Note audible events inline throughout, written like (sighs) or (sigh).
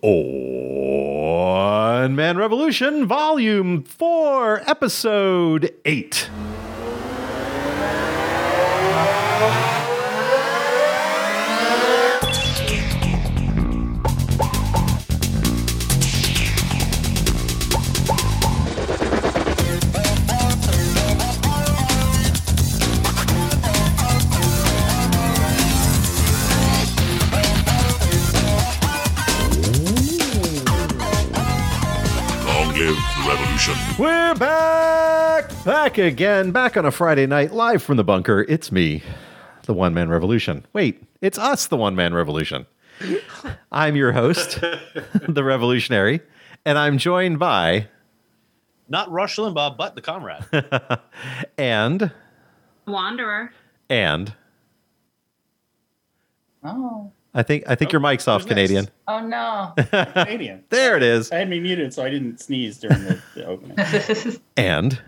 One Man Revolution, Volume 4, Episode 8. Back! Back again, back on a Friday night, live from the bunker. It's me, the One Man Revolution. Wait, it's us, the One Man Revolution. I'm your host, (laughs) the Revolutionary, and I'm joined by Not Rush Limbaugh, but the comrade. (laughs) and Wanderer. and Oh. I think I think oh, your mic's off, Canadian. next? Oh no. Canadian. (laughs) There it is. I had me muted so I didn't sneeze during the, the opening. And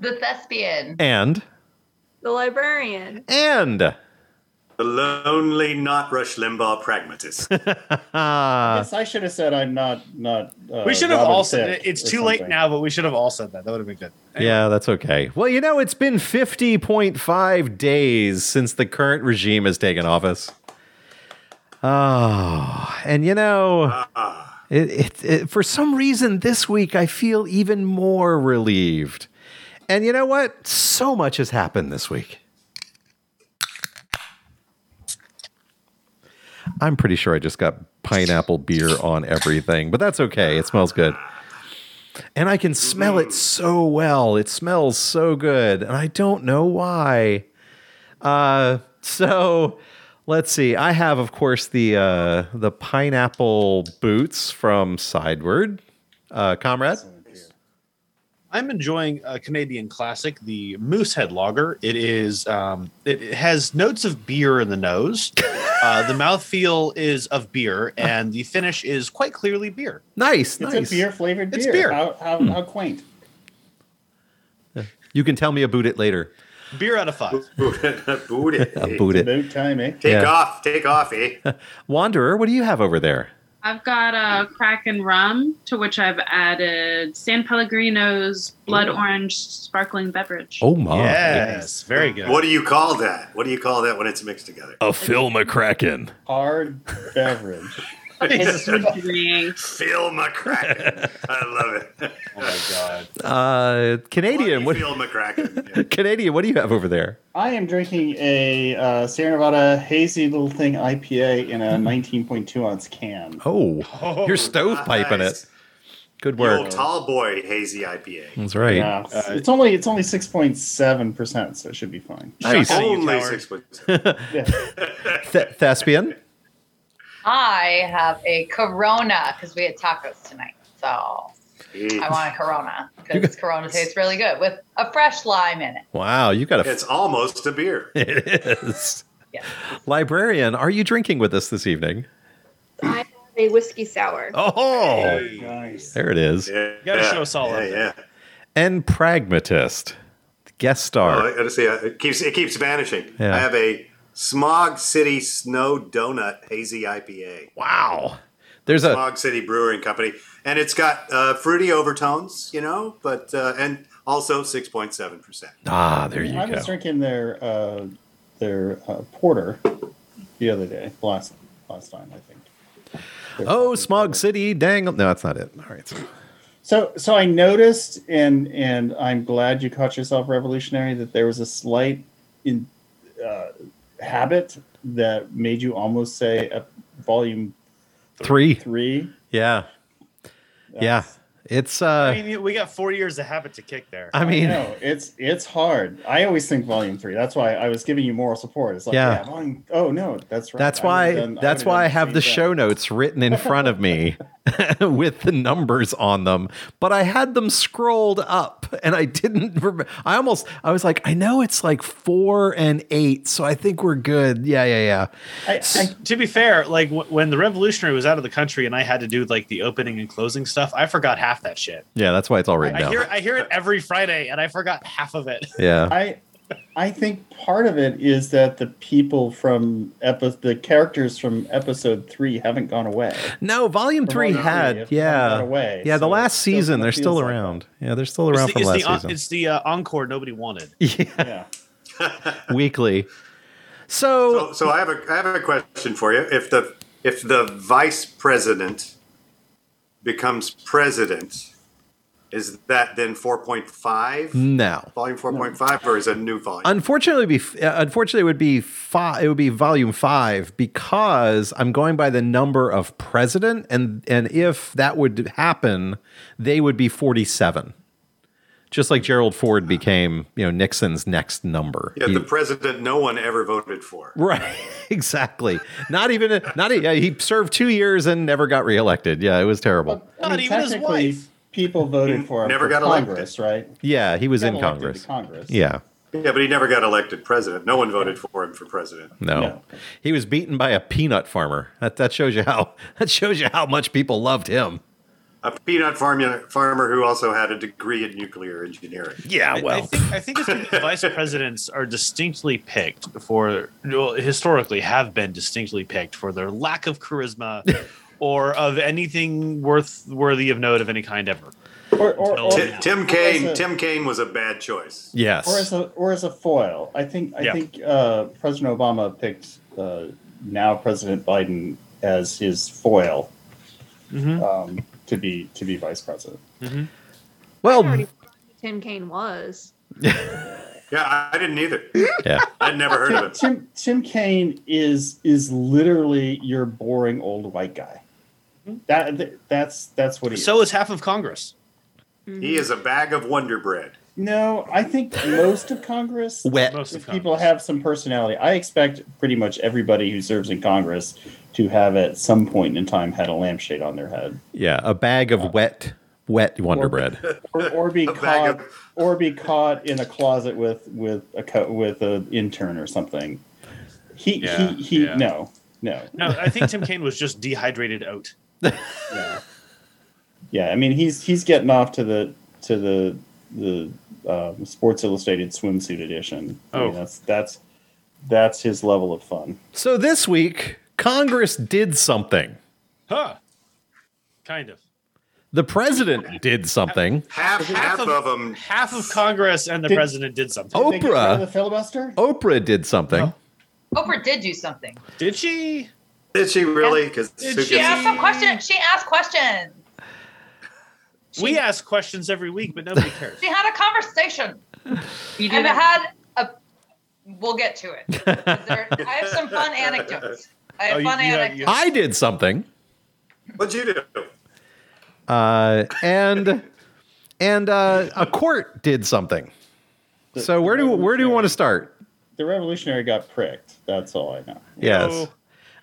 the thespian. and The librarian. and The lonely, not Rush Limbaugh pragmatist. ah, (laughs) Yes, I should have said I'm not not. Uh, we should have Robin all said Thicke. It's or too late now, but we should have all said that. That would have been good. yeah, that's okay. Well, you know, it's been 50.5 days since the current regime has taken office. Oh, and you know, it, it, it, for some reason this week I feel even more relieved. And you know what? So much has happened this week. I'm pretty sure I just got pineapple beer on everything, but that's okay. It smells good. And I can smell it so well. It smells so good. And I don't know why. Uh, so let's see. I have, of course, the uh, the pineapple boots from Sideward. Uh, comrade? I'm enjoying a Canadian classic, the Moosehead Lager. It is um, it, it has notes of beer in the nose. (laughs) Uh, the mouthfeel is of beer, and the finish is quite clearly beer. Nice, It's nice. a beer flavored beer. It's beer. How, how, how quaint. You can tell me about it later. Beer out of five. (laughs) Boot it. Boot it. Boot it. About time, eh? Take Yeah. off. Take off, eh? (laughs) Wanderer, what do you have over there? I've got a Kraken rum, to which I've added San Pellegrino's blood orange sparkling beverage. Oh my. yes, very good. What do you call that? What do you call that when it's mixed together? A film a kraken. Hard beverage. It's a sweet drink. Phil McCracken. I love it. (laughs) Oh my god. Uh, Canadian, what, Phil McCracken. (laughs) Yeah. Canadian, what do you have over there? I am drinking a uh, Sierra Nevada hazy little thing IPA in a 19.2 ounce can. Oh, you're stovepiping Nice. it. Good work. old tall boy hazy IPA. That's right. Yeah, it's only it's only 6.7 percent, so it should be fine. Nice. Shut up, you Only coward. six (laughs) Th- thespian. I have a Corona because we had tacos tonight. So I want a Corona because Corona tastes really good with a fresh lime in it. Wow, you got a. It's almost a beer. (laughs) it is. Yeah. Librarian, are you drinking with us this evening? I have a whiskey sour. Oh, Nice. there it is. Yeah, You gotta show us all yeah, up yeah. And pragmatist, guest Oh, star. I gotta say, uh, it keeps it keeps vanishing. Yeah. I have a Smog City Snow Donut Hazy IPA. wow, there's a. Smog City Brewing Company, and it's got uh, fruity overtones, you know, but uh, and also six point seven percent. Ah, there you go. I was drinking their uh, their uh, porter the other day, last last time I think. Their Oh, Smog porter. City, dang! No, that's not it. All right. so- So so I noticed, and and I'm glad you caught yourself revolutionary that there was a slight in uh, habit that made you almost say a volume Three. three. Yeah. Yeah. That's- It's I uh mean, we got four years of habit to kick there. I mean no, it's it's hard. I always think volume three. That's why I was giving you moral support. It's like, Yeah. yeah, volume. Oh no, that's right. that's why done- that's would've why I have the thing. show notes written in front of me (laughs) with the numbers on them, but I had them scrolled up and I didn't remember. I almost I was like, I know it's like 4 and 8, so I think we're good. Yeah, yeah, yeah. I, I, to be fair, like w- when the Revolutionary was out of the country and I had to do like the opening and closing stuff, I forgot half that shit. Yeah, that's why it's all written I down. hear I hear it every Friday and I forgot half of it. yeah. (laughs) I I think part of it is that the people from epi- the characters from episode three haven't gone away. No, volume From three Volume three, had, yeah, gone away, yeah. The so last season, they're still feels like around. Yeah, they're still around It's from the, last the, season. it's the uh, encore nobody wanted. (laughs) yeah, Yeah. (laughs) weekly. So, So, so I have a I have a question for you. If the if the vice president becomes president, is that then four point five? no. Volume four point five, or is it a new volume? Unfortunately, be uh, unfortunately it would be five. It would be volume five because I'm going by the number of president, and and if that would happen, they would be 47. Just like Gerald Ford became, you know, Nixon's next number. yeah, He- the president no one ever voted for. Right, (laughs) exactly. Not even not. Yeah, he served two years and never got reelected. Yeah, it was terrible. I Not mean, even his wife. people voted He for him never for got elected. Congress, right? Yeah, he was Got in Congress. Congress. Yeah, Yeah, but he never got elected president. No one voted for him for president. no. No. he was beaten by a peanut farmer. That that shows you how (laughs) that shows you how much people loved him. A peanut farmer, farmer who also had a degree in nuclear engineering. Yeah, well, I think, I think it's because (laughs) vice presidents are distinctly picked for, well, historically have been distinctly picked for their lack of charisma (laughs) or of anything worth worthy of note of any kind ever. Or, or, or, Ti- Tim Kaine. a- Tim Kaine was a bad choice. yes. or as a or as a foil. I think I Yeah. think uh, President Obama picked uh, now President Biden as his foil Mhm. um, to be to be vice president. Mm-hmm. I well, already Tim Kaine was. (laughs) Yeah, I, I didn't either. yeah. I'd never heard of Tim, him. Tim Tim Kaine is is literally your boring old white guy. Mm-hmm. That that's that's what he So is. is half of Congress. Mm-hmm. He is a bag of Wonder Bread. No, I think most of Congress Wet. Most of if people Congress. have some personality. I expect pretty much everybody who serves in Congress to have at some point in time had a lampshade on their head, Yeah, a bag of wet, wet Wonder Or- Bread. or, or be (laughs) caught, of- or be caught in a closet with with a co- with an intern or something. He Yeah, he he. yeah. No, no. No, I think Tim Kaine was just dehydrated out. (laughs) Yeah. yeah, I mean he's he's getting off to the to the the um, Sports Illustrated swimsuit edition. I mean, Oh. that's that's that's his level of fun. So this week, Congress did something. Huh. Kind of. The president did something. Half half of- of them. Half of Congress and the Did- president did something. Did they get rid Oprah. the filibuster. Oprah did something. Oprah did do something. Did she? Did she really? Because Did she? She asked some questions. She asked questions. We ask questions every week, but nobody cares. She had a conversation. You do And I that. had a. We'll get to it. There- I have some fun anecdotes. I have Oh, you- fun you have- anecdotes. you- I did something. What'd you do? Uh, and and uh, a court did something. So where do where do you want to start? The revolutionary got pricked. That's all I know. Yes. So,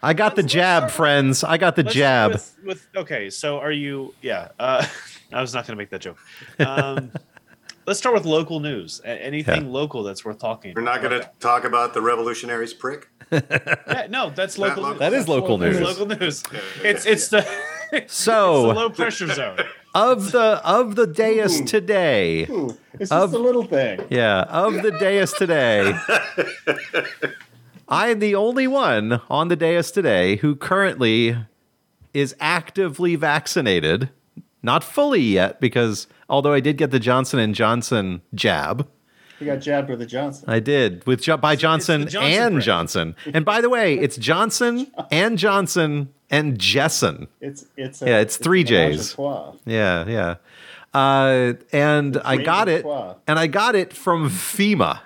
I got the Let's- let's jab, friends. I got the jab. With, with okay, so are you? Yeah, uh, (laughs) I was not going to make that joke. Um, let's start with local news. Anything Yeah. local that's worth talking. We're not going to talk about the revolutionaries prick. (laughs) Yeah, no, that's local. That news. That is That's local That's news. local news. It's it's the (laughs) it's the So low pressure zone. of the of the dais today. Ooh, it's just Of- a little thing. Yeah, of the dais today. (laughs) I am the only one on the dais today who currently is actively vaccinated. Not fully yet, because although I did get the Johnson and Johnson jab, He got jabbed with a Johnson. I did with Jo- by Johnson, Johnson and brand. Johnson. And by the way, it's Johnson and Johnson and Janssen. It's it's a, Yeah, it's three a menage a Js. Yeah, yeah. Uh, and I got it, and I got it from FEMA.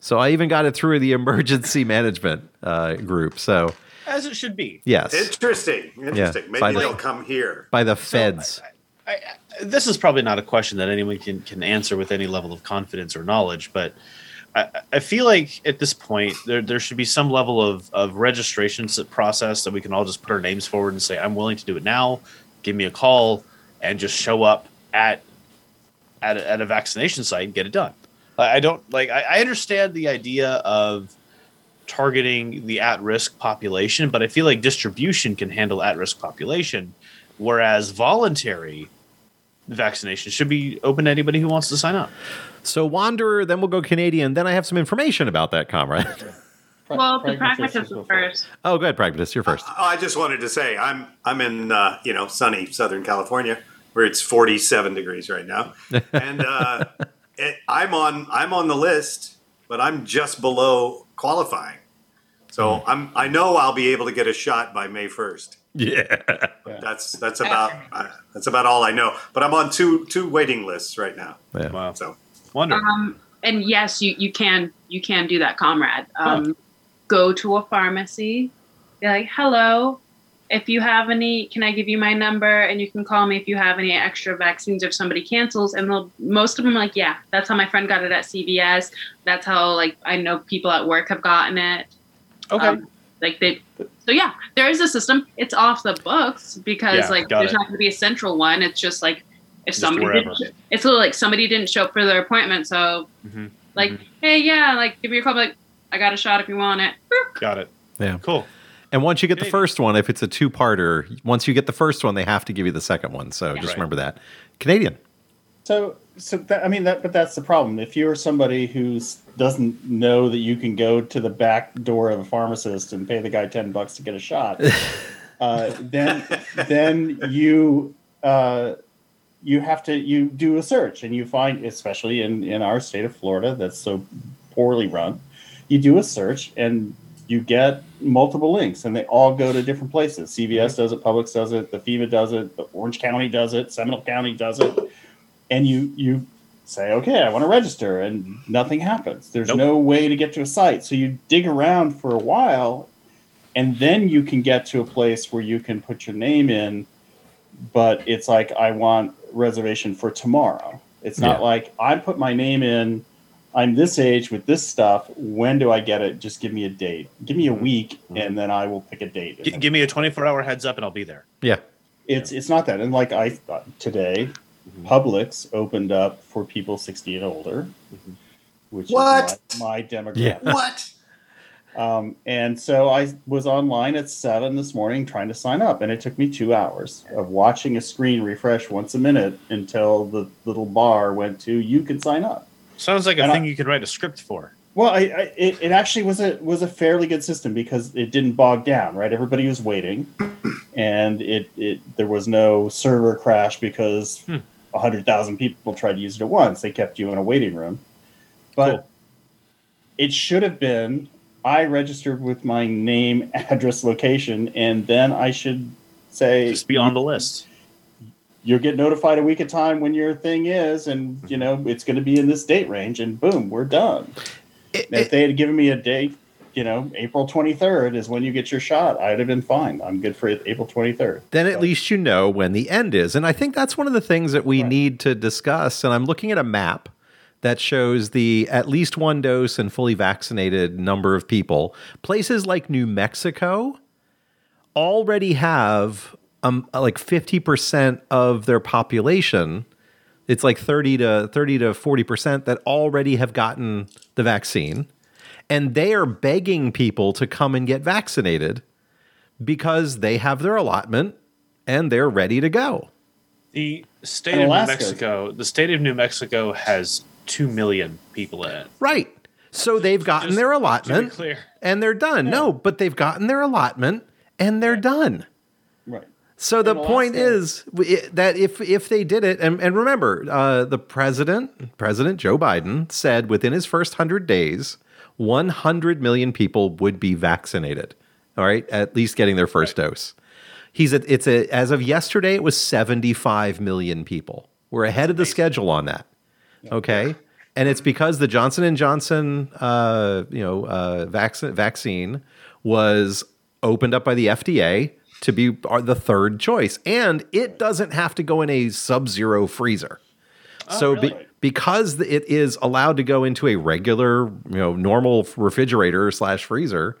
So I even got it through the (laughs) emergency management uh, group. So As it should be. yes, Interesting. Interesting. by Maybe the- they'll come here. by the feds. I, I, this is probably not a question that anyone can, can answer with any level of confidence or knowledge, but I, I feel like at this point there, there should be some level of, of registration process that we can all just put our names forward and say, I'm willing to do it now. Give me a call and just show up at at a, at a vaccination site and get it done. I don't like. I, I understand the idea of targeting the at-risk population, but I feel like distribution can handle at-risk population, whereas voluntary vaccination should be open to anybody who wants to sign up. So Wanderer, then we'll go Canadian. Then I have some information about that, comrade. Pra- (laughs) Well, the pragmatist pragmatist will was go first. oh, good, pragmatist. You're first. Oh, I just wanted to say I'm I'm in uh, you know sunny Southern California where it's 47 degrees right now, (laughs) and uh, it, I'm on I'm on the list, but I'm just below qualifying. So I'm I know I'll be able to get a shot by May 1st. Yeah. (laughs) That's that's about uh, that's about all I know. But I'm on two two waiting lists right now. yeah. Wow. So Wonder. Um, and yes, you, you can you can do that, comrade. Um, Go to a pharmacy, be like, "Hello, if you have any, can I give you my number and you can call me if you have any extra vaccines if somebody cancels." And they'll most of them are like, "Yeah, that's how my friend got it at CVS. That's how like I know people at work have gotten it." Okay. Um, like they, so yeah, there is a system. It's off the books because Yeah, like there's it. not going to be a central one. It's just like if Just somebody wherever. didn't, it's a little like somebody didn't show up for their appointment, so Mhm. like, Mhm. hey, yeah, like give me a call. Like, I got a shot if you want it. Got it. Yeah. Cool. And once you get the first one, if it's a two-parter, once you get the first one, they have to give you the second one. So just Right. remember that. Canadian. So, so that, I mean that, but that's the problem. If you're somebody who doesn't know that you can go to the back door of a pharmacist and pay the guy ten bucks to get a shot, (laughs) uh, then then you uh, you have to you do a search and you find, especially in in our state of Florida, that's so poorly run, you do a search and you get multiple links and they all go to different places. CVS does it, Publix does it, the FEMA does it, the Orange County does it, Seminole County does it and you you say okay i want to register and nothing happens. There's Nope. no way to get to a site. So you dig around for a while and then you can get to a place where you can put your name in but it's like i want reservation for tomorrow. It's not Yeah. like i put my name in i'm this age with this stuff when do i get it? Just give me a date. Give me a mm-hmm. week mm-hmm. and then i will pick a date. G- give me a 24 hour heads up and I'll be there. Yeah. it's it's not that. And like i thought today publix opened up for people 60 and older which What? is my, my demographic Yeah. (laughs) what? um, and so i was online at 7 this morning trying to sign up and it took me two hours of watching a screen refresh once a minute until the little bar went to you can sign up Sounds like a And I- thing you could write a script for. well, I, I it, it actually was a was a fairly good system because it didn't bog down, right? Everybody was waiting, (clears throat) and it, it there was no server crash because Hmm. A hundred thousand people tried to use it at once. They kept you in a waiting room, but Cool. it should have been. I registered with my name, (laughs) address, location, and then I should say Just be on the list. you'll get notified a week at time when your thing is, and you know it's going to be in this date range, and boom, we're done. It- And if it- they had given me a date, you know, April 23rd is when you get your shot, I'd have been fine. I'm good for April 23rd. then at But- least you know when the end is. And I think that's one of the things that we Right. need to discuss. And I'm looking at a map that shows the at least one dose and fully vaccinated number of people. Places like New Mexico already have um, like 50% of their population. It's like 30 to 30 to 40% that already have gotten the vaccine. And they are begging people to come and get vaccinated because they have their allotment and they're ready to go. The state And of New Mexico, the state of New Mexico has 2 million people in it. Right. So they've gotten Just their allotment clear. and they're done. No, but they've gotten their allotment and they're done. right. So the In point is that if if they did it, and, and remember, uh, the president, President Joe Biden, said within his first hundred days, 100 million people would be vaccinated. All right, at least getting their first dose. He's at it's a as of yesterday, it was 75 million people. We're ahead of the schedule on that. Okay. And it's because the Johnson and Johnson, uh, you know, uh, vaccine vaccine was opened up by the FDA to be the third choice, and it doesn't have to go in a sub-zero freezer. so be- really? Because it is allowed to go into a regular, you know, normal refrigerator slash freezer,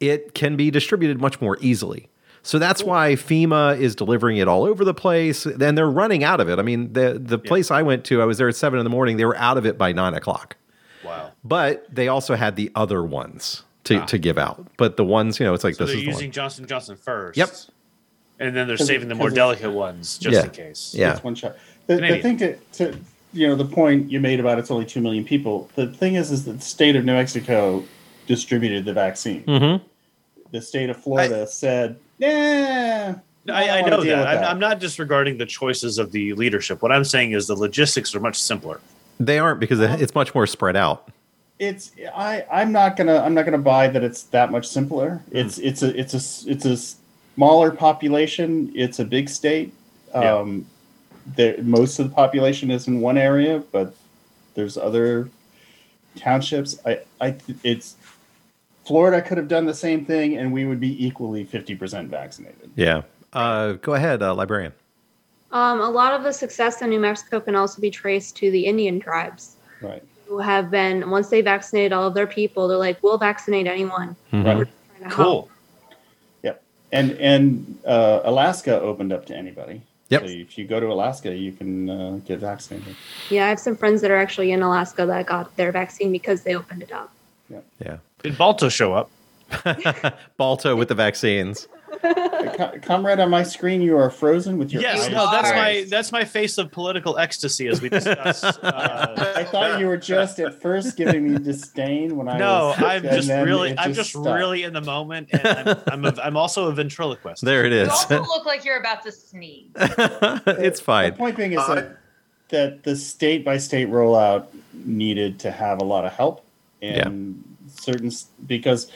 it can be distributed much more easily. So that's why FEMA is delivering it all over the place. Then they're running out of it. I mean, the the place I went to, I was there at seven in the morning. They were out of it by nine o'clock. Wow. But they also had the other ones to, ah. to give out. But the ones, you know, it's like So this they're is the using one. Johnson Johnson first. Yep. and then they're saving the more delicate ones just Yeah. in case. Yeah. It's one shot. The, the Canadian. thing to, to you know the point you made about it's only two million people. The thing is, is that the state of New Mexico distributed the vaccine. Mm-hmm. The state of Florida said, "Yeah, No, I, I know that. I'm, I'm not disregarding the choices of the leadership. What I'm saying is the logistics are much simpler. They aren't because it- it's much more spread out. it's I I'm not gonna I'm not gonna buy that it's that much simpler. Hmm. It's it's a it's a s- it's a smaller population. It's a big state. Yeah. Um, there most of the population is in one area, but there's other townships. I I it's Florida could have done the same thing, and we would be equally fifty percent vaccinated. Yeah. Uh, go ahead, uh, librarian. Um, a lot of the success in New Mexico can also be traced to the Indian tribes Right. who have been, once they vaccinated all of their people, they're like, we'll vaccinate anyone. Mhm. Right. We're trying help. Cool. And and uh, Alaska opened up to anybody. Yep. So if you go to Alaska, you can uh, get vaccinated. Yeah, I have some friends that are actually in Alaska that got their vaccine because they opened it up. Yeah. Did Balto show up? (laughs) (laughs) Balto with the vaccines. (laughs) Co- comrade, on my screen, you are frozen with your Yes, eyes. no, that's my that's my face of political ecstasy as we discuss. (laughs) Uh, I thought you were just at first giving me disdain when I no, was. I'm just really, it I'm just stopped. really in the moment, and I'm I'm, a, I'm also a ventriloquist. There it You is. also look like you're about to sneeze. (laughs) it's fine. The point being is Uh, that, that the state by state rollout needed to have a lot of help and certain because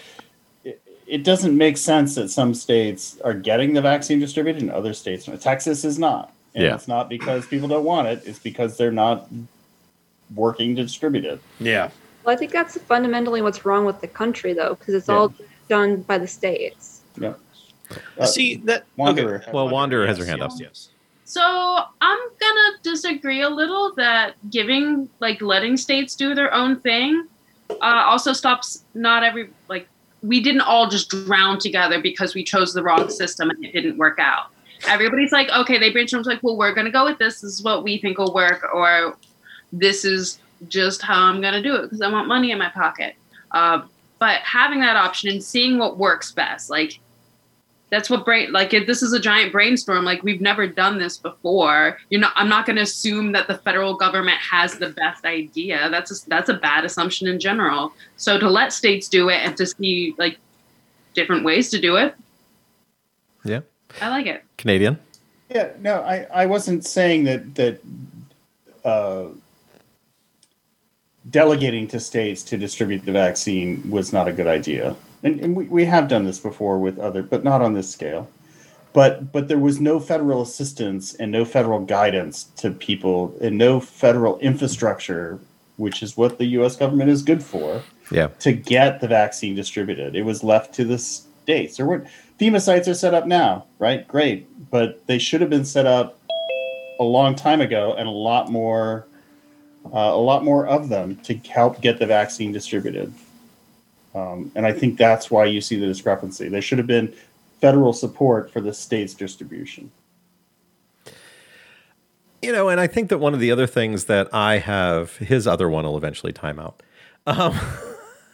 it, it doesn't make sense that some states are getting the vaccine distributed and other states not. Texas is not. And Yeah. it's not because people don't want it, it's because they're not working to distribute it. Yeah, Well, I think that's fundamentally what's wrong with the country, though, because it's Yeah. all done by the states. Yeah. Uh, see that Wanderer. Okay. Well, Wanderer has her hand yes, up. Yes. So I'm gonna disagree a little that giving like letting states do their own thing uh, also stops not every like we didn't all just drown together because we chose the wrong system and it didn't work out. Everybody's like, okay, they brainstormed like, well, we're gonna go with this. This is what we think will work, or this is just how I'm gonna do it because I want money in my pocket. Uh, but having that option and seeing what works best, like that's what brain like if this is a giant brainstorm like we've never done this before. You're not i'm not going to assume that the federal government has the best idea. That's a, that's a bad assumption in general. So to let states do it and to see like different ways to do it. Yeah. i like it. Canadian. Yeah, no, I, I wasn't saying that that uh, delegating to states to distribute the vaccine was not a good idea, and, and we, we have done this before with other, but not on this scale. But but there was no federal assistance and no federal guidance to people, and no federal infrastructure, which is what the U.S. government is good for Yeah. to get the vaccine distributed. It was left to the states. There weren't FEMA sites are set up now, right? Great, but they should have been set up a long time ago, and a lot more, uh, a lot more of them to help get the vaccine distributed. Um, and I think that's why you see the discrepancy. There should have been federal support for the state's distribution. You know, and I think that one of the other things that I have, his other one will eventually time out. Um, (laughs)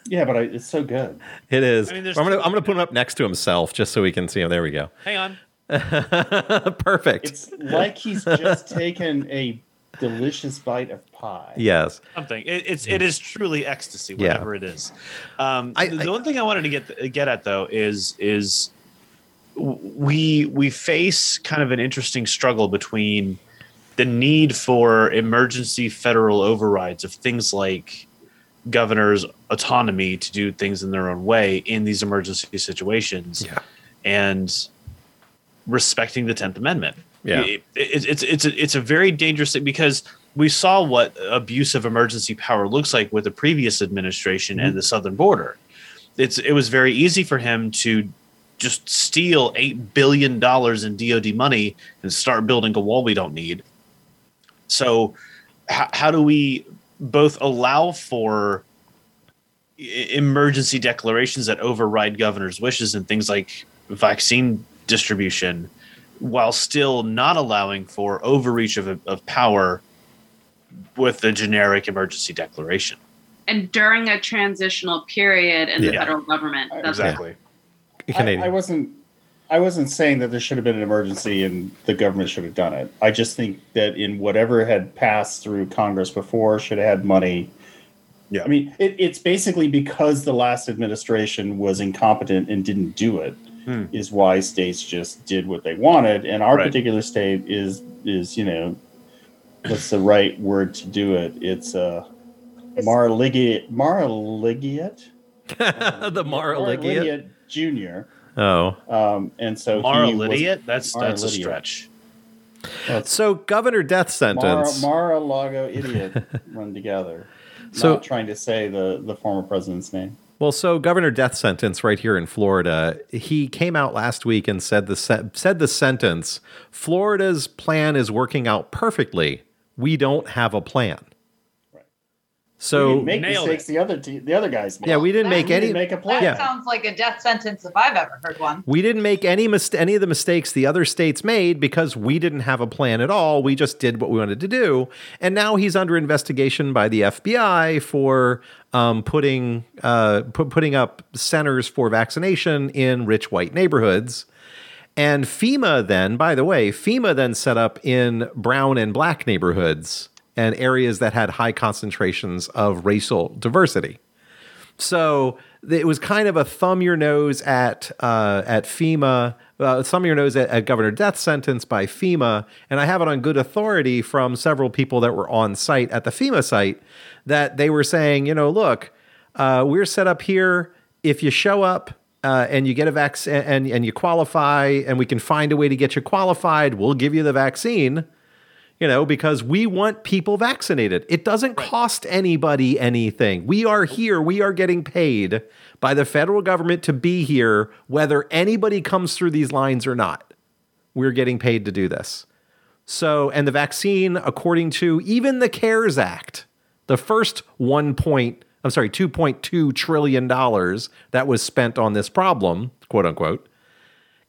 Yeah, but I, it's so good. it is. I mean, there's I'm gonna two I'm gonna put him up next to himself just so we can see him. There we go. hang on (laughs) Perfect. It's like he's just (laughs) taken a delicious bite of pie. yes. something it, it's it is truly ecstasy Yeah. whatever it is um I- the, the I- one thing i wanted to get get at though is is we we face kind of an interesting struggle between the need for emergency federal overrides of things like governors autonomy to do things in their own way in these emergency situations Yeah. and respecting the 10th amendment Yeah. it, it, it's it's a, it's a very dangerous thing because we saw what abuse of emergency power looks like with the previous administration and mm-hmm. the southern border. It's it was very easy for him to just steal eight billion dollars in DoD money and start building a wall we don't need. So, how, how do we both allow for emergency declarations that override governor's wishes and things like vaccine distribution? While still not allowing for overreach of, of power with the generic emergency declaration. and during a transitional period in the federal government that's Exactly. I, Canadian. I wasn't I wasn't saying that there should have been an emergency and the government should have done it. I just think that in whatever had passed through Congress before should have had money. Yeah. I mean, it, it's basically because the last administration was incompetent and didn't do it, Hmm. is why states just did what they wanted. And our Right. particular state is is you know, what's the right word to do it? It's uh, It's- Marligiat Marligiat (laughs) the Mara Ligiot. Junior. Oh. Um, and so Mara he was- Lydiot? That's that's a Lydiot. stretch. So governor death Mara, sentence. Mara Lago idiot (laughs) run together. So- Not trying to say the the former president's name. Well, so Governor Death Sentence right here in Florida, he came out last week and said the se- said the sentence, Florida's plan is working out perfectly. We don't have a plan. Right. So we make nailed mistakes the other te- the other guys made. yeah, we didn't That- make We any didn't make a That plan. Yeah. sounds like a death sentence if I've ever heard one. we didn't make any mis- any of the mistakes the other states made because we didn't have a plan at all. We just did what we wanted to do. And now he's under investigation by the FBI for um, putting uh, pu- putting up centers for vaccination in rich white neighborhoods. And FEMA then, by the way, FEMA then set up in brown and black neighborhoods and areas that had high concentrations of racial diversity. So it was kind of a thumb your nose at uh, at FEMA, uh, thumb your nose at, at Governor Death Sentence by FEMA, and I have it on good authority from several people that were on site at the FEMA site that they were saying, you know, look, uh, we're set up here. If you show up uh, and you get a vaccine and and you qualify, and we can find a way to get you qualified, we'll give you the vaccine you know, because we want people vaccinated. It doesn't cost anybody anything. We are here, we are getting paid by the federal government to be here, whether anybody comes through these lines or not. We're getting paid to do this. So, and the vaccine, according to even the CARES Act, the first one point, I'm sorry, $2.2 trillion that was spent on this problem, quote unquote,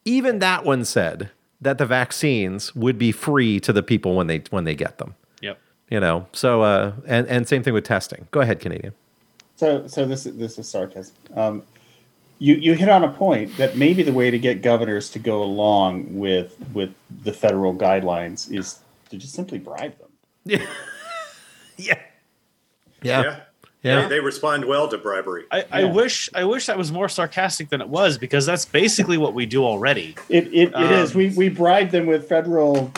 even that one said that the vaccines would be free to the people when they when they get them. Yep. You know, so uh, and and same thing with testing. Go ahead, Canadian. So so this is this is sarcasm. Um, you you hit on a point that maybe the way to get governors to go along with with the federal guidelines is to just simply bribe them. (laughs) Yeah. Yeah. Yeah. Yeah. They, they respond well to bribery. I, I Yeah. wish I wish that was more sarcastic than it was because that's basically what we do already. It it, it is. Um, We we bribe them with federal,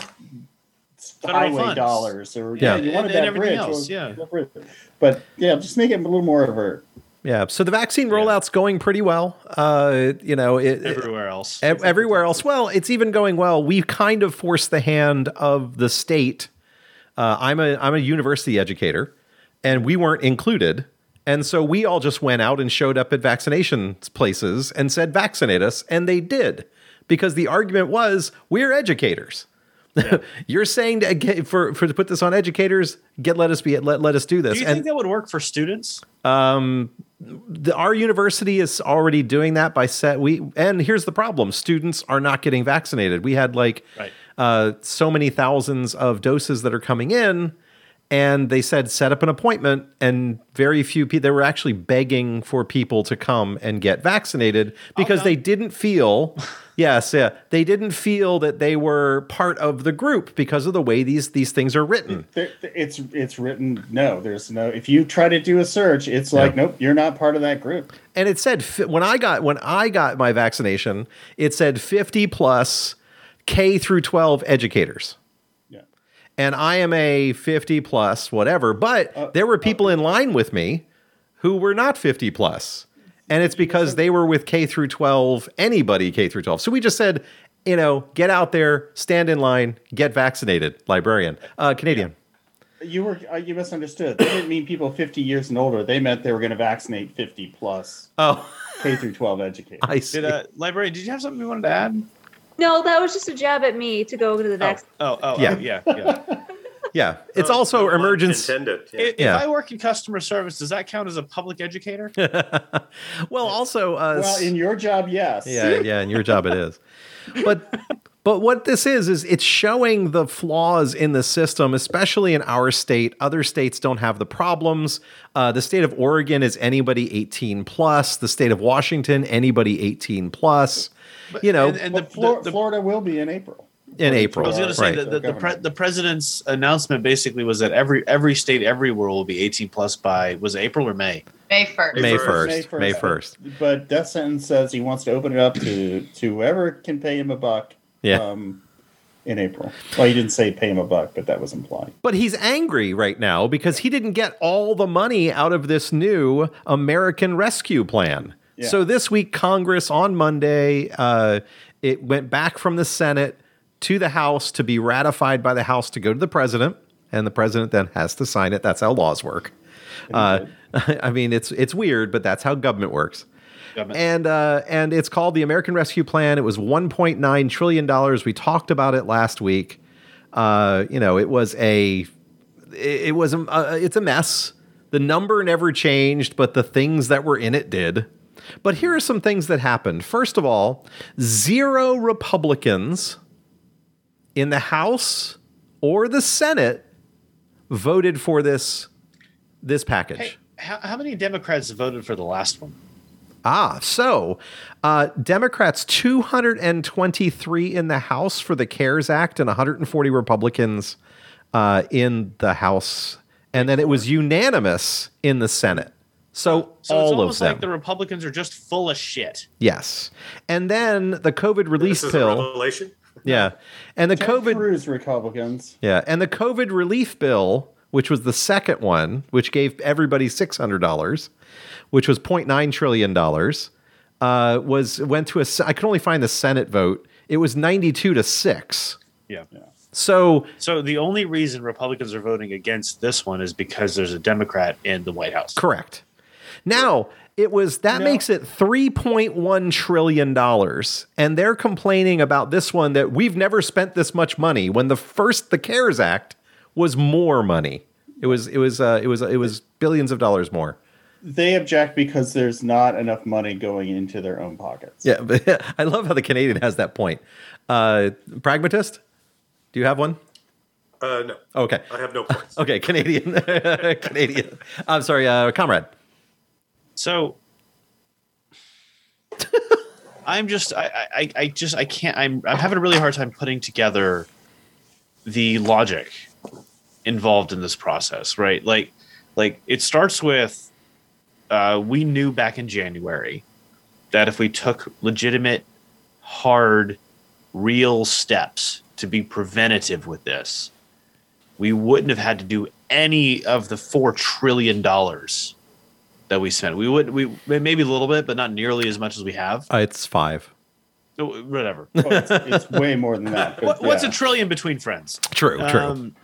Federal highway funds. dollars or Yeah. yeah, you wanted And- and that everything bridge. else, well, yeah. that bridge. But yeah, just make it a little more overt. Yeah. So the vaccine rollout's going pretty well. Uh, you know, it, it- Everywhere else. ev- everywhere else. Well, it's even going well. We kind of forced the hand of the state. Uh, I'm a I'm a university educator, and we weren't included. And so we all just went out and showed up at vaccination places and said, vaccinate us. And they did because the argument was, we're educators. (laughs) You're saying to for, for to put this on educators, get let us be let, let us do this. do you and think that would work for students? the, our university is already doing that by set we and here's the problem students are not getting vaccinated we had like Right. uh, so many thousands of doses that are coming in and they said set up an appointment and very few people they were actually begging for people to come and get vaccinated because they didn't feel (laughs) yes yeah they didn't feel that they were part of the group because of the way these these things are written it's it's written. No, there's no. If you try to do a search, it's like nope, you're not part of that group. and it said when I got when I got my vaccination, it said 50 plus K through 12 educators. Yeah. And I am a 50 plus whatever, but Uh, there were people in line with me who were not 50 plus. And it's because they were with K through 12, anybody K through 12. So we just said, you know, get out there, stand in line, get vaccinated, librarian. Uh, Canadian. You were uh, you misunderstood. They didn't mean people 50 years and older. They meant they were going to vaccinate 50 plus Oh, K through 12 educators. (laughs) I see. Did uh, librarian? Did you have something you wanted to add? No, that was just a jab at me to go to the Oh, oh, oh, Yeah. yeah, yeah, yeah. (laughs) yeah. It's No- also no emergency. Intended. Yeah. If, Yeah. if I work in customer service, does that count as a public educator? (laughs) Well, also, uh, Well, in your job, yes. yeah, yeah, in your job it is. (laughs) But But what this is is it's showing the flaws in the system, especially in our state. Other states don't have the problems. Uh, the state of Oregon is anybody 18 plus. The state of Washington, anybody 18 plus. You know, and, and Well, the, Flor- the, the, Florida will be in April. in April. I was going to say right. that the, the, pre- the president's announcement basically was that every every state everywhere will be 18 plus by was it April or May. May 1st. May first. 1st. May 1st. But Death Sentence says he wants to open it up to to whoever can pay him a buck. Yeah. Um, in April. Well, he didn't say pay him a buck, but that was implied. But he's angry right now because he didn't get all the money out of this new American Rescue Plan. Yeah. So this week, Congress on Monday, uh, it went back from the Senate to the House to be ratified by the House to go to the president, and the president then has to sign it. That's how laws work. Uh, (laughs) I mean, it's it's weird, but that's how government works. Government. And uh, and it's called the American Rescue Plan. It was 1.9 trillion dollars. We talked about it last week. Uh, you know, it was a it, it was a, uh, it's a mess. The number never changed, but the things that were in it did. But here are some things that happened. First of all, zero Republicans in the House or the Senate voted for this this package. Hey, how, how many Democrats voted for the last one? Ah, so uh, Democrats 223 in the House for the CARES Act and 140 Republicans uh, in the House. And then it was unanimous in the Senate. So, So all it's of almost them. like the Republicans are just full of shit. yes. And then the COVID relief This is a bill. revelation. Yeah. And the Ted COVID Cruz Republicans. Yeah, and the COVID relief bill, which was the second one, which gave everybody six hundred dollars, which was 0.9 trillion dollars, uh, was went to a. I could only find the Senate vote. It was ninety two to six. Yeah. So So the only reason Republicans are voting against this one is because there's a Democrat in the White House. correct. Now it was that No. makes it 3.1 trillion dollars, and they're complaining about this one that we've never spent this much money. When the first the CARES Act was more money. It was it was uh, it was it was billions of dollars more. They object because there's not enough money going into their own pockets. Yeah, but (laughs) I love how the Canadian has that point. Uh, pragmatist, do you have one? Uh, no, Okay, I have no points. (laughs) okay, Canadian, (laughs) Canadian. I'm sorry, uh, comrade. So I'm just I, I I just I can't I'm I'm having a really hard time putting together the logic involved in this process, right? Like like it starts with uh, we knew back in January that if we took legitimate, hard, real steps to be preventative with this, we wouldn't have had to do any of the four trillion dollars that we spent. We would we maybe a little bit, but not nearly as much as we have. Uh, it's five. Oh, Whatever. (laughs) Oh, it's, it's way more than that. but What, What's a trillion between friends? True, true. Um,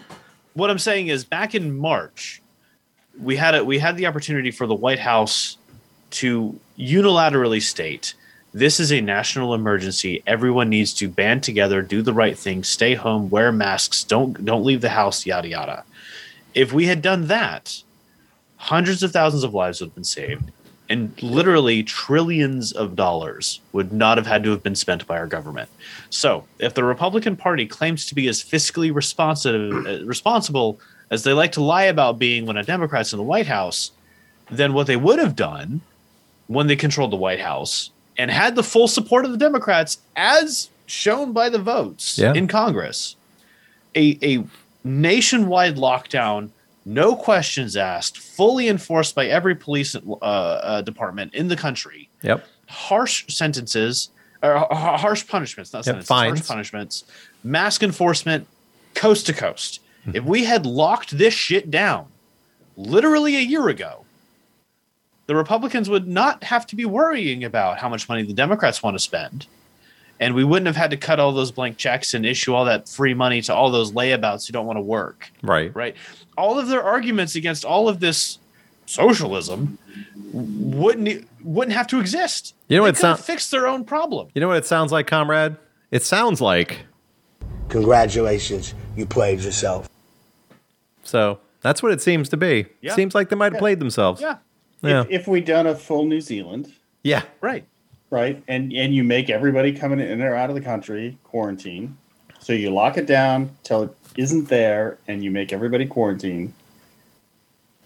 what I'm saying is, back in March, we had a, we had the opportunity for the White House to unilaterally state this is a national emergency. Everyone needs to band together, do the right thing, stay home, wear masks, don't don't leave the house, yada yada. If we had done that, hundreds of thousands of lives would have been saved, and literally trillions of dollars would not have had to have been spent by our government. So, if the Republican Party claims to be as fiscally responsive, uh, responsible as they like to lie about being when a Democrat's in the White House, then what they would have done when they controlled the White House and had the full support of the Democrats, as shown by the votes Yeah. in Congress, a, a nationwide lockdown, no questions asked, fully enforced by every police uh, uh, department in the country Yep. harsh sentences or h- harsh punishments, not Yep, sentences, fines. harsh punishments, mask enforcement, coast to coast. If we had locked this shit down literally a year ago, the Republicans would not have to be worrying about how much money the Democrats want to spend. And we wouldn't have had to cut all those blank checks and issue all that free money to all those layabouts who don't want to work Right. right? All of their arguments against all of this socialism wouldn't e, wouldn't have to exist. You know they what it could have fixed their own problem. You know what it sounds like, comrade? It sounds like. Congratulations, you played yourself. So that's what it seems to be. Yeah. Seems like they might have played themselves. Yeah, Yeah. If, if we done a full New Zealand, yeah. right. right? And and you make everybody coming in or out of the country quarantine. So you lock it down till it isn't there, and you make everybody quarantine.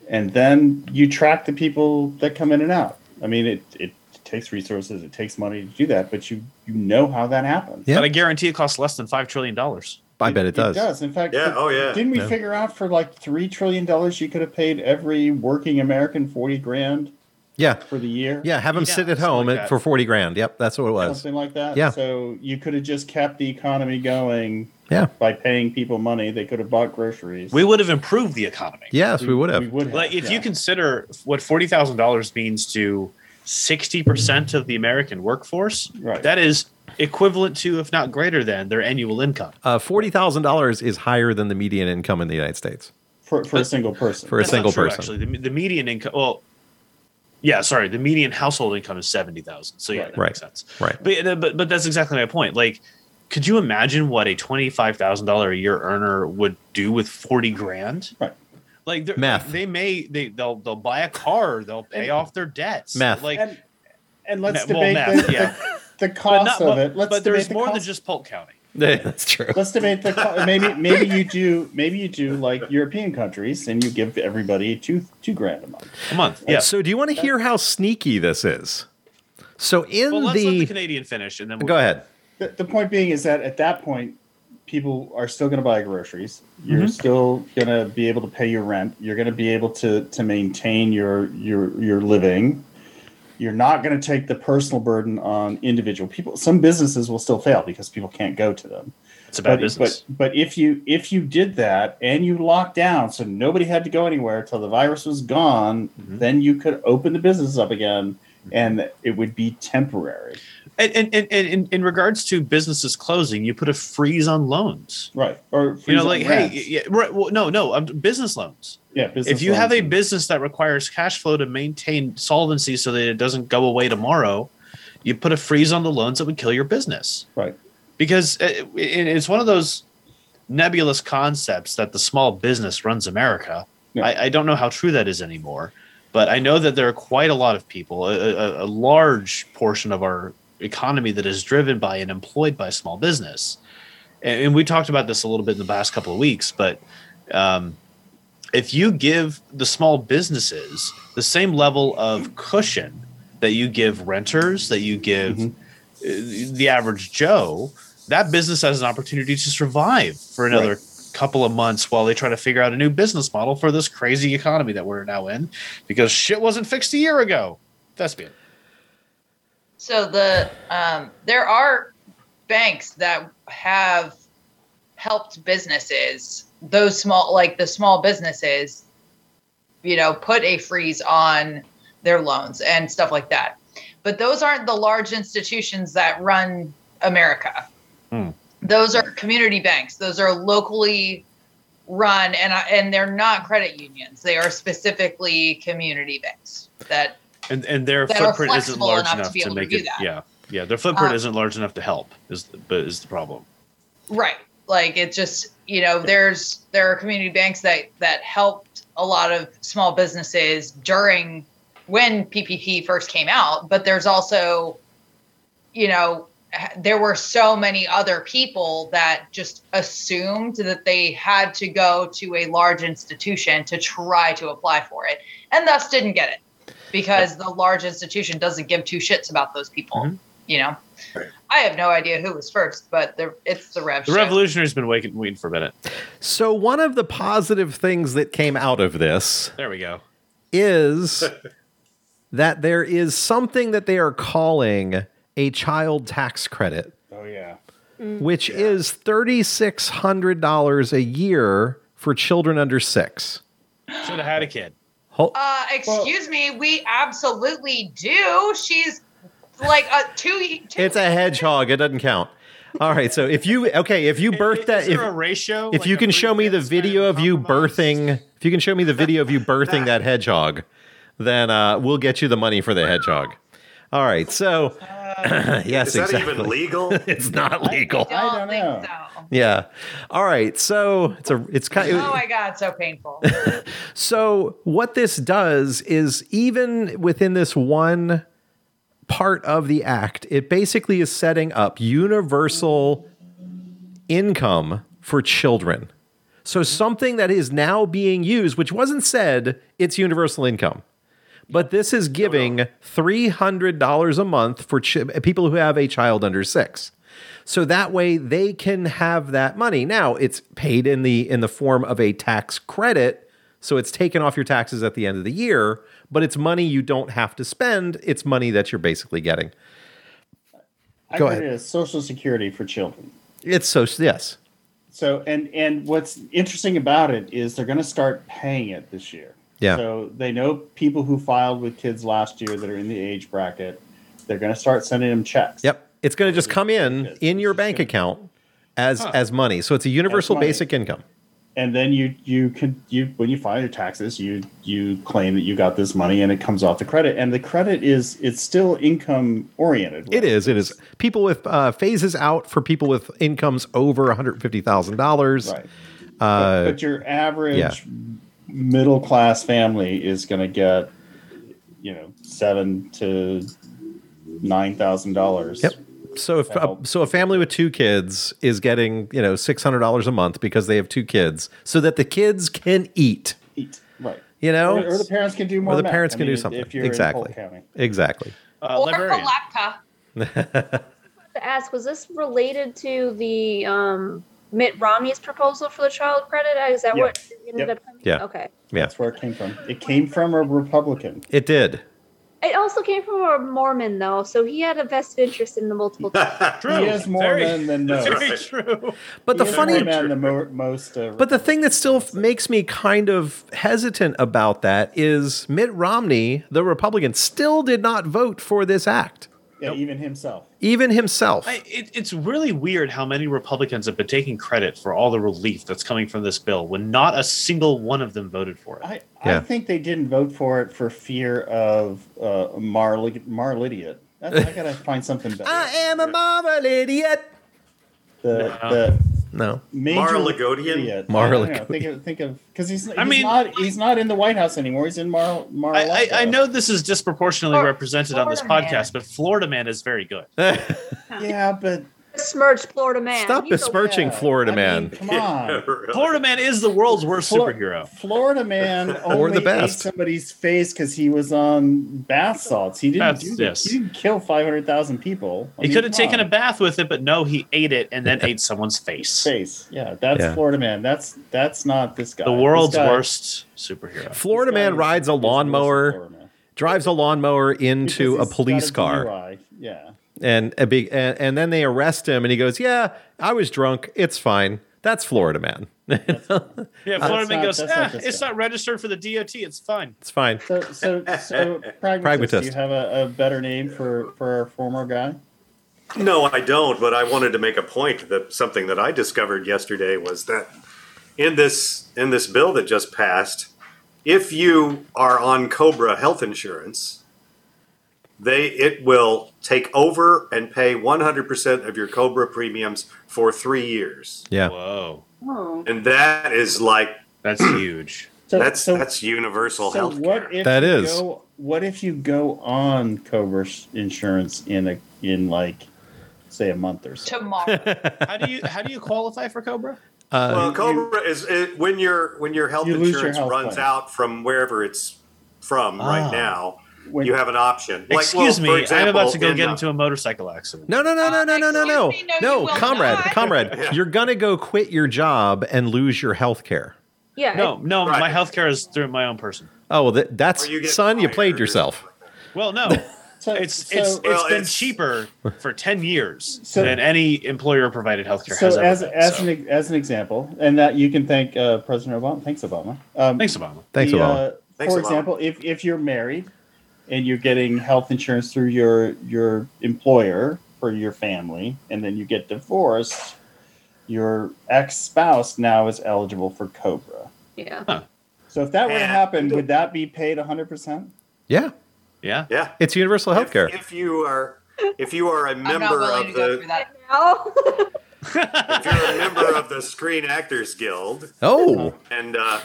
And then you track the people that come in and out. I mean, it it takes resources, it takes money to do that, but you you know how that happens. Yeah. But I guarantee it costs less than five trillion dollars. I bet it does. It does. In fact, Yeah, oh, yeah. Didn't we Yeah. figure out for like three trillion dollars you could have paid every working American forty grand Yeah. for the year? Yeah, have them Yeah, sit at home like at- for 40 grand. Yep, that's what it was. Something like that. Yeah. So you could have just kept the economy going Yeah. by paying people money. They could have bought groceries. We would have improved the economy. Yes, we would have. We have. would have. Like if yeah. you consider what forty thousand dollars means to sixty percent of the American workforce, Right. that is equivalent to, if not greater than, their annual income. Uh, $40,000 is higher than the median income in the United States. for, for a single person. For a That's not single true, person. Actually, the, the median income. Well, yeah, sorry, the median household income is seventy thousand. So yeah, Right. that Right. makes sense. Right. But, but but that's exactly my point. Like, could you imagine what a twenty five thousand dollar a year earner would do with forty grand? Right. Like they're- Math. they may they they'll they'll buy a car, they'll pay And- off their debts. Math. Like and, and let's Ma- well, debate math, the, yeah. the, the but, cost not, of it. Let's but there's the more than just Polk County. (laughs) that's true. Let's debate the co- maybe maybe you do maybe you do like European countries and you give everybody two two grand a month. A month. Yeah. So, do you want to hear how sneaky this is? So, in well, let's let the the. Canadian finish, and then we'll Go ahead. The, the point being is that at that point, people are still going to buy groceries. You're still going to be able to pay your rent. You're going to be able to to maintain your your your living. You're not going to take the personal burden on individual people. Some businesses will still fail because people can't go to them. It's a bad but, business. But but if you if you did that and you locked down so nobody had to go anywhere till the virus was gone, Mhm. then you could open the business up again and it would be temporary. And, and, and, and in, in regards to businesses closing, you put a freeze on loans. Right. Or You know, like, hey, yeah, right, well, no, no, um, business loans. yeah, business if you have a business that requires cash flow to maintain solvency so that it doesn't go away tomorrow, you put a freeze on the loans that would kill your business. right. Because it, it- it's one of those nebulous concepts that the small business runs America. Yeah. I, I don't know how true that is anymore, but I know that there are quite a lot of people, a, a, a large portion of our economy that is driven by and employed by small business. And, and we talked about this a little bit in the past couple of weeks, but um, if you give the small businesses the same level of cushion that you give renters, that you give Mhm. uh, the average Joe, that business has an opportunity to survive for another couple of months while they try to figure out a new business model for this crazy economy that we're now in because shit wasn't fixed a year ago. Thespian. So the um, there are banks that have helped businesses, those small like the small businesses, you know, put a freeze on their loans and stuff like that. But those aren't the large institutions that run America. Hmm. Those are community banks. Those are locally run and and they're not credit unions. They are specifically community banks that And and their footprint isn't large enough to enough be to, able to make do it. that. Yeah, yeah. Their footprint Uh, isn't large enough to help. Is the, but is the problem? Right. Like it's just, you know, there's there are community banks that that helped a lot of small businesses during when PPP first came out, but there's also you know, there were so many other people that just assumed that they had to go to a large institution to try to apply for it and thus didn't get it because the large institution doesn't give two shits about those people, Mhm. you know. Right. I have no idea who was first, but the, it's the Rev The revolutionary's been waiting, waiting for a minute. So, one of the positive things that came out of this There we go. is (laughs) that there is something that they are calling a child tax credit, Oh yeah. which is $3,600 a year for children under six. Should have had a kid. Hol- Uh, excuse me, we absolutely do. She's like a two. two It's a hedgehog. It doesn't count. All right. So if you okay, if you birth that, if, a ratio? if like you can show me the video of you birthing, if you can show me the video of you (laughs) birthing that hedgehog, then uh, we'll get you the money for the hedgehog. All right. So (laughs) yes, Is that exactly. even legal? (laughs) it's not legal. I I don't, don't think know. so. Yeah. All right. So it's a it's kind Oh my god, so painful. (laughs) So what this does is even within this one part of the act. It basically is setting up universal income for children. So something that is now being used, which wasn't said, it's universal income. But this is giving $300 a month for ch- people who have a child under 6. So that way they can have that money. Now, it's paid in the in the form of a tax credit, so it's taken off your taxes at the end of the year, but it's money you don't have to spend. It's money that you're basically getting. I Go ahead. it as Social Security for children. It's so yes. So and and what's interesting about it is they're going to start paying it this year. Yeah. So they know people who filed with kids last year that are in the age bracket. They're going to start sending them checks. Yep. It's going to just come in in your bank account as as money. So it's a universal basic income. And then you you can you when you file your taxes, you you claim that you got this money and it comes off the credit. And the credit is it's still income oriented. It is. It is. People with uh, phases out for people with incomes over one hundred fifty thousand dollars. Right. Uh, but your average yeah. Middle class family is going to get, you know, seven to nine thousand dollars. Yep. So if uh, so, a family with two kids is getting you know six hundred dollars a month because they have two kids, so that the kids can eat. Eat right. You know, or, or the parents can do more. Or the math. parents I can mean, do something. If you're exactly. In Exactly. Uh, or librarian. Palaka. (laughs) to ask, was this related to the um, Mitt Romney's proposal for the child credit? Is that Yeah. what it ended Yep. up coming? Yeah. Okay. Yeah. That's where it came from. It came from a Republican. It did. It also came from a Mormon, though, so he had a vested interest in the multiple. (laughs) True. He is more Very- men than most. Very true. But the He is funny, more men than mo- most. Uh, but the thing that still makes me kind of hesitant about that is Mitt Romney, the Republican, still did not vote for this act, yeah, even himself. even himself. I, it, it's really weird how many Republicans have been taking credit for all the relief that's coming from this bill when not a single one of them voted for it. I, Yeah. I think they didn't vote for it for fear of uh, Marl Marl idiot. I, I gotta find something better. (laughs) I am a marvel idiot. the No. the No. major Marligodian? idiot. Marligodian. I don't Think of think of because he's, he's I mean- not he's not in the White House anymore. He's in Mar Mar. I, I, I know this is disproportionately Flor- represented on this podcast, man. but Florida Man is very good. (laughs) Yeah, but Besmirched Florida man. Stop He's besmirching yeah, Florida I man. mean, come on. (laughs) (laughs) Florida Man is the world's worst Flor- superhero. Florida man (laughs) only the best. ate somebody's face because he was on bath salts. He didn't That's- do that. yes. He didn't kill five hundred thousand people. I He mean, could have come taken a bath with it, but no, he ate it and then ate someone's face. face. Yeah, that's Yeah. Florida man. That's that's not this guy. The This world's guy- worst superhero. Florida this guy man is- rides a is worse than lawnmower, Florida man. drives a lawnmower into a he's police got car. DUI. Yeah. And a big and, and then they arrest him and he goes yeah i was drunk it's fine that's florida man (laughs) Yeah, Florida Man goes, that's not "Ah, this it's guy." not registered for the DOT. It's fine. it's fine So so so (laughs) pragmatist. Pragmatist. Do you have a, a better name for for our former guy? No, I don't. But I wanted to make a point that something that I discovered yesterday was that in this in this bill that just passed, if you are on Cobra health insurance, they it will take over and pay 100% of your Cobra premiums for 3 years. yeah Whoa, Oh. And that is like (clears throat) that's huge. So, that's so, that's universal so health what care. if That you is. Go, what if you go on Cobra insurance in a in like say a month or so? Tomorrow. (laughs) How do you how do you qualify for Cobra? uh, Well, Cobra is it, when your when your health You lose your insurance health runs plan. out from wherever it's from Ah. right now when, you have an option. Like, excuse well, me, example, I'm about to go in get uh, into a motorcycle accident. No, no, no, no, no, no, no, no, no, comrade, not. comrade, (laughs) yeah. you're gonna go quit your job and lose your health care. Yeah. No, no, right. my health care is through my own person. Oh well, that, that's you son, you played yourself. Well, no. (laughs) So, it's so, it's, it's been it's, cheaper (laughs) for ten years so, than any employer provided healthcare. So has ever as been, as an as an example, and that you can thank uh, President Obama. Thanks Obama. Um, thanks Obama. Thanks Obama. Uh, thanks for Obama. example, if if you're married and you're getting health insurance through your your employer for your family, and then you get divorced, your ex spouse now is eligible for Cobra. yeah. So if that were to happen, would that be paid 100 percent? yeah Yeah, Yeah. it's universal health care If, if you are if you are a I'm not member of to go through the (laughs) if you're a member of the Screen Actors Guild oh and uh,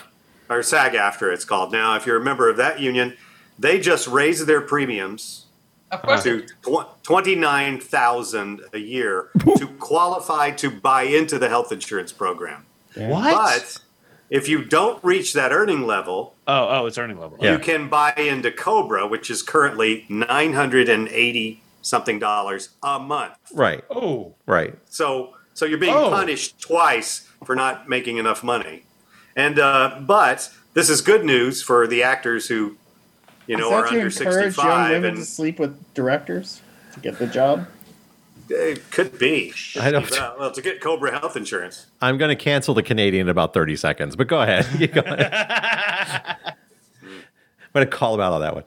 or SAG-AFTRA it's called now, if you're a member of that union, they just raise their premiums Of to tw- 29,000 a year to (laughs) qualify to buy into the health insurance program. What? But if you don't reach that earning level, oh, oh, it's earning level. Yeah. you can buy into Cobra, which is currently 980 something dollars a month. Right. Oh, Right. So so you're being Oh. punished twice for not making enough money. And uh, but this is good news for the actors who you know Is are that to under encourage young 65 women and to sleep with directors to get the job? it could be. I don't- Well, well, to get Cobra health insurance. I'm going to cancel the Canadian in about 30 seconds, but go ahead. (laughs) You go ahead. I'm going to call him out on that one.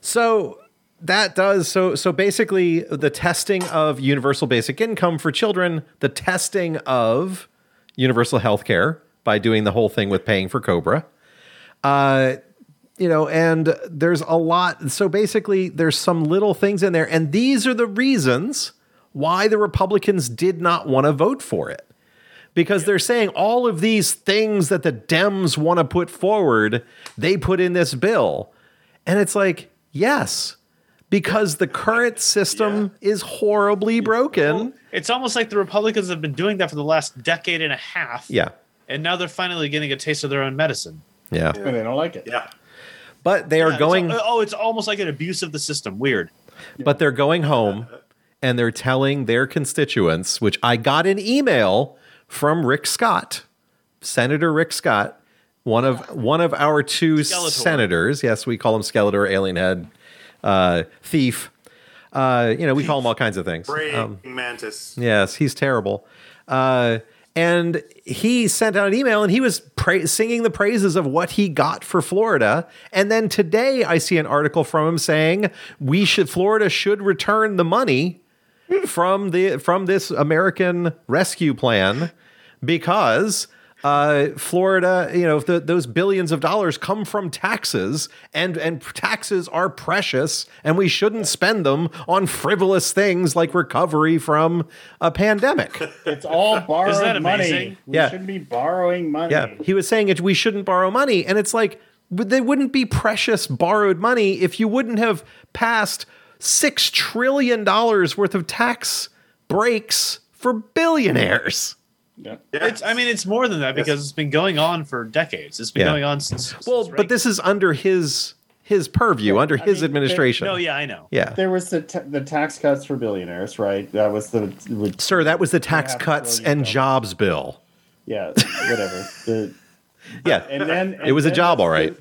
So that does so so basically the testing of universal basic income for children, the testing of universal health care by doing the whole thing with paying for Cobra. Uh you know, and there's a lot. So basically, there's some little things in there, and these are the reasons why the Republicans did not want to vote for it because they're saying all of these things that the Dems want to put forward, they put in this bill. And it's like, yes, because the current system is horribly broken. it's almost like the Republicans have been doing that for the last decade and a half. Yeah. And now they're finally getting a taste of their own medicine. Yeah. And they don't like it. Yeah. But they are Yeah, it's going al- oh, it's almost like an abuse of the system. Weird. but they're going home and they're telling their constituents, which I got an email from Rick Scott, Senator Rick Scott, one of one of our two Skeletor. senators. Yes, we call him Skeletor, Alien Head, uh, Thief. Uh, you know, we call him all kinds of things. Praying Um, mantis. Yes, he's terrible. Uh, and he sent out an email and he was pra- singing the praises of what he got for Florida. And then today I see an article from him saying we should Florida should return the money from the from this American rescue plan because uh, Florida, you know, the, those billions of dollars come from taxes, and and taxes are precious, and we shouldn't spend them on frivolous things like recovery from a pandemic. (laughs) It's all borrowed that money. amazing? We Yeah. shouldn't be borrowing money. Yeah, he was saying it. We shouldn't borrow money, and it's like they wouldn't be precious borrowed money if you wouldn't have passed six trillion dollars worth of tax breaks for billionaires. Yeah. It's, I mean, it's more than that because it's been going on for decades. It's been Yeah. going on since. Well, since but this is under his his purview, under his mean, administration. No, yeah, I know. yeah. There was the t- the tax cuts for billionaires, right? That was the would- Sir, that was the tax cuts and and dollars. jobs bill. yeah, whatever. (laughs) The Yeah. and then It was a job, then all right.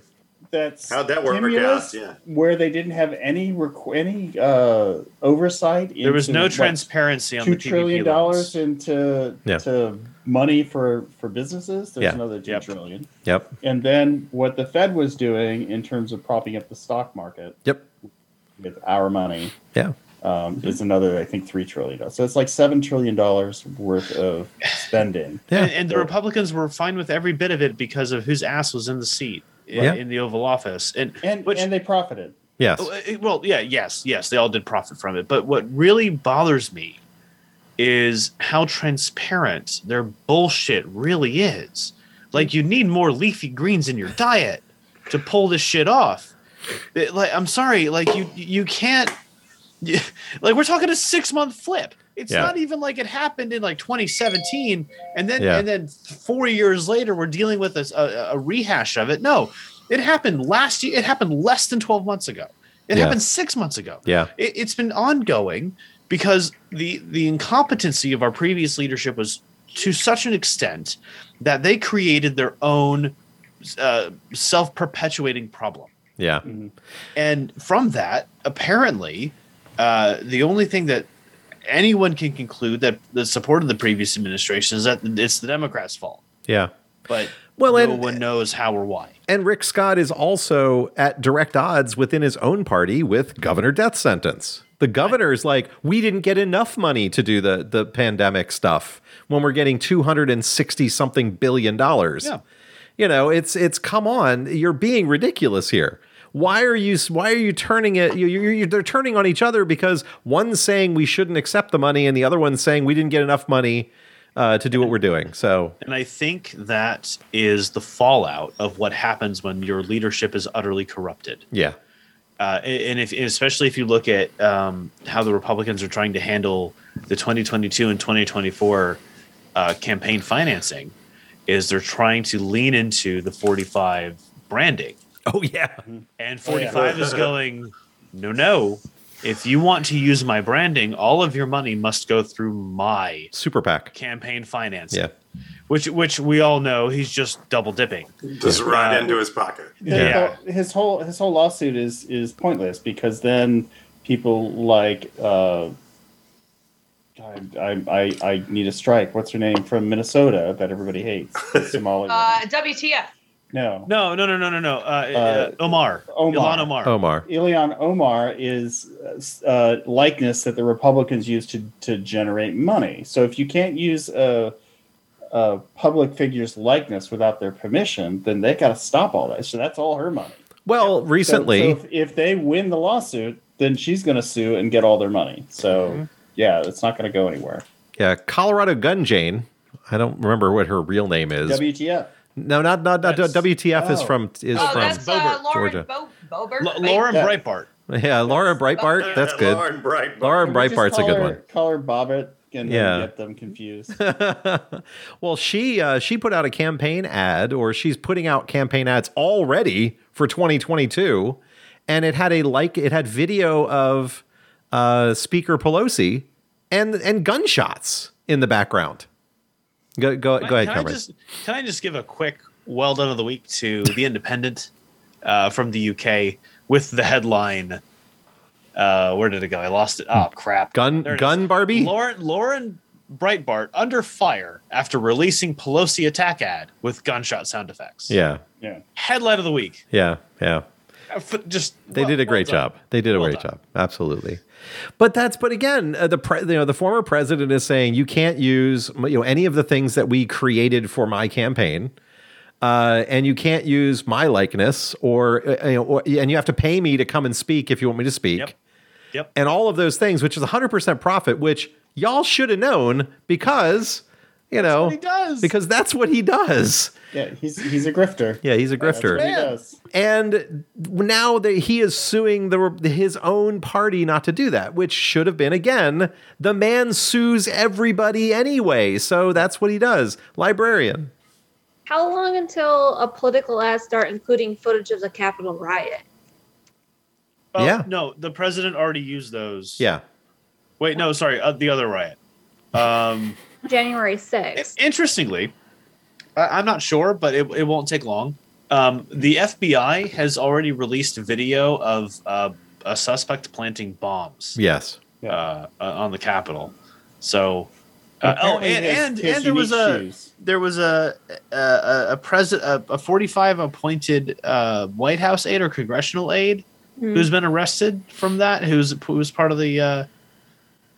That's How'd that work out? stimulus Yeah. Where they didn't have any requ- any uh, oversight. There was into, no what, transparency on two the trillion PPP dollars into Yeah. to money for for businesses. There's Yeah. another two Yep. trillion. Yep. And then what the Fed was doing in terms of propping up the stock market Yep. with our money Yeah. um, is another, I think, three trillion dollars. So it's like seven trillion dollars worth of spending. Yeah. And, and the Republicans were fine with every bit of it because of whose ass was in the seat in, Yeah. in the Oval Office. And And which, and they profited. Yes. Oh, uh, well, yeah, yes, yes, they all did profit from it. But what really bothers me is how transparent their bullshit really is. Like, you need more leafy greens in your diet to pull this shit off. It- like, I'm sorry, like you you can't. you- (laughs) like, we're talking a six month flip. It's Yeah. not even like it happened in like 2017, and then Yeah. and then four years later, we're dealing with a, a, a rehash of it. No, it happened last year. It happened less than 12 months ago. It Yeah. happened six months ago. Yeah. It, it's been ongoing because the the incompetency of our previous leadership was to such an extent that they created their own uh, self perpetuating problem. Yeah. And from that, apparently, uh, the only thing that anyone can conclude that the support of the previous administration is that it's the Democrats' fault. Yeah. But Well, no and- one knows how or why. And Rick Scott is also at direct odds within his own party with Governor Death Sentence. The governor is like, we didn't get enough money to do the, the pandemic stuff when we're getting 260 something billion dollars. Yeah. You know, it's it's come on, you're being ridiculous here. Why are you why are you turning it you, you, you, they're turning on each other because one's saying we shouldn't accept the money and the other one's saying we didn't get enough money uh, to do what we're doing. So, And I think that is the fallout of what happens when your leadership is utterly corrupted. yeah. Uh, and if especially if you look at um, how the Republicans are trying to handle the 2022 and 2024 uh, campaign financing, is they're trying to lean into the 45 branding, Oh yeah. and Oh, yeah. 45 is going, no, no. If you want to use my branding, all of your money must go through my Super PAC. campaign finance. Yeah. Which, which we all know he's just double dipping. Just right Uh, into his pocket. Yeah. His, his whole his whole lawsuit is is pointless because then people like uh, I, I I I need a strike. What's her name from Minnesota that everybody hates? The (laughs) Somali. Uh, WTF? No, No, no, no, no, no, no. Uh, uh, Omar. Omar. Ilhan Omar. Omar. Ilhan Omar is uh, likeness that the Republicans use to to generate money. So if you can't use a, a public figure's likeness without their permission, then they got to stop all that. So that's all her money. Well, So- recently, so if, if they win the lawsuit, then she's going to sue and get all their money. So Mm-hmm. yeah, it's not going to go anywhere. yeah, Colorado Gun Jane. I don't remember what her real name is. WTF? No, not not, not That's- WTF is oh. from is Oh, from that's uh, Boebert, Lauren Georgia. Bo- Boebert. L- right? Lauren Yeah. Breitbart. yeah Laura Breitbart. That's good. Lauren Bright. Lauren Can we Breitbart's a good her- one. Call her Bobbitt and then Yeah. get them confused. (laughs) well, she uh, she put out a campaign ad, or she's putting out campaign ads already for 2022, and it had a like it had video of uh, Speaker Pelosi and and gunshots in the background. Go go go ahead, can I just can I just give a quick well done of the week to the Independent uh, from the UK with the headline. Uh, where did it go? I lost it. Oh crap! Gun There it is. gun Barbie. Lauren Lauren Breitbart under fire after releasing Pelosi attack ad with gunshot sound effects. Yeah, yeah. Headline of the week. yeah, yeah. Uh, Just They well- did a great done. job. They did a Well great done. job. Absolutely. But that's but again, uh, the pre, you know the former president is saying you can't use you know any of the things that we created for my campaign. Uh, and you can't use my likeness, or, uh, you know, or and you have to pay me to come and speak if you want me to speak, Yep. Yep. and all of those things, which is 100% profit, which y'all should have known because, you know, what he does. because that's what he does. Yeah, he's he's a grifter. Yeah, he's a That's grifter what he does. and now that he is suing the his own party not to do that, which should have been again the man sues everybody anyway, so that's what he does. Librarian. How long until a political ad start including footage of the Capitol riot? Oh, Yeah. No, the president already used those. Yeah, Wait, no, sorry, uh, the other riot. Um, January 6th. interestingly, I, I'm not sure, but it, it won't take long. Um, the FBI has already released video of uh, a suspect planting bombs yes, uh, uh, on the Capitol. So, uh, oh, and his- and, his and there was a shoes. there was a a, a president a, a 45 appointed uh, White House aide or congressional aide Hmm. who's been arrested from that who's who was part of the uh,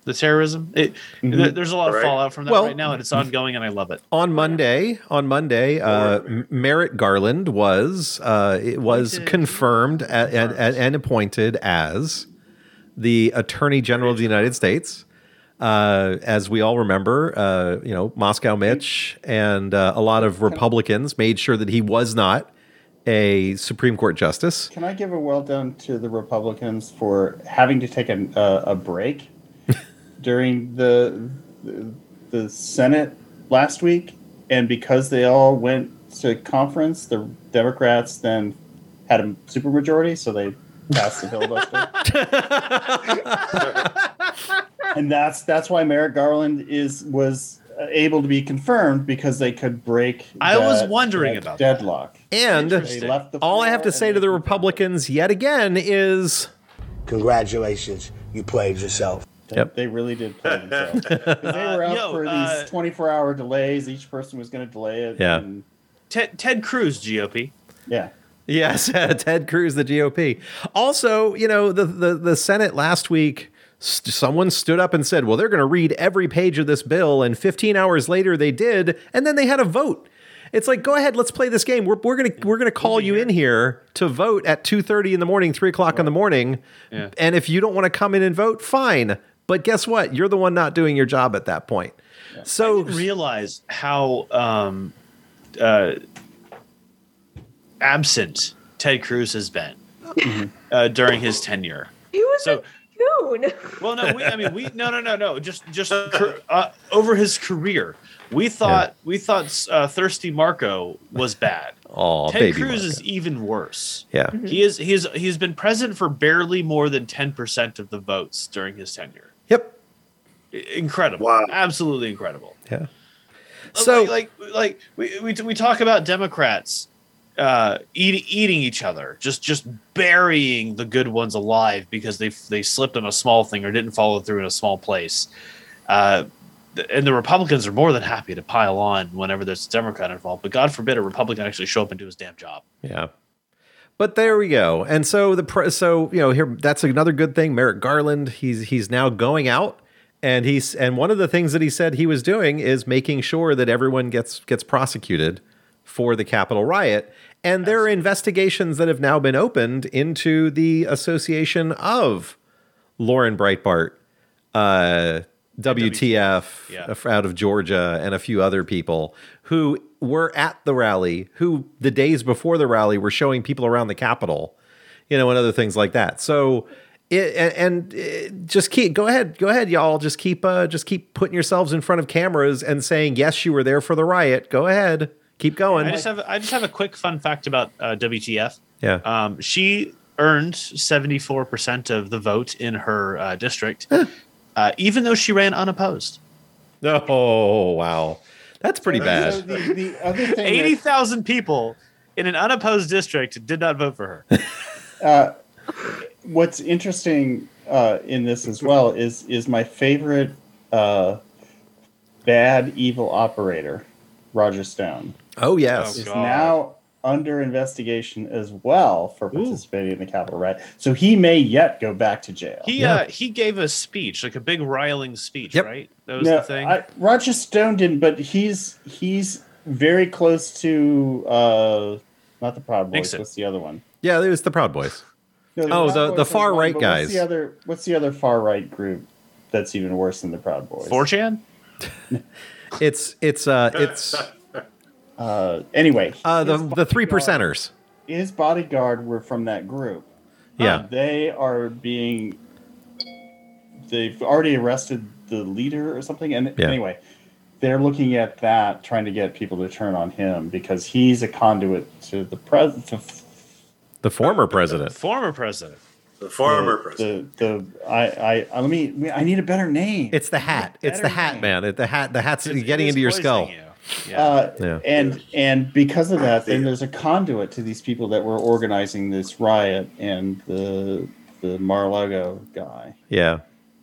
the terrorism. It, Mhm. there- there's a lot of Right. fallout from that Well- right now, and it's ongoing, and I love it. on Monday, on Monday, uh, M- Merrick Garland was uh, it was Appointed. confirmed a- and, and, and appointed as the Attorney General of the United States. Uh, as we all remember, uh, you know, Moscow Mitch and uh, a lot of Republicans made sure that he was not a Supreme Court justice. Can I give a well done to the Republicans for having to take a, a, a break during the, the the Senate last week, and because they all went to conference, the Democrats then had a supermajority, so they passed the filibuster. (laughs) and that's that's why Merrick Garland is was uh, able to be confirmed because they could break. I was wondering that about that. deadlock. And left the all I have to say to the. Republicans yet again is Congratulations, you played yourself. They, Yep. they really did play themselves. 'Cause (laughs) they were Uh, yo, for uh, these 24 hour delays. Each person was going to delay it. Yeah. and- Ted, Ted Cruz, GOP. yeah. Yes, (laughs) Ted Cruz, the GOP. Also, you know, the the, the Senate last week, someone stood up and said, "Well, they're going to read every page of this bill," and 15 hours later, they did, and then they had a vote. It's like, go ahead, let's play this game. We're, we're gonna we're gonna call you in here to vote at 2:30 in the morning, three o'clock in the morning, Yeah. and if you don't want to come in and vote, fine. But guess what? You're the one not doing your job at that point. So didn't realize how um, uh, absent Ted Cruz has been. uh, during his tenure. He was So- a. Well, no, we, I mean, we no, no, no, no. Just, just (laughs) uh, over his career, we thought we thought uh, Thirsty Marco was bad. (laughs) Oh, Ted baby. Cruz Marco. is even worse. yeah. He is he is he's been present for barely more than ten percent of the votes during his tenure. Yep. I- Incredible! Wow. absolutely incredible. Yeah. So like like, like we, we we talk about Democrats uh, eat, eating each other, just just burying the good ones alive because they they slipped on a small thing or didn't follow through in a small place. Uh, and the Republicans are more than happy to pile on whenever there's a Democrat involved. But God forbid a Republican actually show up and do his damn job. Yeah. But there we go. And so the pre- so you know here that's another good thing. Merrick Garland, he's he's now going out and he's and one of the things that he said he was doing is making sure that everyone gets gets prosecuted for the Capitol riot. And there are investigations that have now been opened into the association of Lauren Breitbart, uh, WTF yeah. uh, out of Georgia, and a few other people who were at the rally, who the days before the rally were showing people around the Capitol, you know, and other things like that. So, it, and, and uh, just keep go ahead, go ahead, y'all. Just keep uh, just keep putting yourselves in front of cameras and saying yes, you were there for the riot. Go ahead, keep going. I just have I just have a quick fun fact about uh, WTF. yeah, Um, she earned 74% of the vote in her uh, district, uh, even though she ran unopposed. Oh wow, that's pretty So bad. the, the other thing, 80,000 people in an unopposed district did not vote for her. (laughs) what's interesting uh, in this as well is is my favorite uh, bad evil operator, Roger Stone, Oh yes, is God. now under investigation as well for participating in the Capitol riot. So he may yet go back to jail. He Yeah. uh, he gave a speech, like a big riling speech, Yep. right? That was no, the thing. I, Roger Stone didn't, but he's he's very close to uh, not the Proud Boys. Nixon. What's the other one? yeah, it was the Proud Boys. No, Oh, the- the far one, right but guys. What's the other? What's the other far right group that's even worse than the Proud Boys? 4chan? (laughs) It's it's uh it's (laughs) Uh, anyway, uh the the three percenters. His bodyguard were from that group. Yeah. they are being. They've already arrested the leader or something, and Yeah. anyway, they're looking at that, trying to get people to turn on him because he's a conduit to the president. The former president. Former president. The former president. The the I I, I let me I need a better name. It's the hat. It's the hat, name. man. It, the hat. The hat's It- it getting into your skull. you. Yeah. Uh, Yeah. and and because of that, then there's a conduit to these people that were organizing this riot and the the Mar-a-Lago guy, Yeah.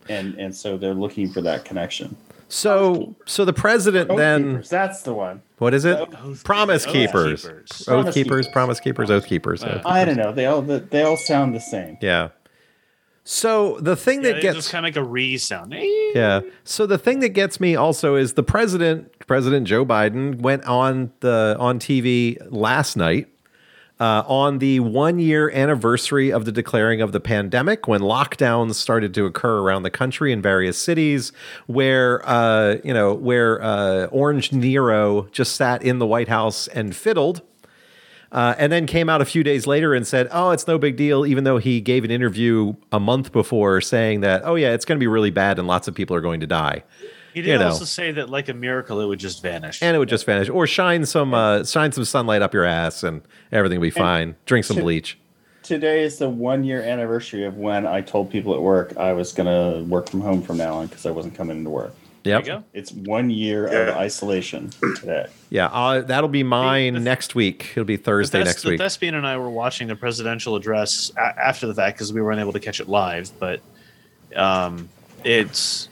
and and so they're looking for that connection. So so the president Oath then Keepers, that's the one. what is it? Oath- Promise Oath keepers. keepers. Oath Promise keepers. keepers. Promise keepers. Oath keepers. Yeah. oath I don't know. They all they all sound the same. Yeah. So the thing Yeah, that gets just kind of make a re sound. Yeah. So the thing that gets me also is the president, President Joe Biden, went on the on TV last night uh, on the one year anniversary of the declaring of the pandemic, when lockdowns started to occur around the country in various cities, where uh, you know where uh, Orange Nero just sat in the White House and fiddled. Uh, and then came out a few days later and said, "Oh, it's no big deal," even though he gave an interview a month before saying that, "Oh yeah, it's going to be really bad and lots of people are going to die." He did You know. also say that, like a miracle, it would just vanish. and it would just vanish or shine some uh, shine some sunlight up your ass and everything will be fine drink some to- bleach Today is the one year anniversary of when I told people at work I was going to work from home from now on because I wasn't coming into work. there yep you go. It's one year of isolation today. yeah uh, that'll be mine the- next week it'll be thursday the next Thes- week The Thespian and I were watching the presidential address a- after the fact because we weren't able to catch it live. But um, it's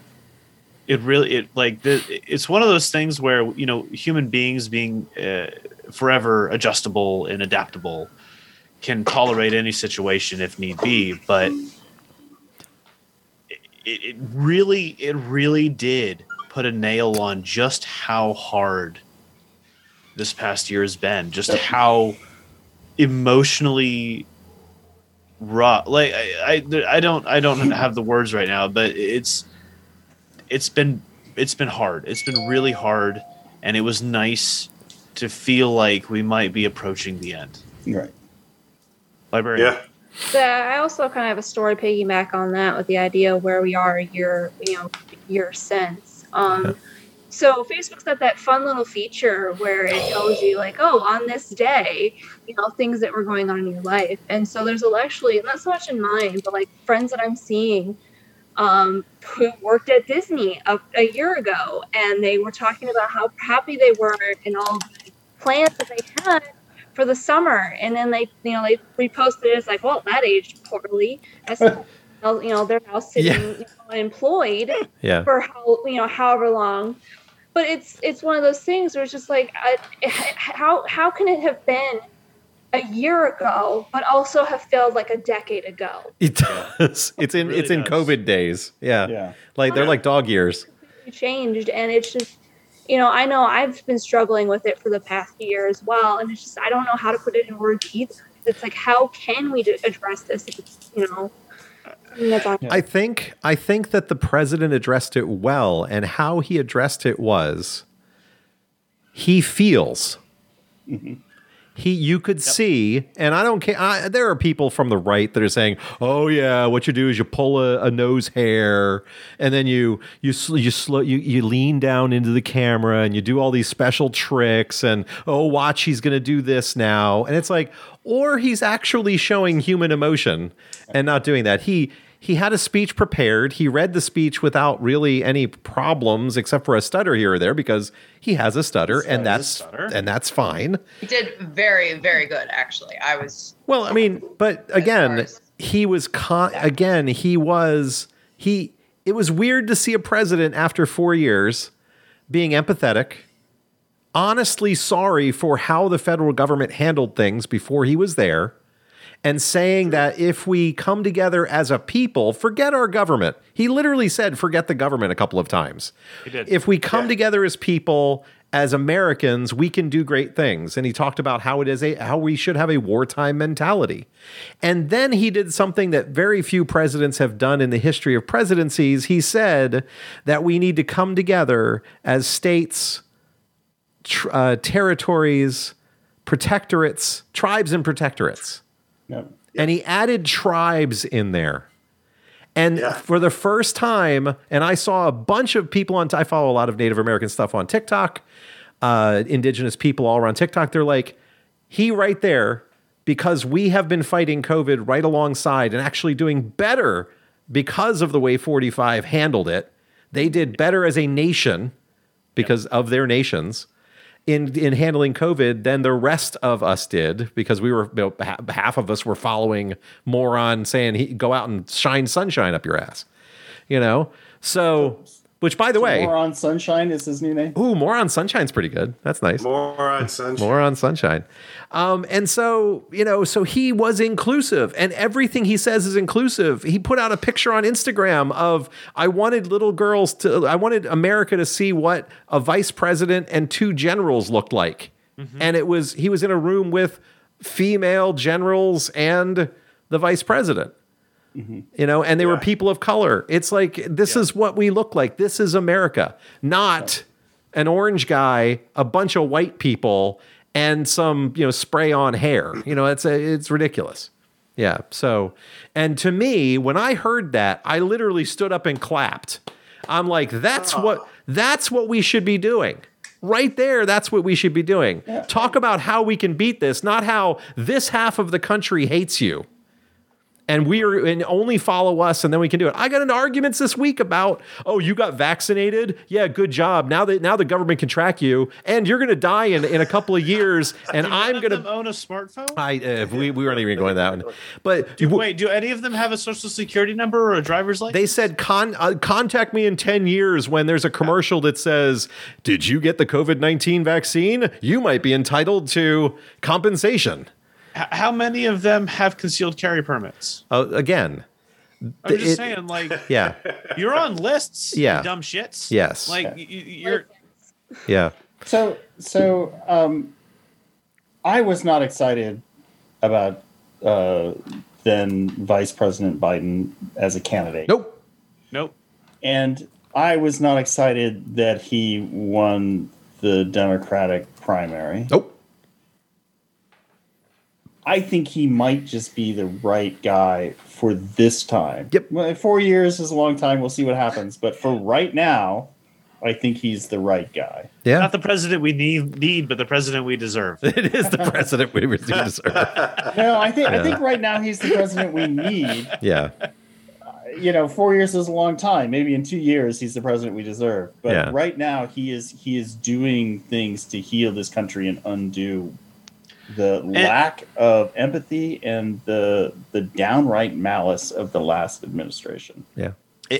it really it like the, it's one of those things where you know human beings being uh, forever adjustable and adaptable can tolerate any situation if need be, but it, it really it really did put a nail on just how hard this past year has been just how emotionally raw like I, I i don't i don't have the words right now but it's it's been it's been hard it's been really hard and it was nice to feel like we might be approaching the end Right. librarian Yeah. So I also kind of have a story piggyback on that with the idea of where we are a year, you know, year since. Um, so Facebook's got that fun little feature where it tells you like, oh, on this day, you know, things that were going on in your life. And so there's actually not so much in mine, but like friends that I'm seeing um, who worked at Disney a, a year ago, and they were talking about how happy they were and all the plans that they had for the summer. And then they, you know, they reposted it. It's like, well, that aged poorly. As (laughs) you know, they're now sitting Yeah. you know, unemployed Yeah. for how you know however long. But it's it's one of those things where it's just like, I, (laughs) how how can it have been a year ago, but also have felt like a decade ago? It does. (laughs) It's in really it's in does. COVID days. Yeah. Yeah. Like they're like dog years. changed and it's just you know i know i've been struggling with it for the past year as well and it's just i don't know how to put it in words either it's like how can we address this if it's you know something that's on- I think I think that the president addressed it well, and how he addressed it was he feels. Mm-hmm. He, you could see, and I don't care. I, there are people from the right that are saying, "Oh yeah, what you do is you pull a, a nose hair, and then you you you slow you you lean down into the camera, and you do all these special tricks, and oh watch, he's gonna do this now, and it's like, or he's actually showing human emotion and not doing that. He he had a speech prepared. He read the speech without really any problems, except for a stutter here or there, because he has a stutter, and that's stutter. and that's fine. He did very, very good, actually. I was Well, I mean, but again, as- he was con- again, he was he it was weird to see a president after 4 years being empathetic, honestly sorry for how the federal government handled things before he was there. And saying that if we come together as a people, forget our government. He literally said, forget the government a couple of times. He did. If we come together as people, as Americans, we can do great things. And he talked about how it is a how we should have a wartime mentality. And then he did something that very few presidents have done in the history of presidencies. He said that we need to come together as states, tr- uh, territories, protectorates, tribes and protectorates Yep. and he added tribes in there. And Yeah. for the first time, and I saw a bunch of people on, I follow a lot of Native American stuff on TikTok, uh, indigenous people all around TikTok. They're like, he right there, because we have been fighting COVID right alongside and actually doing better because of the way 45 handled it. They did better as a nation because of their nations in in handling COVID than the rest of us did because we were you know, half of us were following moron saying he go out and shine sunshine up your ass, you know. So, which by the way, More on Sunshine is his new name. ooh, moron sunshine's pretty good. That's nice. More on (laughs) sunshine. More on sunshine. Um, and so, you know, so he was inclusive and everything he says is inclusive. He put out a picture on Instagram of, I wanted little girls to, I wanted America to see what a vice president and two generals looked like. And it was, he was in a room with female generals and the vice president Mm-hmm. you know, and they were people of color. It's like this is what we look like. This is America, not an orange guy, a bunch of white people, and some you know spray on hair. You know, it's a, it's ridiculous. Yeah. So, and to me, when I heard that, I literally stood up and clapped. I'm like, that's ah. what that's what we should be doing. Right there, that's what we should be doing. Talk about how we can beat this, not how this half of the country hates you and we are and only follow us and then we can do it. I got into arguments this week about, oh, you got vaccinated? Yeah, good job. Now that now the government can track you and you're gonna die in, in a couple of years (laughs) and I'm None of them gonna own a smartphone. I uh, we, we weren't even going that one. But Do, wait, do any of them have a social security number or a driver's license? they said con- uh, contact me in 10 years when there's a commercial that says, "Did you get the COVID-19 vaccine? You might be entitled to compensation." H- how many of them have concealed carry permits? Uh, again, I'm just it- saying, like yeah. you're on lists. Yeah. you dumb shits. Yes. like y- y- you're. Yeah. So, so um, I was not excited about uh, then Vice President Biden as a candidate. Nope. Nope. And I was not excited that he won the Democratic primary. Nope. I think he might just be the right guy for this time. Yep. Well, four years is a long time. We'll see what happens. But for right now, I think he's the right guy. Yeah, Not the president we need, need, but the president we deserve. (laughs) it is the president we deserve. (laughs) No, I think Yeah. I think right now he's the president we need. Yeah, uh, You know, four years is a long time. Maybe in two years he's the president we deserve. But Yeah. right now he is he is doing things to heal this country and undo the lack of empathy and the the downright malice of the last administration. yeah.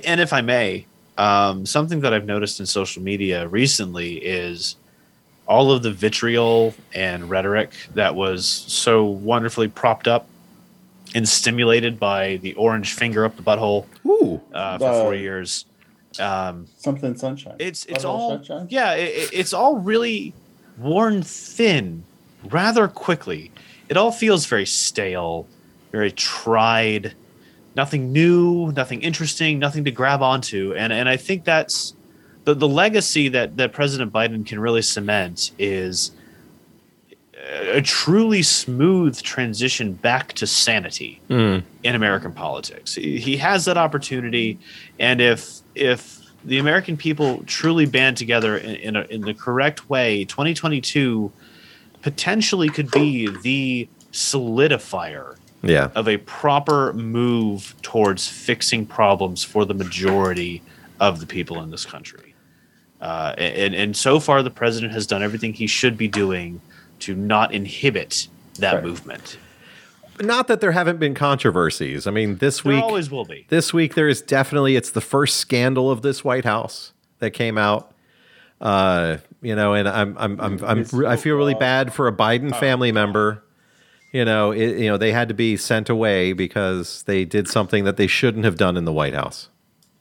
And if I may, um, something that I've noticed in social media recently is all of the vitriol and rhetoric that was so wonderfully propped up and stimulated by the orange finger up the butthole Ooh, uh, for Uh, four years. Um, Something sunshine. it's it's Butthole all sunshine? yeah, it, it- it's all really worn thin rather quickly. It all feels very stale, very tried. Nothing new, nothing interesting, nothing to grab onto, and and I think that's the the legacy that that President Biden can really cement is a truly smooth transition back to sanity Mm. in American politics. He he has that opportunity, and if if the American people truly band together in in, a, in the correct way, 2022 potentially could be the solidifier yeah, of a proper move towards fixing problems for the majority of the people in this country. Uh, and, and so far, the president has done everything he should be doing to not inhibit that Right. movement. not that there haven't been controversies. I mean, this There week always will be. this week there is definitely it's the first scandal of this White House that came out. Uh, you know, and I'm I'm I'm, I'm I feel really bad for a Biden family member. You know, it, you know they had to be sent away because they did something that they shouldn't have done in the White House.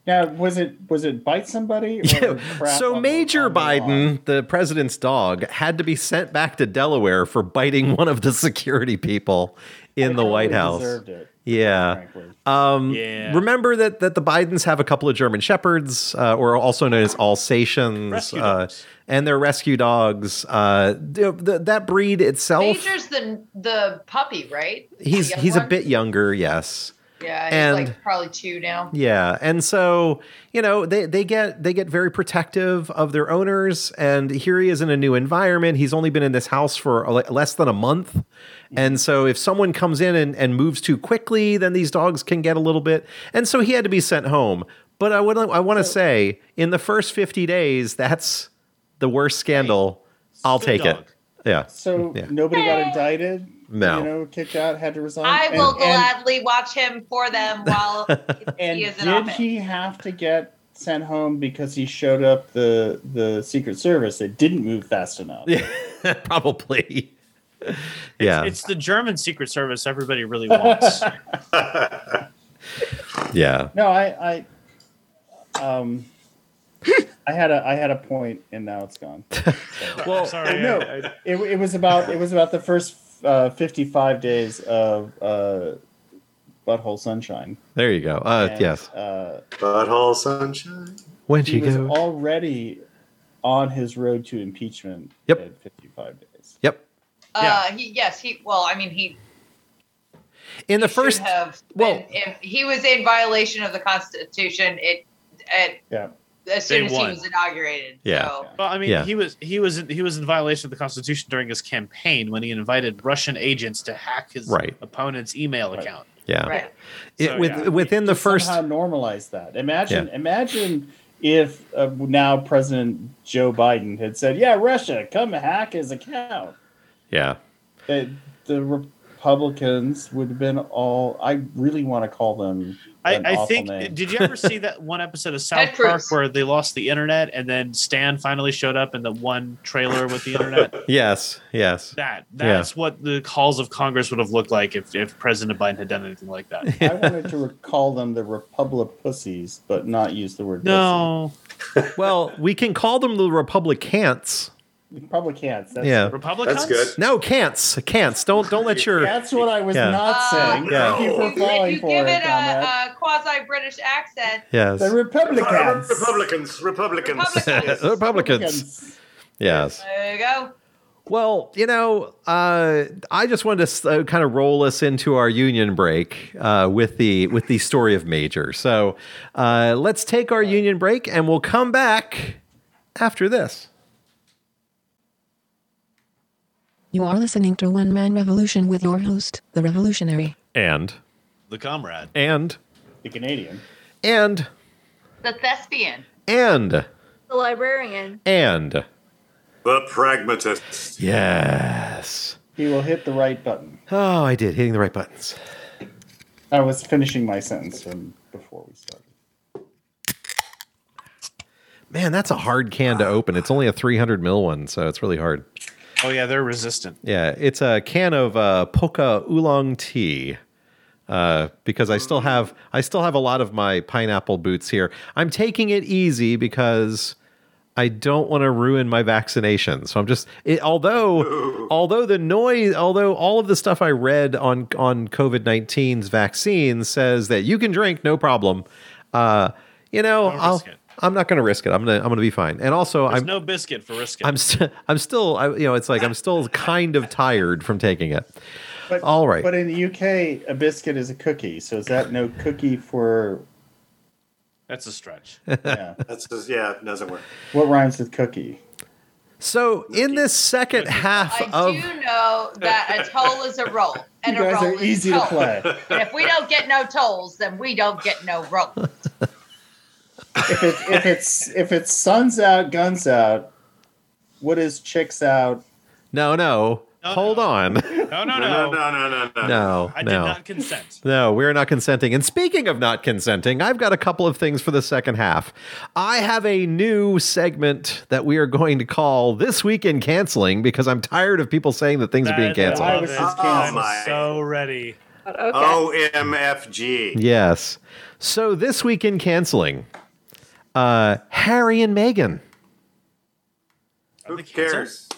Now, was it was it bite somebody? Or Yeah. So Major the? Biden, the president's dog, had to be sent back to Delaware for biting one of the (laughs) security people in They the White House. Deserved it. Yeah. Um, Yeah. Remember that that the Bidens have a couple of German Shepherds, uh, or also known as Alsatians, uh, and they're rescue dogs. Uh, the, the, that breed itself, Major's the the puppy, right? The he's young he's a bit younger, yes. Yeah, he's and- like probably two now. Yeah, and so you know they they get they get very protective of their owners, and here he is in a new environment. He's only been in this house for le- less than a month, and so if someone comes in and, and moves too quickly, then these dogs can get a little bit. And so he had to be sent home. But I would I want to say in the first fifty days, that's the worst scandal. I'll take dog. it. Yeah. So Yeah. nobody got indicted. No. you know, kicked out, had to resign. I And- will and- gladly watch him for them while And (laughs) he is in did office. he have to get sent home because he showed up the the Secret Service that didn't move fast enough? Yeah, (laughs) probably. yeah, It's the German Secret Service everybody really wants. (laughs) yeah. No, I, I, um, I had a I had a point and now it's gone. Well, Sorry, no, I- I- it, it was about it was about the first uh, fifty five days of uh, Butthole Sunshine. there you go. Uh, And, yes. uh, Butthole sunshine. When'd he you was go? already on his road to impeachment. Yep. at fifty five days. yep. Uh, he yes, he well, I mean he In the should first, have well- been, if he was in violation of the Constitution. It at Yeah. As soon as he was inaugurated. Yeah. So. Well, I mean, Yeah. he was he was he was in violation of the Constitution during his campaign when he invited Russian agents to hack his Right. opponent's email Right. account. yeah, Right. it, So, with, yeah. within the to first, somehow normalize that. Imagine, imagine if uh, now President Joe Biden had said, "Yeah, Russia, come hack his account." yeah, The, the Republicans would have been all. I really want to call them. I, I think. name. Did you ever see that one episode of (laughs) South Ted Park Cruz. where they lost the internet and then Stan finally showed up in the one trailer with the internet? (laughs) yes, yes, That that's what the halls of Congress would have looked like if, if President Biden had done anything like that. (laughs) I wanted to call them the Republic Pussies, but not use the word. No, well, we can call them the Republicans. pussy. Can't. That's Yeah. Republicans. That's good. No, can'ts, can'ts. Don't don't let your That's what I was Yeah. not Uh, saying. Yeah. Thank you for If falling you for give it, it a, a quasi British accent, yes, the Republicans. Republicans. Republicans. (laughs) Republicans. Republicans. Yes. there you go. Well, you know, uh, I just wanted to uh, kind of roll us into our union break uh, with the with the story of Major. So uh, let's take our union break, and we'll come back after this. You are listening to One Man Revolution with your host, The Revolutionary. And The comrade. and The Canadian. and The thespian. and The librarian. and The pragmatist. yes. He will hit the right button. Oh, I did hitting the right buttons. I was finishing my sentence from before we started. Man, that's a hard can to open. It's only a 300 mil one, so it's really hard. Oh yeah, they're resistant. Yeah, it's a can of uh, Pokka oolong tea. Uh, because I still have I still have a lot of my pineapple boots here. I'm taking it easy because I don't want to ruin my vaccination. So I'm just it, although (gasps) although the noise although all of the stuff I read on on COVID-19's vaccine says that you can drink no problem. Uh, you know, I'll it. I'm not going to risk it. I'm going to I'm going to be fine. And also There's I'm no biscuit for risking. I'm st- I'm still I, you know it's like I'm still kind of tired from taking it. But, All right. But in the UK, a biscuit is a cookie. So is that no cookie for? That's a stretch. (laughs) Yeah. That's just, yeah, it doesn't work. what rhymes with cookie? So in this second half I of I do know that a toll is a roll, and you a guys roll are is easy a to toll. play. And if we don't get no tolls, then we don't get no roll. (laughs) if, it, if it's if it's suns out, guns out, what is chicks out? no no No, hold no. on No, no, No, no. no, no, no, no. no I did no not consent. no we're not consenting. And speaking of not consenting, I've got a couple of things for the second half. I have a new segment that we are going to call this week in canceling because I'm tired of people saying that things are being canceled. I I was just Oh, canceled. my. So ready. Okay. OMFG. Yes. So this week in canceling, uh, Harry and Meghan. Who cares?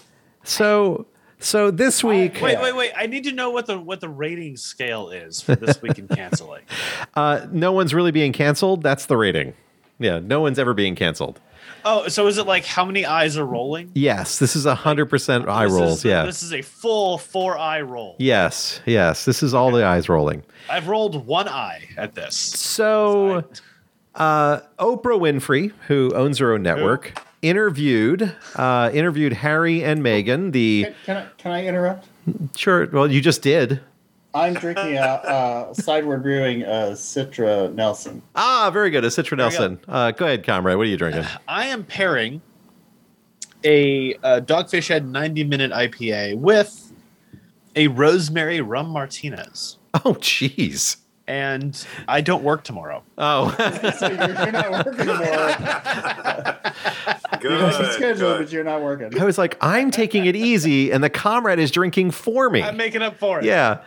So so this week, Wait, wait, wait. I need to know what the what the rating scale is for this week in canceling. (laughs) uh, no one's really being canceled. That's the rating. Yeah, no one's ever being canceled. Oh, so is it like how many eyes are rolling? Yes, this is a hundred percent eye This rolls. is- yeah. This is a full four eye roll. Yes, yes. This is all the eyes rolling. I've rolled one eye at this. So, uh, Oprah Winfrey, who owns her own network, interviewed uh, interviewed Harry and Meghan. The Can, can I can I interrupt? sure. Well, you just did. I'm drinking a, uh sideward brewing uh, Citra Nelson. Ah, very good. A Citra you go. Nelson. Uh, go ahead, comrade. What are you drinking? (sighs) I am pairing a uh, Dogfish Head 90 minute IPA with a Rosemary Rum Martinez. Oh, jeez. And I don't work tomorrow. Oh, (laughs) So you're, you're not working tomorrow. Good. You have a schedule, good. but you're not working. I was like, I'm taking it easy, and the comrade is drinking for me. I'm making up for it. Yeah.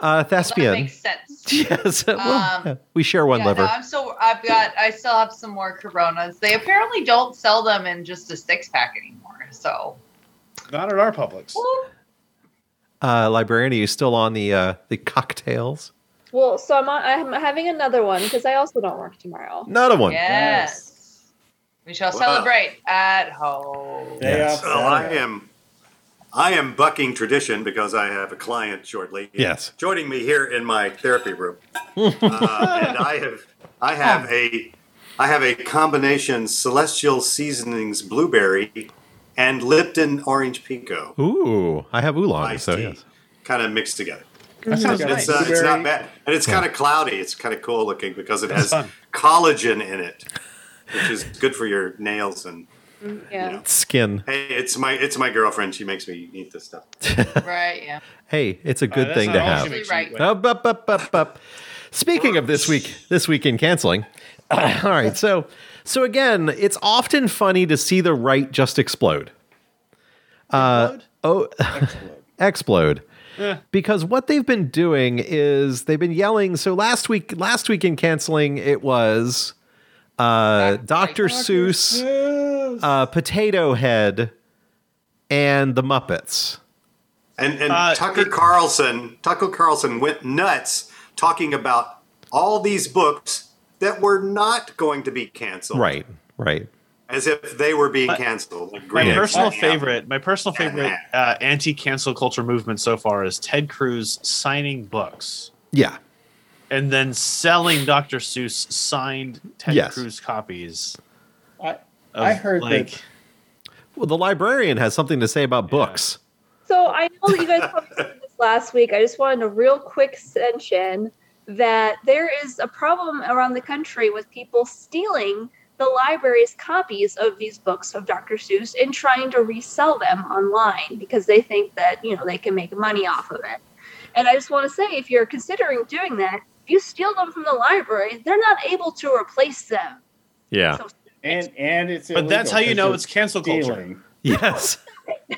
Uh, That thespian. makes sense. (laughs) yes. well, Um, we share one yeah, liver. no, I'm still. I've got. I still have some more Coronas. They apparently don't sell them in just a six pack anymore. So, Not at our Publix. woo. Uh, librarian, are you still on the uh, the cocktails? Well, so I'm on, I'm having another one because I also don't work tomorrow. Not a one. yes, we shall Wow. celebrate at home. Yes. Well, I am, I am bucking tradition because I have a client shortly. Yes. Joining me here in my therapy room, (laughs) uh, and I have, I have a, I have a combination Celestial Seasonings blueberry and Lipton Orange Pekoe Ooh, I have oolong. So tea, yes. kind of mixed together. That sounds Mhm. nice. It's, uh, it's not bad, and it's kind of cloudy. It's kind of cool looking because it That's has fun. collagen in it, which is good for your nails and. Yeah. You know. Skin. Hey, it's my it's my girlfriend. She makes me eat this stuff. (laughs) Right? Yeah. Hey, it's a Uh, good that's thing to have. Right. Up, up, up, up, up. Speaking of this week, this week in canceling. (coughs) all right, so so again, it's often funny to see the right just explode. Uh, oh, (laughs) explode. Because what they've been doing is they've been yelling. So last week, last week in canceling, it was uh, Dr. Seuss, uh, Potato Head, and the Muppets. And and Uh, Tucker Carlson, Tucker Carlson went nuts talking about all these books that were not going to be canceled. Right, right. As if they were being canceled. Like My Green personal Eggs. favorite, my personal favorite uh, anti-cancel culture movement so far is Ted Cruz signing books Yeah. and then selling Dr. Seuss signed Ted Yes. Cruz copies. I, I heard like, that. Well, the librarian has something to say about books. So I know that you guys probably said this (laughs) last week. I just wanted a real quick mention that there is a problem around the country with people stealing the library's copies of these books of Dr. Seuss and trying to resell them online because they think that you know they can make money off of it. And I just want to say, if you're considering doing that, if you steal them from the library, they're not able to replace them. Yeah. So And and it's But that's how you know it's cancel culture. stealing. (laughs) Yes. (laughs)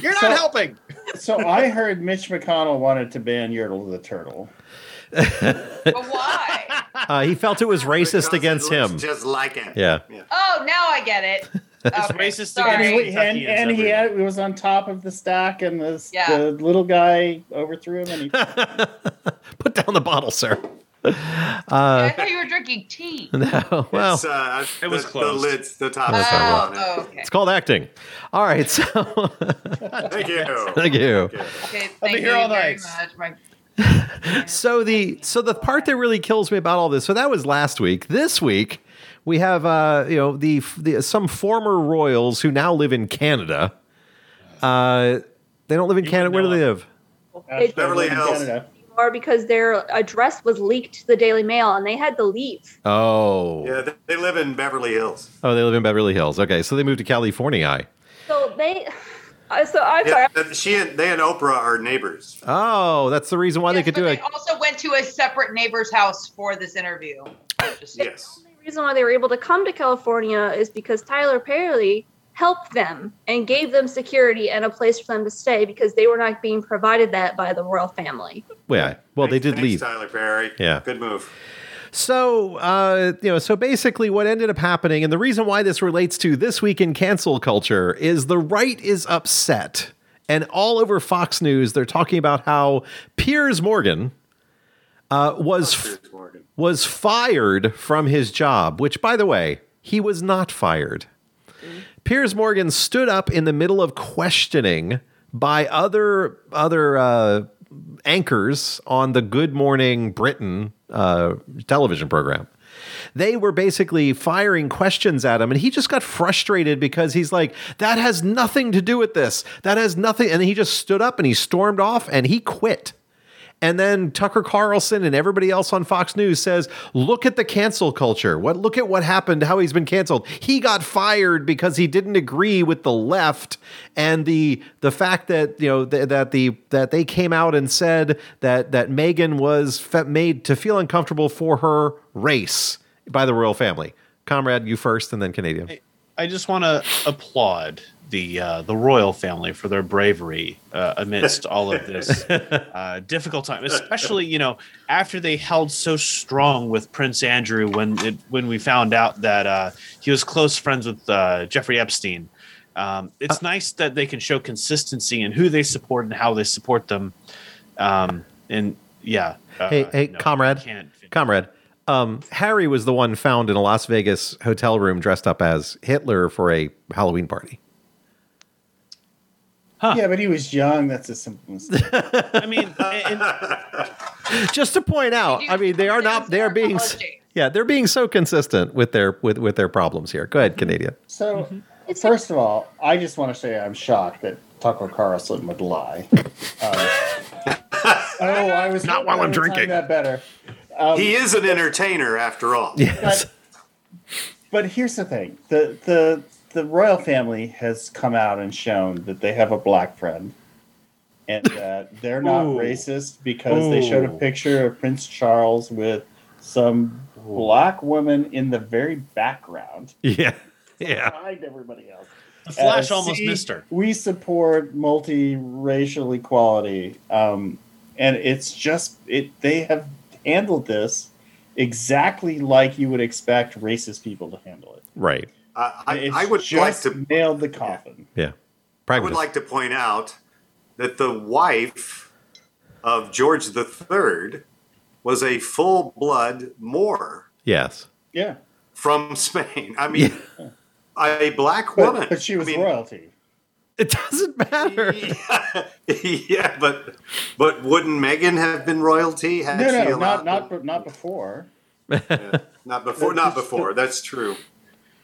You're not So- helping. So I heard Mitch McConnell wanted to ban Yertle the turtle. But (laughs) why? Uh, he felt it was racist Because against him. Just like it. Yeah. Oh, now I get it. It's Okay, racist sorry. And, against he, Kentucky and, and and he had, it was on top of the stack, and the, Yeah. the little guy overthrew him, and he (laughs) Put down the bottle, sir. I thought you were drinking tea. (laughs) No. Well, It's, uh, It was the, closed. The lids, the top. Oh. Oh, on it. okay. it's called acting. All right. So Thank you. thank you. Okay. Okay, I'll be thank here you all very night. Much. My So the so the part that really kills me about all this. So that was last week. This week we have uh you know the, the some former royals who now live in Canada. Uh, they don't live in You Canada. Where do they live? It's Beverly Hills. Canada. or because their address was leaked to the Daily Mail and they had to leave. Oh, Yeah, they, they live in Beverly Hills. oh, they live in Beverly Hills. Okay, so they moved to California. So they. Uh, so I'm sorry. Yeah, but she and they and Oprah are neighbors. Oh, that's the reason why they could but do they it. also went to a separate neighbor's house for this interview. Just- Yes. The only reason why they were able to come to California is because Tyler Perry helped them and gave them security and a place for them to stay because they were not being provided that by the royal family. Yeah, well, they did thanks, leave. Tyler Perry. Yeah. Good move. So, uh, you know, so basically what ended up happening, and the reason why this relates to this week in cancel culture is the right is upset. And all over Fox News, they're talking about how Piers Morgan uh, was Piers Morgan. was fired from his job, which, by the way, he was not fired. Piers Morgan stood up in the middle of questioning by other other uh, anchors on the Good Morning Britain uh, television program. They were basically firing questions at him, and he just got frustrated because he's like, "That has nothing to do with this. That has nothing." And he just stood up and he stormed off and he quit. And then Tucker Carlson and everybody else on Fox News says, "Look at the cancel culture. What look at what happened, how he's been canceled. He got fired because he didn't agree with the left and the the fact that, you know, th- that the that they came out and said that that Megan was fe- made to feel uncomfortable for her race by the royal family." Comrade, you first and then Canadian. I just want to applaud the uh, the royal family for their bravery uh, amidst (laughs) all of this uh, difficult time, especially you know after they held so strong with Prince Andrew when it when we found out that uh, he was close friends with uh, Jeffrey Epstein. Um, it's nice that they can show consistency in who they support and how they support them. Um, and yeah, uh, Hey, hey, no, comrade, comrade. Um, Harry was the one found in a Las Vegas hotel room dressed up as Hitler for a Halloween party. Yeah, but he was young. That's a simple mistake. I mean, and, (laughs) Just to point out, I mean, they are not. They are being. Yeah, they're being so consistent with their with with their problems here. Go ahead, Canadian. So, first of all, I just want to say I'm shocked that Tucker Carlson would lie. Um, (laughs) (laughs) oh, I was Not while I I'm drinking. That better. Um, He is an entertainer after all. Yes. But here's the thing: the the the royal family has come out and shown that they have a black friend, and that they're not Ooh. racist because they showed a picture of Prince Charles with some black woman in the very background (laughs) Yeah. Yeah. behind everybody else. the Flash Uh, almost see, missed her. We support multiracial equality, um, and it's just it. They have handled this exactly like you would expect racist people to handle it. Right. Uh, I, I would like to nailed the coffin. Yeah. I would Pragmatist. like to point out that the wife of George III was a full blood Moor yes. Yeah, from Spain. I mean, a black woman. But, but she was I mean, royalty. It doesn't matter. (laughs) yeah, but but wouldn't Megan have been royalty? Had No, no, allowed not not not before. not before. Not before. That's true.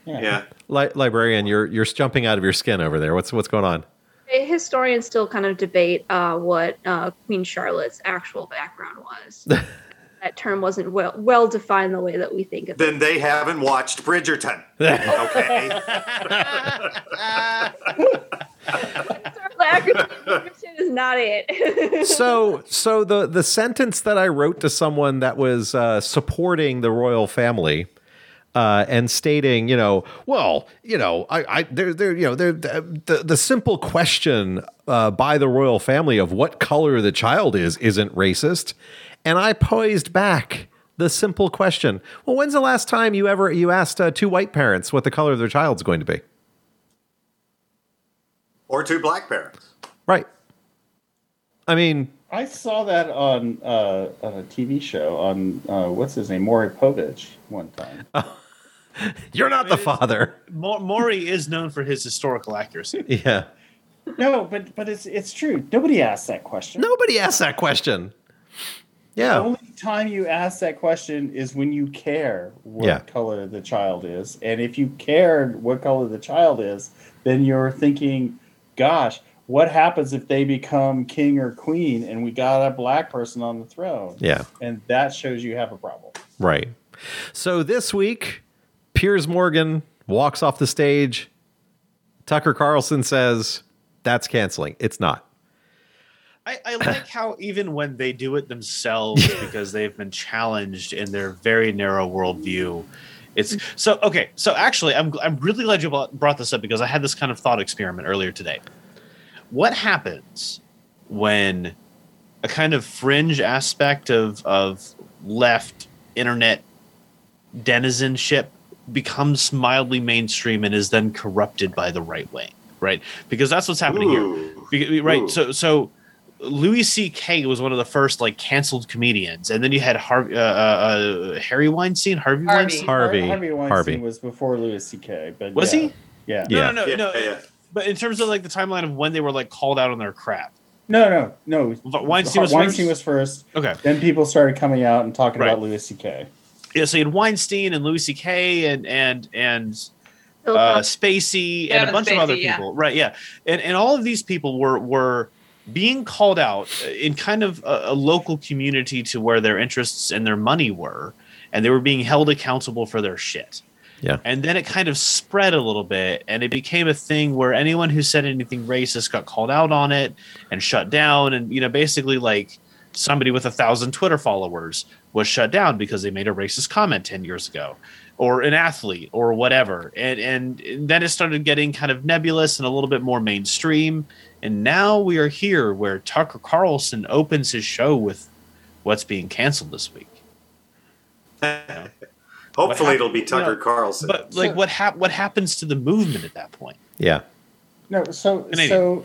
Yeah. Li- librarian, you're you're jumping out of your skin over there. What's what's going on? Historians still kind of debate uh, what uh, Queen Charlotte's actual background was. (laughs) that term wasn't well well defined the way that we think of it. Then they haven't watched Bridgerton. (laughs) Okay. Bridgerton is not it. (laughs) so so the the sentence that I wrote to someone that was uh, supporting the royal family. Uh, and stating, you know, well, you know, I, I, there, there, you know, there, the, the simple question uh, by the royal family of what color the child is isn't racist, and I posed back the simple question: Well, when's the last time you ever you asked uh, two white parents what the color of their child's going to be? or two black parents. Right. I mean, I saw that on uh, on a TV show on uh, what's his name, Maury Povich, one time. (laughs) (laughs) You're not the father. Mo- Maury is known for his historical accuracy. (laughs) Yeah. No, but but it's it's true. Nobody asked that question. Nobody asked that question. Yeah. The only time you ask that question is when you care what Yeah. color the child is. And if you cared what color the child is, then you're thinking, gosh, what happens if they become king or queen and we got a black person on the throne? Yeah. And that shows you have a problem. Right. So this week, Piers Morgan walks off the stage. Tucker Carlson says, that's canceling. It's not. I, I (clears throat) like how even when they do it themselves (laughs) because they've been challenged in their very narrow worldview, it's so okay. So actually, I'm I'm really glad you brought brought this up because I had this kind of thought experiment earlier today. What happens when a kind of fringe aspect of of left internet denizenship becomes mildly mainstream and is then corrupted by the right wing, right? Because that's what's happening here. Right. Ooh. So so Louis C.K. was one of the first like canceled comedians, and then you had Harvey, uh, uh, uh, Harry Weinstein, Harvey, Harvey. Weinstein. Harvey. Harvey Weinstein Harvey. was before Louis C.K. But Was yeah. he? Yeah. Yeah. No, no, no, Yeah, no. yeah. But in terms of like the timeline of when they were like called out on their crap, No, no, no. Weinstein was Weinstein first? was first. okay, Then people started coming out and talking Right. about Louis C.K. yeah. So you had Weinstein and Louis C.K. and and and uh, Cosby. Spacey and a Kevin bunch of other Spacey, yeah. people, right? Yeah, and and all of these people were were being called out in kind of a, a local community to where their interests and their money were, and they were being held accountable for their shit. Yeah. And then it kind of spread a little bit, and it became a thing where anyone who said anything racist got called out on it and shut down, and you know, basically like somebody with a thousand Twitter followers was shut down because they made a racist comment ten years ago, or an athlete, or whatever, and and then it started getting kind of nebulous and a little bit more mainstream, and now we are here where Tucker Carlson opens his show with what's being canceled this week. (laughs) Hopefully, hap- it'll be Tucker you know, Carlson. But like, what hap- what happens to the movement at that point? Yeah. No, so Canadian. so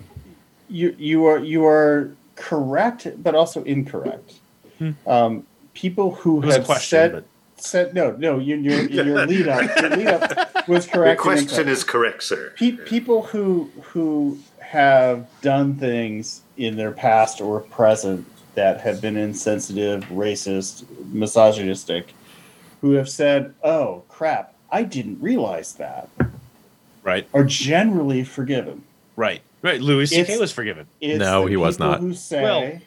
you you are you are correct, but also incorrect. Hmm. Um, people who It was a have question, said but said no no your your, your (laughs) lead up your lead up was correct. and question is correct, sir. Pe- people who who have done things in their past or present that have been insensitive, racist, misogynistic, who have said, "Oh crap, I didn't realize that," right, are generally forgiven. right, right. Louis C.K. Was forgiven. No, he was not. Who say, Well-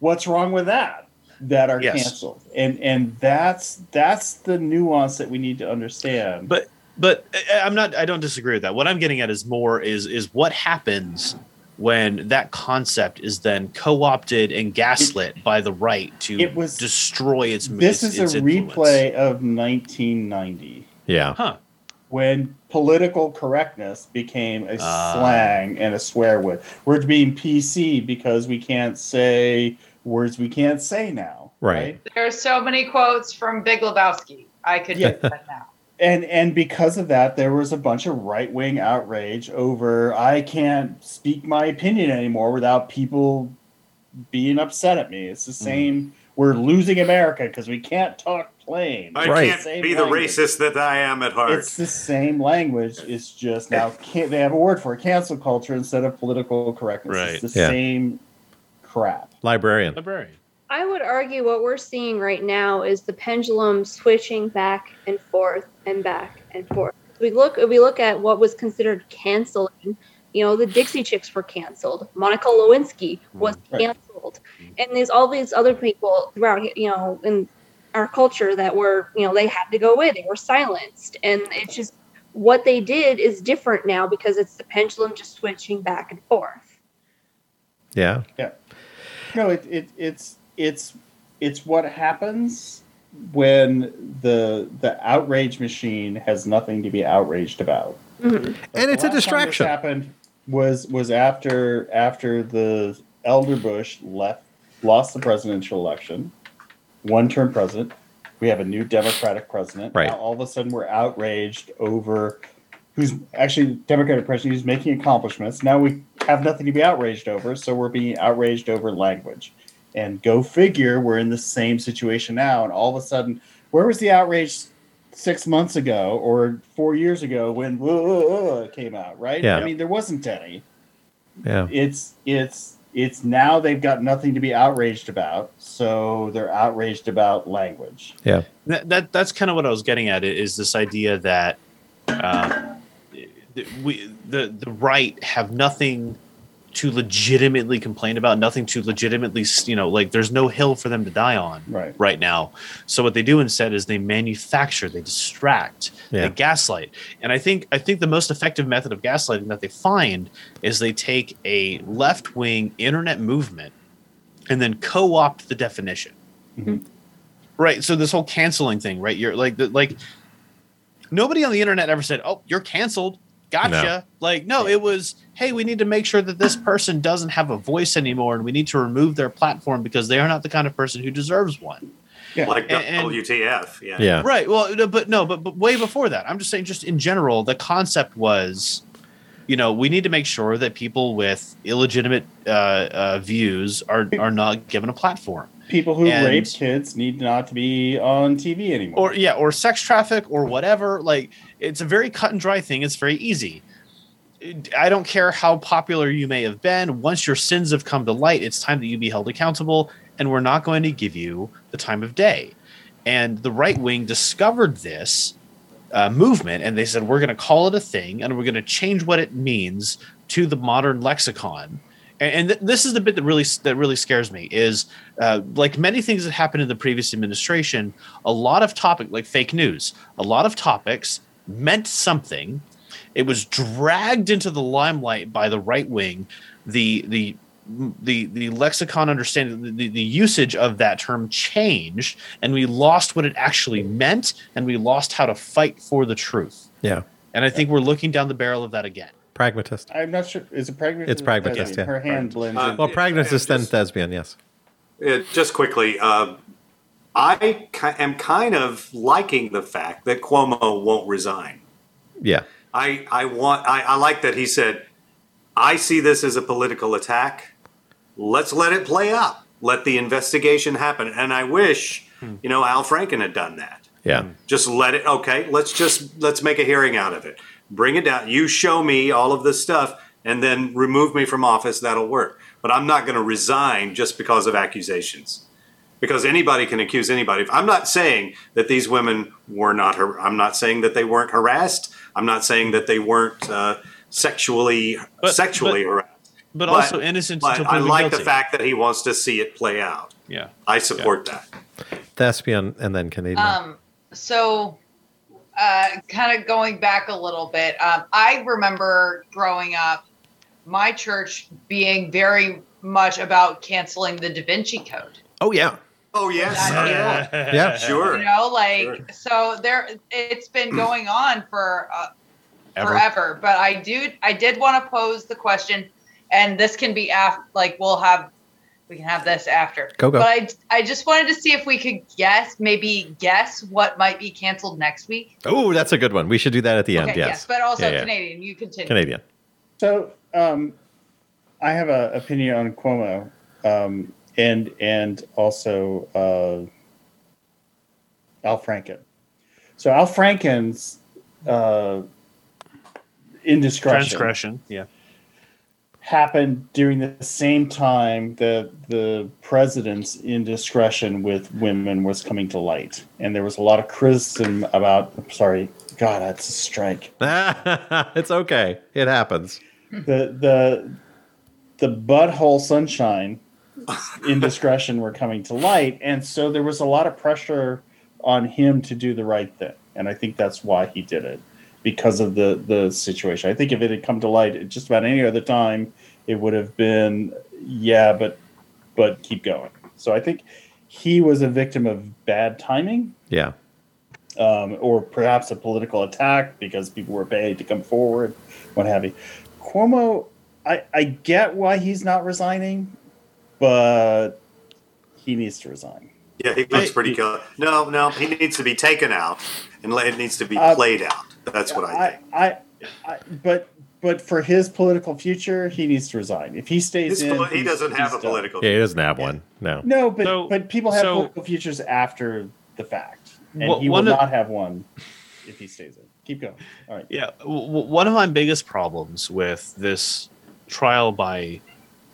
"What's wrong with that?" That are Yes. canceled, and and that's that's the nuance that we need to understand. But but I- I'm not. I don't disagree with that. What I'm getting at is more is is what happens when that concept is then co-opted and gaslit by the right to It was- destroy its. this its, is its a influence. replay of 1990. Yeah. Huh. when political correctness became a Ah. slang and a swear word. We're being PC because we can't say words we can't say now. Right. There's so many quotes from Big Lebowski. I could Yeah. do that now. And and because of that, there was a bunch of right wing outrage over I can't speak my opinion anymore without people being upset at me. It's the mm. same. We're losing America because we can't talk plain. I Right. can't Same be the language. racist that I am at heart. It's the same language. It's just now (laughs) can they have a word for it, cancel culture instead of political correctness. Right. It's the Yeah. same crap. Librarian. Librarian. I would argue what we're seeing right now is the pendulum switching back and forth and back and forth. We look we look at what was considered canceling. You know, the Dixie Chicks were canceled. Monica Lewinsky was canceled, and there's all these other people throughout. You know, in our culture that were you know they had to go away. They were silenced, and it's just what they did is different now because it's the pendulum just switching back and forth. Yeah. Yeah. No, it, it it's it's it's what happens when the the outrage machine has nothing to be outraged about. Mhm. And it's a last time this distraction. happened was was after after the elder Bush left lost the presidential election, one term president. We have a new Democratic president. Right. Now all of a sudden we're outraged over who's actually Democratic president who's making accomplishments. Now we have nothing to be outraged over, so we're being outraged over language. And go figure, we're in the same situation now. And all of a sudden, where was the outrage six months ago or four years ago when "Whoa" came out? Right? Yeah. I mean, there wasn't any. Yeah. It's it's it's now they've got nothing to be outraged about, so they're outraged about language. Yeah. that, that that's kind of what I was getting at. Is this idea that uh, we the the right have nothing to legitimately complain about, nothing to legitimately you know like there's no hill for them to die on Right. right now. So what they do instead is they manufacture, they distract, Yeah. they gaslight. And I think I think the most effective method of gaslighting that they find is they take a left wing internet movement and then co-opt the definition. Mhm. Right. So this whole canceling thing, right? You're like the, like nobody on the internet ever said, "Oh, you're canceled." Gotcha. Like no, it was, "Hey, we need to make sure that this person doesn't have a voice anymore and we need to remove their platform because they are not the kind of person who deserves one." Yeah. like and- and- WTF. Yeah. Yeah. Right. Well, no, but no, but, but way before that, I'm just saying, just in general, the concept was, you know, we need to make sure that people with illegitimate uh, uh, views are are not given a platform, People who And- rape kids need not to be on TV anymore. or yeah, or sex traffic, or whatever. Like, it's a very cut and dry thing. It's very easy. I don't care how popular you may have been. Once your sins have come to light, it's time that you be held accountable, and we're not going to give you the time of day. And the right wing discovered this uh, movement, and they said we're going to call it a thing, and we're going to change what it means to the modern lexicon. And, th- this is the bit that really that really scares me is uh, like many things that happened in the previous administration. A lot of topic like fake news, a lot of topics meant something. It was dragged into the limelight by the right wing. The the the the lexicon understanding the, the, the usage of that term changed and we lost what it actually meant and we lost how to fight for the truth Yeah. and i think we're looking down the barrel of that again Pragmatist. I'm not sure. Is it pragmatist? It's pragmatist, yeah. Her hand blends. Uh, in. Well, pragmatist and then just- thespian. Yes. Uh, just quickly, uh, I am kind of liking the fact that Cuomo won't resign. Yeah. I, I want I, I like that he said, I see this as a political attack. Let's let it play out. Let the investigation happen. And I wish, hmm. you know, Al Franken had done that. Yeah. Hmm. Just let it okay, let's just let's make a hearing out of it. Bring it down. You show me all of this stuff and then remove me from office, that'll work. But I'm not going to resign just because of accusations. Because anybody can accuse anybody. I'm not saying that these women were not. har- I'm not saying that they weren't harassed. I'm not saying that they weren't uh, sexually But- sexually harassed. but, But- also innocent But until I like guilty. the fact that he wants to see it play out. yeah I support that. Thespian and then Canadian. Um, so, uh, kind of going back a little bit, um, I remember growing up, my church being very much about canceling the Da Vinci Code. oh yeah. Oh yes, That uh, (laughs) Yeah. sure. You know, like Sure. so there. It's been (clears throat) going on for uh, Ever. forever. But I do, I did want to pose the question, and this can be after, like we'll have, we can have this after. Go, go. But I, I just wanted to see if we could guess, maybe guess what might be canceled next week. Oh, that's a good one. We should do that at the end. Okay, yes. but also Yeah, yeah. Canadian. You continue. Canadian. So, um, I have an opinion on Cuomo, um, and and also uh, Al Franken. So Al Franken's uh, indiscretion Transgression. Yeah. happened during the same time that the president's indiscretion with women was coming to light, and there was a lot of criticism about. Sorry, God, that's a strike. (laughs) it's okay. It happens. the the the butthole sunshine indiscretion were coming to light and so there was a lot of pressure on him to do the right thing and i think that's why he did it because of the the situation i think if it had come to light at just about any other time it would have been yeah but but keep going so i think he was a victim of bad timing Yeah. um, or perhaps a political attack because people were paid to come forward, what have you. Cuomo, I, I get why he's not resigning, but he needs to resign. Yeah, he looks pretty killer. No, no, he needs to be taken out, and it needs to be Uh, played out. That's what I think. I, I, I, but but for his political future, he needs to resign. If he stays His in, poli- he doesn't have he's a done. political. Yeah, he doesn't have one. No. No, but So- but people have so- political futures after the fact, and Well, he will of- not have one if he stays in. Keep going. All right. Yeah, w- w- one of my biggest problems with this trial by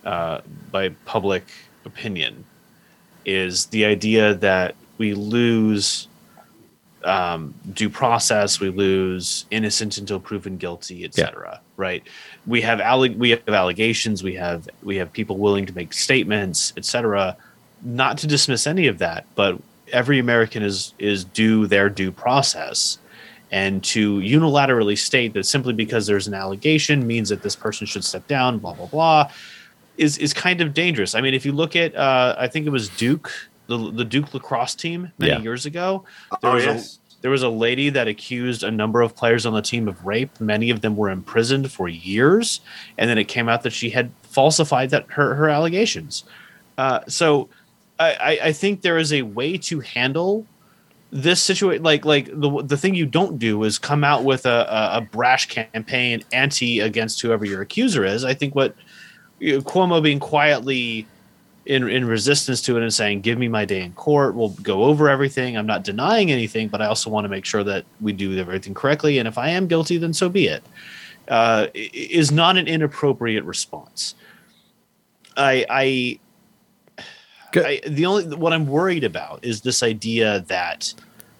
uh, by public opinion is the idea that we lose um, due process, we lose innocent until proven guilty, etc. Right? We have alle- we have allegations, we have we have people willing to make statements, etc. Not to dismiss any of that, but every American is is due their due process and to unilaterally state that simply because there's an allegation means that this person should step down, blah blah blah, is is kind of dangerous. I mean, if you look at, uh, I think it was Duke, the the Duke lacrosse team many Yeah. years ago. There Oh, was yes. a there was a lady that accused a number of players on the team of rape. Many of them were imprisoned for years, and then it came out that she had falsified that her her allegations. Uh, so, I, I I think there is a way to handle this situation like like the the thing you don't do is come out with a, a, a brash campaign anti against whoever your accuser is i think what you know, cuomo being quietly in in resistance to it and saying give me my day in court. We'll go over everything. I'm not denying anything but i also want to make sure that we do everything correctly and if i am guilty then so be it. Uh, is not an inappropriate response. I i I, the only what I'm worried about is this idea that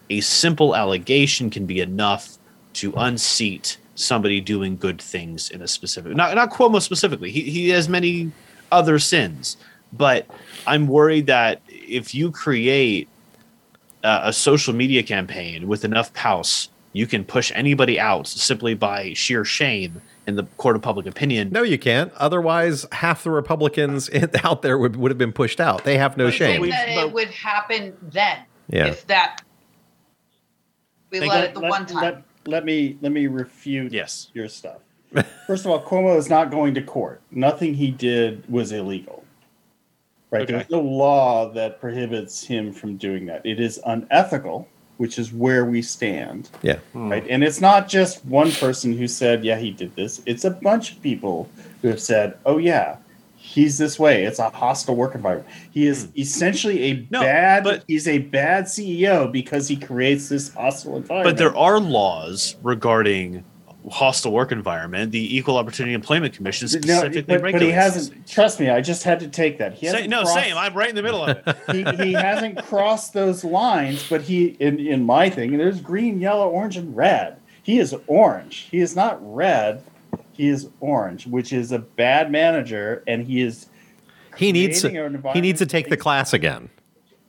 a simple allegation can be enough to unseat somebody doing good things in a specific not not Cuomo specifically. He he has many other sins, but I'm worried that if you create a, a social media campaign with enough pouse, you can push anybody out simply by sheer shame in the court of public opinion. No, you can't. Otherwise, half the Republicans (laughs) out there would, would have been pushed out. They have no I shame. think that it would happen then Yeah. if that we Hey, let it the one time. Let, let me let me refute yes. your stuff. First of all, Cuomo is not going to court. Nothing he did was illegal. Right? Okay. There's no law that prohibits him from doing that. It is unethical, which is where we stand. Yeah. Hmm. Right. And it's not just one person who said, yeah, he did this. It's a bunch of people who have said, oh, yeah, he's this way. It's a hostile work environment. He is essentially a Hmm. No, bad, but- he's a bad CEO because he creates this hostile environment. But there are laws regarding hostile work environment. The Equal Opportunity Employment Commission No, specifically but, but regulates. he hasn't. Trust me, I just had to take that. He Say, no, crossed- same. I'm right in the middle of it. (laughs) he, he hasn't crossed those lines, but he in in my thing, there's green, yellow, orange, and red. He is orange. He is not red. He is orange, which is a bad manager, and he is. He needs to, he needs to take the class again.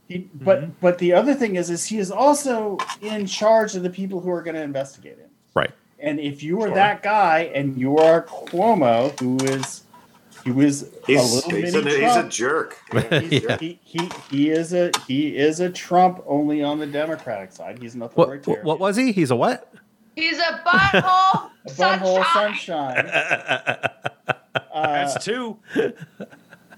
He, but mm-hmm. but the other thing is, is he is also in charge of the people who are going to investigate him. Right. And if you are that guy, and you are Cuomo, who is, who is He's, a little he's, mini a, he's a jerk. (laughs) He's- (laughs) he, he he is a he is a Trump only on the Democratic side. He's not the What, authoritarian. what was he? He's a what? He's a butthole. (laughs) A butthole sunshine. Uh, (laughs) That's two.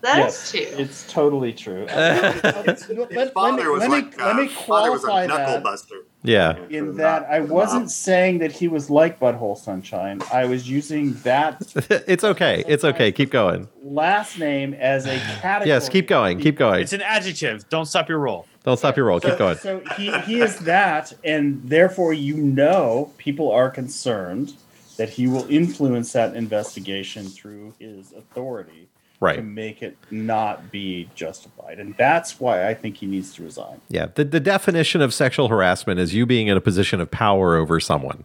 That's yes, two. It's totally true. (laughs) Let, let me, father was let me, like, let me uh, father was a qualify that. buster. Yeah. in that I wasn't saying that he was like Butthole Sunshine. I was using that (laughs) it's okay. It's okay. Keep going. last name as a category. Yes, keep going. Keep going. It's an adjective. Don't stop your roll. Don't stop your roll. Keep going. So he, he is that, and therefore you know people are concerned that he will influence that investigation through his authority to Right. make it not be justified. And that's why I think he needs to resign. Yeah. The, the definition of sexual harassment is you being in a position of power over someone,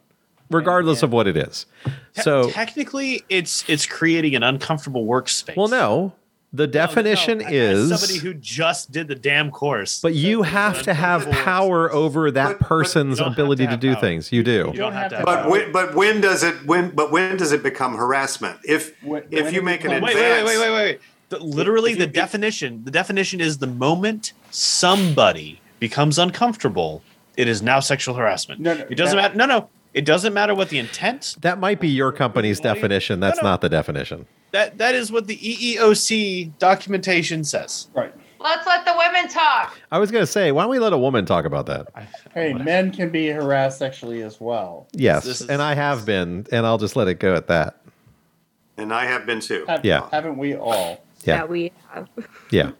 regardless of what it is. Te- So, technically, it's it's creating an uncomfortable workspace. well, no. The definition No, no, as is. somebody who just did the damn course. But you have to have power over that person's You ability to to do power. things. You do. you don't have to. But power. when, but when does it when but when does it become harassment? If When- if when you make an becomes- wait, wait, wait, wait, wait, wait, wait. The, literally, the definition. The definition is the moment somebody becomes uncomfortable, it is now sexual harassment. No, no, it doesn't that- matter. No, no. It doesn't matter what the intent. That might be your company's definition. That's No, no. not the definition. That that is what the EEOC documentation says. Right. Let's let the women talk. I was going to say, why don't we let a woman talk about that? Hey, men can be harassed sexually as well. Yes. Is- and I have been, and I'll just let it go at that. and I have been too. Have, Yeah. Haven't we all? Yeah. that we have. Yeah.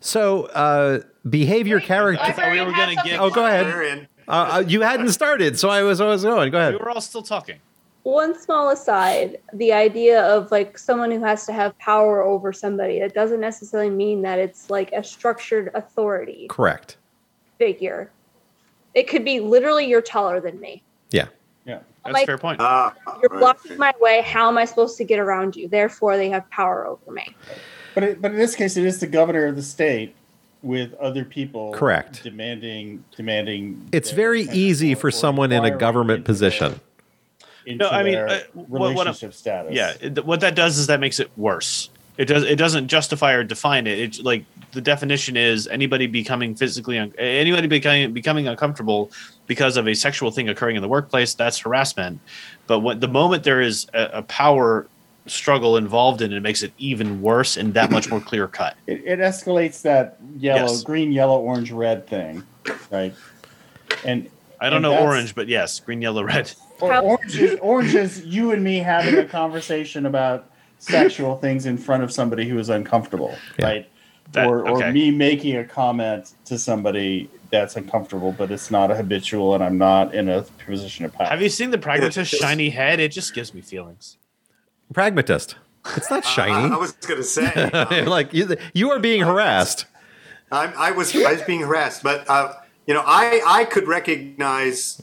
So, uh, behavior character. I thought we were going to get. Oh, go ahead. We're. Uh, uh, you hadn't started, so I was, I was going. Go ahead. We were all still talking. One small aside, the idea of like someone who has to have power over somebody, that doesn't necessarily mean that it's like a structured authority Correct. figure. It could be literally you're taller than me. Yeah. Yeah. That's Like- a fair point. Ah, You're right. blocking my way. How am I supposed to get around you? Therefore, they have power over me. But it, but in this case, it is the governor of the state with other people Correct. demanding demanding. It's very easy for someone in a government into position. Into No, I mean, their uh, what- what relationship status. Yeah, what that does is that makes it worse. It does. It doesn't justify or define it. It's like the definition is anybody becoming physically un- anybody becoming becoming uncomfortable because of a sexual thing occurring in the workplace. That's harassment. But when the moment there is a, a power struggle involved in it, it makes it even worse and that much more clear cut. It, it escalates that yellow, Yes. green, yellow, orange, red thing, right? And I don't And know orange, but yes, green, yellow, red. Or, How- orange, is, orange is you and me having a conversation about sexual things in front of somebody who is uncomfortable, Yeah. right? That- or, or me making a comment to somebody that's uncomfortable, but it's not a habitual, and I'm not in a position of power. Have you seen the pragmatist Yes. shiny head? It just gives me feelings. Pragmatist. It's not I, shiny. I was going to say, um, (laughs) like you, you are being harassed. I, I was I was being harassed, but uh, you know, I I could recognize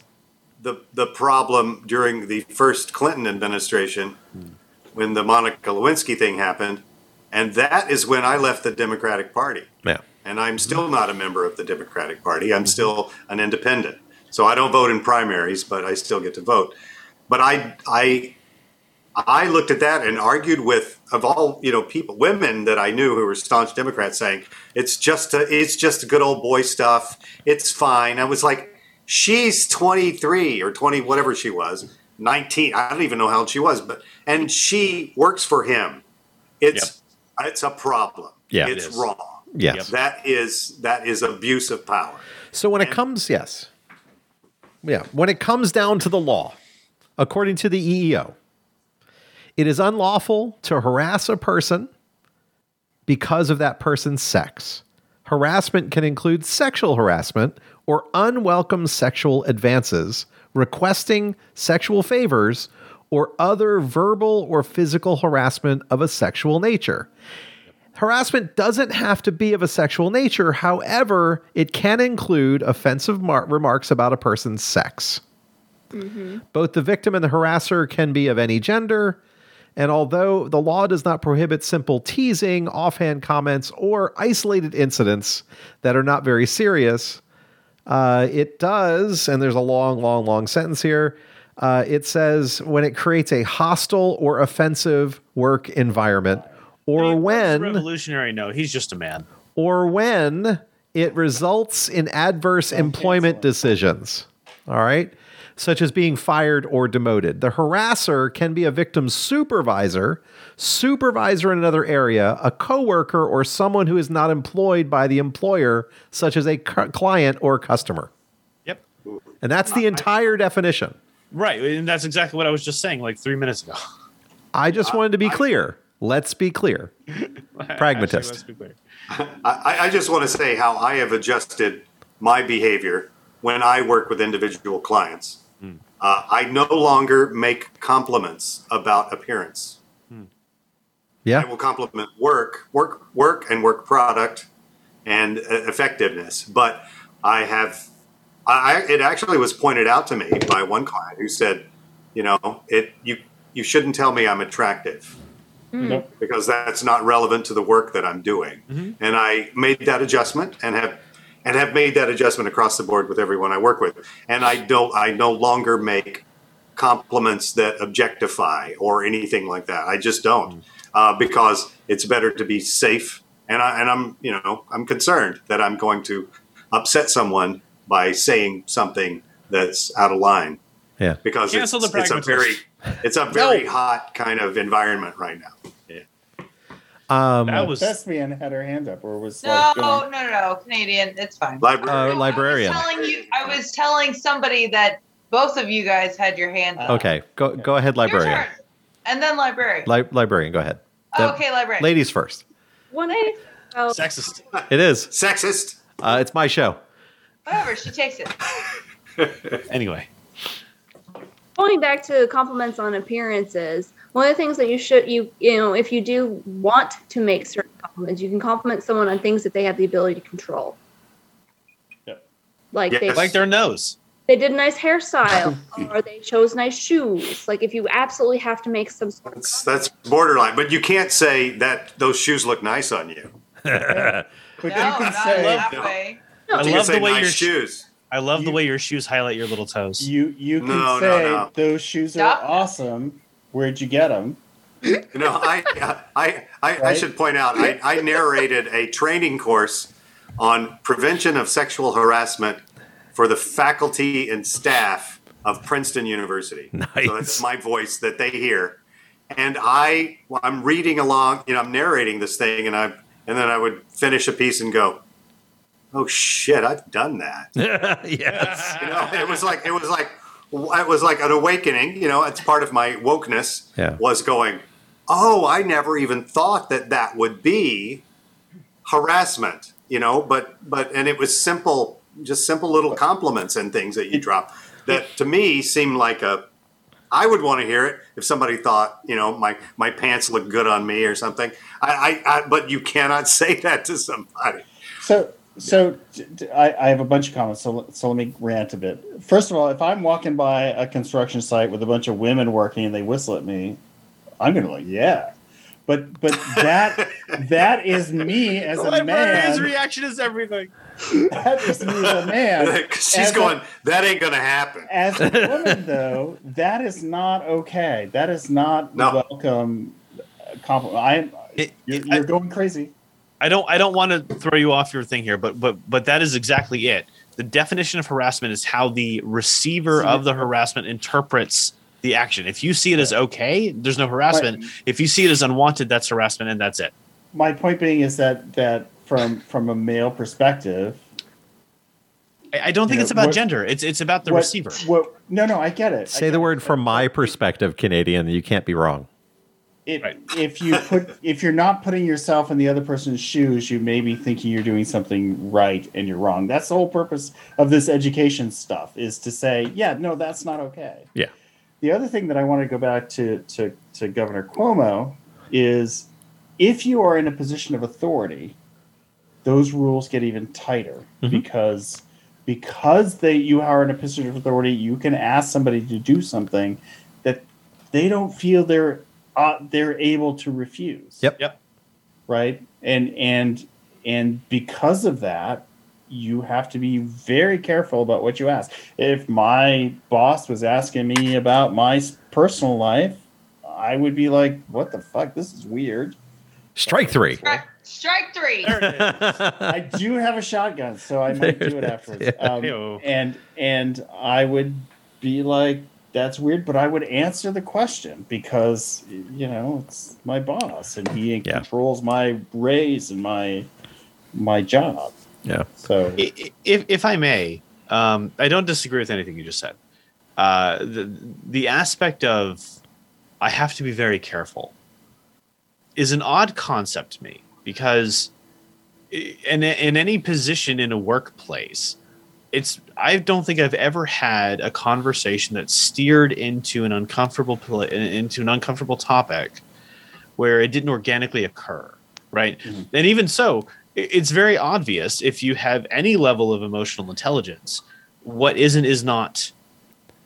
the the problem during the first Clinton administration when the Monica Lewinsky thing happened, and that is when I left the Democratic Party, Yeah. and I'm still not a member of the Democratic Party. I'm still an independent, so I don't vote in primaries, but I still get to vote. But I I I looked at that and argued with of all you know people, women that I knew who were staunch Democrats, saying it's just a, it's just good old boy stuff. It's fine. I was like, she's 23 or 20, whatever she was, 19. I don't even know how old she was, but and she works for him. It's it's a problem. Yeah. it's It is. wrong. Yes. That is that is abuse of power. So when it comes, yes. Yeah. When it comes down to the law, according to the EEO, it is unlawful to harass a person because of that person's sex. Harassment can include sexual harassment or unwelcome sexual advances, requesting sexual favors, or other verbal or physical harassment of a sexual nature. Harassment doesn't have to be of a sexual nature. However, it can include offensive mar- remarks about a person's sex. Mm-hmm. Both the victim and the harasser can be of any gender. And although the law does not prohibit simple teasing, offhand comments, or isolated incidents that are not very serious, uh, it does, and there's a long, long, long sentence here. Uh, it says when it creates a hostile or offensive work environment, or when revolutionary No, he's just a man. or when it results in adverse employment decisions. All right. Such as being fired or demoted. The harasser can be a victim's supervisor, supervisor in another area, a coworker, or someone who is not employed by the employer, such as a cu- client or customer. Yep. And that's the entire definition. Right, and that's exactly what I was just saying like three minutes ago. I just wanted to be clear. Let's be clear. (laughs) Pragmatist. Let's be clear. I, I just want to say how I have adjusted my behavior when I work with individual clients. Uh, I no longer make compliments about appearance. I Yeah. will compliment work, work, work, and work product and uh, effectiveness. But I have, I, I- it actually was pointed out to me by one client who said, you know, it you you shouldn't tell me I'm attractive Nope. because that's not relevant to the work that I'm doing. And I made that adjustment and have and have made that adjustment across the board with everyone I work with. And I don't I no longer make compliments that objectify or anything like that. I just don't uh, because it's better to be safe. And I and I'm you know I'm concerned that I'm going to upset someone by saying something that's out of line Yeah. because it's, Cancel the it's a very it's a (laughs) very No. hot kind of environment right now. Um, That was Thespian had her hand up, or was No, like no, going, no, no, Canadian. It's fine. Library. uh, librarian. I was telling you. I was telling somebody that both of you guys had your hand up. Okay. Go go ahead, librarian. And then librarian. Li- librarian, go ahead. Oh, The- okay, librarian. Ladies first. When I oh, sexist. It is. Sexist. Uh, it's my show. Whatever. She takes it. (laughs) Anyway, going back to compliments on appearances, one of the things that you should you you know if you do want to make certain compliments, you can compliment someone on things that they have the ability to control. Yep. Like they like their nose. they did a nice hairstyle (laughs) or they chose nice shoes. Like if you absolutely have to make some sort of That's, that's borderline, but you can't say that those shoes look nice on you. (laughs) but No, you can not say that No. way. I You love say the way nice your shoes. I love the way your shoes highlight your little toes. you you can No, no, say no. those shoes are Stop. awesome. Where'd you get them? no, know, I, I, I, I Right? should point out, I, I narrated a training course on prevention of sexual harassment for the faculty and staff of Princeton University. Nice. So that's my voice that they hear. And I, I'm reading along, you know, I'm narrating this thing, and I, and then I would finish a piece and go, "Oh shit, I've done that." (laughs) yes. You know, it was like it was like it was like an awakening. You know, it's part of my wokeness. Yeah. Was going, oh, I never even thought that that would be harassment. You know, but but and it was simple, just simple little compliments and things that you drop that to me seemed like a. I would want to hear it if somebody thought, you know, my my pants look good on me or something. I, I, I but you cannot (laughs) say that to somebody. So, so I have a bunch of comments. So, let- so let me rant a bit. First of all, if I'm walking by a construction site with a bunch of women working and they whistle at me, I'm gonna like, yeah. But but that (laughs) that is me as a Librarian's man. reaction is everything. That is me as a man. (laughs) She's As a- going. that ain't gonna happen. As a (laughs) woman, though, that is not okay. That is not No. welcome. Compliment. I'm. It- You're, it- you're going crazy. I don't I don't want to throw you off your thing here, but but but that is exactly it. The definition of harassment is how the receiver of the harassment interprets the action. If you see it as okay, there's no harassment. If you see it as unwanted, that's harassment, and that's it. my point being is that that from from a male perspective, I, I don't think You know, it's about what- gender. It's it's about the what- receiver. What? No, no, I get it. Say get the it. word from my perspective, Canadian. You can't be wrong. It, Right. If you put, (laughs) if you're not putting yourself in the other person's shoes, you may be thinking you're doing something right and you're wrong. That's the whole purpose of this education stuff is to say, yeah, no, that's not okay. Yeah. The other thing that I want to go back to to, to Governor Cuomo is if you are in a position of authority, those rules get even tighter Mhm. because because they you are in a position of authority, you can ask somebody to do something that they don't feel they're uh, they're able to refuse. Yep. Yep. Right. And and and because of that, you have to be very careful about what you ask. If my boss was asking me about my personal life, I would be like, "What the fuck? This is weird." Strike three. Strike, strike three. I do have a shotgun, so I might There do it it is, afterwards. yeah. Um, and and I would be like, "That's weird," but I would answer the question because you know it's my boss, and he Yeah. controls my raise and my my job. Yeah. So I- i- If if I may, Um, I don't disagree with anything you just said. Uh, the the aspect of I have to be very careful is an odd concept to me because i- in in any position in a workplace, it's I don't think I've ever had a conversation that steered into an uncomfortable into an uncomfortable topic where it didn't organically occur, right? Mm-hmm. And even so, it's very obvious if you have any level of emotional intelligence, what isn't is not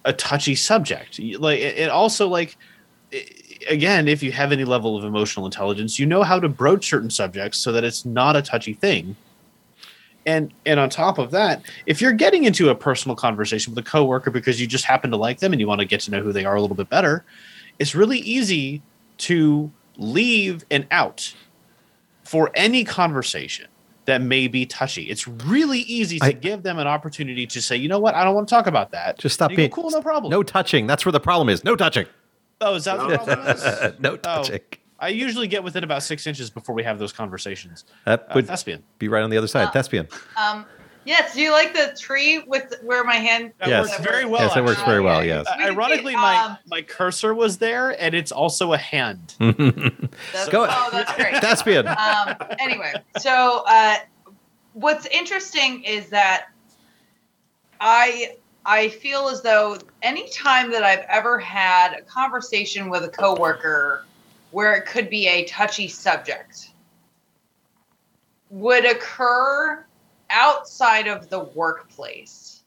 a touchy subject. Like it also like again, if you have any level of emotional intelligence, you know how to broach certain subjects so that it's not a touchy thing. And and on top of that, if you're getting into a personal conversation with a coworker because you just happen to like them and you want to get to know who they are a little bit better, it's really easy to leave an out for any conversation that may be touchy. It's really easy to I- give them an opportunity to say, you know what, I don't want to talk about that. Just stop being go, cool, no problem. No touching. That's where the problem is. No touching. Oh, is that what the problem is? (laughs) no oh. touching. I usually get within about six inches before we have those conversations. That Uh, thespian. be right on the other side. Thespian. Um, yes. Do you like the tree with where my hand? That Yes. works very well. Yes, it works very well. Yes. Uh, ironically, my um, my cursor was there, and it's also a hand. (laughs) That's, Go- oh, that's great. (laughs) Thespian. um, anyway, so uh, what's interesting is that I I feel as though any time that I've ever had a conversation with a coworker where it could be a touchy subject would occur outside of the workplace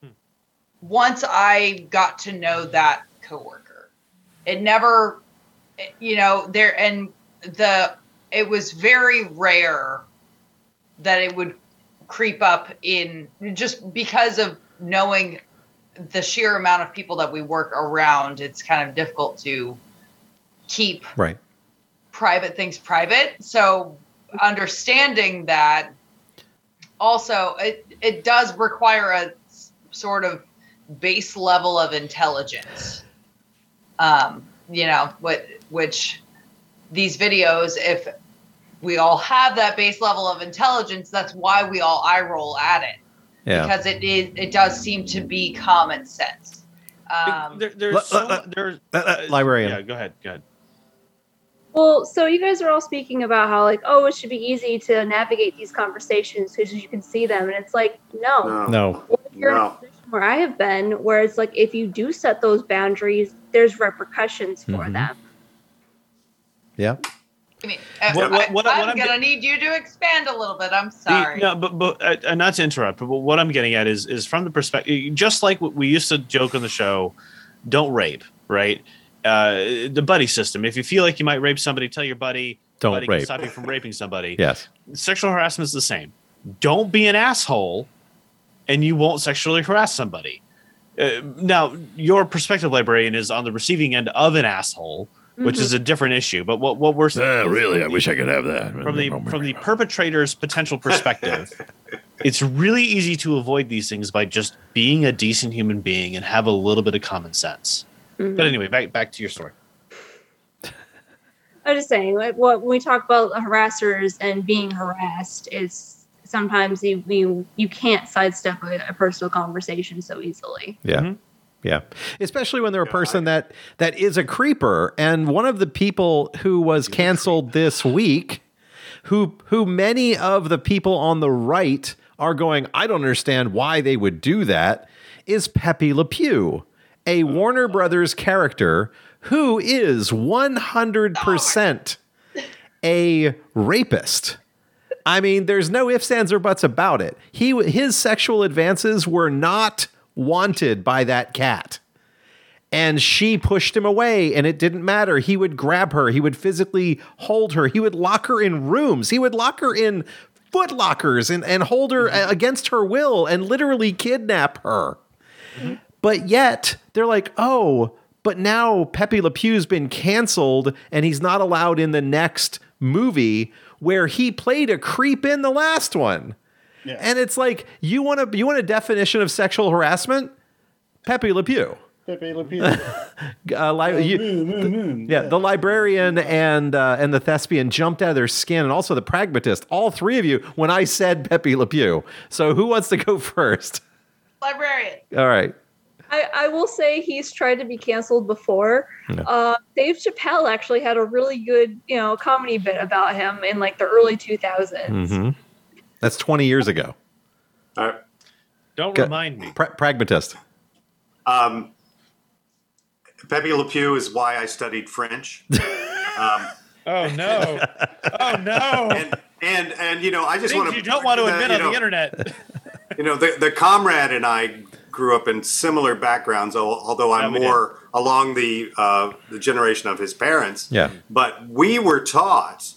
hmm. once I got to know that coworker. It never you know there and the it was very rare that it would creep up in just because of knowing the sheer amount of people that we work around it's kind of difficult to keep Right. private things private so understanding that also it, it does require a sort of base level of intelligence um you know what which these videos if we all have that base level of intelligence that's why we all eye roll at it Yeah. because it is it does seem to be common sense um there, there's Let- so let- there's Uh, uh, librarian. Yeah, go ahead. Go ahead. Well, so you guys are all speaking about how like, oh, it should be easy to navigate these conversations because you can see them, and it's like, no. No. No. What if you're in No. where I have been, where it's like, if you do set those boundaries, there's repercussions for Mhm. them. Yeah. I mean, uh, What- what- I, what- I'm, I'm gonna need you to expand a little bit. I'm The- sorry. no, but but uh, uh, not to interrupt, but what I'm getting at is is from the perspective, just like what we used to joke on the show, don't rape, right? Uh, the buddy system. If you feel like you might rape somebody, tell your buddy. Don't buddy rape. Can stop you from raping somebody. (laughs) Yes. Sexual harassment is the same. Don't be an asshole, and you won't sexually harass somebody. Uh, now, your perspective librarian is on the receiving end of an asshole, which Mhm. is a different issue. But what what we're Ah, really? I wish I could have that. from the from the perpetrator's potential perspective, (laughs) it's really easy to avoid these things by just being a decent human being and have a little bit of common sense. Mhm. But anyway, back back to your story. I'm just saying, like, what when we talk about harassers and being harassed, is sometimes you you, you can't sidestep a, a personal conversation so easily. Yeah. Mhm. Yeah. Especially when they're a person that that is a creeper. And one of the people who was canceled this week, who who many of the people on the right are going, I don't understand why they would do that, is Pepe Le Pew, a Warner Brothers character who is 100% a rapist. I mean, there's no ifs, ands, or buts about it. He his sexual advances were not wanted by that cat. And she pushed him away, and it didn't matter. He would grab her, he would physically hold her, he would lock her in rooms, he would lock her in foot lockers and, and hold her a- against her will and literally kidnap her. But yet they're like, oh, but now Pepe Le Pew's been canceled and he's not allowed in the next movie where he played a creep in the last one. Yeah. And it's like, you want a you want a definition of sexual harassment? Pepe Le Pew. Pepe Le Pew. (laughs) Uh, li- you- moon, moon, moon. yeah, the librarian and uh, and the thespian jumped out of their skin, and also the pragmatist. All three of you when I said Pepe Le Pew. So who wants to go (laughs) first? librarian. All right. I, I will say he's tried to be canceled before. Yeah. Uh, Dave Chappelle actually had a really good, you know, comedy bit about him in like the early 2000s. hmm That's 20 years ago. All right. Don't Go- remind me. Pra- pragmatist. Um, Pepe Le Pew is why I studied French. (laughs) um, Oh no! Oh no! and and and you know, I just want to you don't want to admit you on know, the internet. (laughs) You know, the the comrade and I grew up in similar backgrounds, although I'm Yeah, we more along the uh, the generation of his parents. Yeah. But we were taught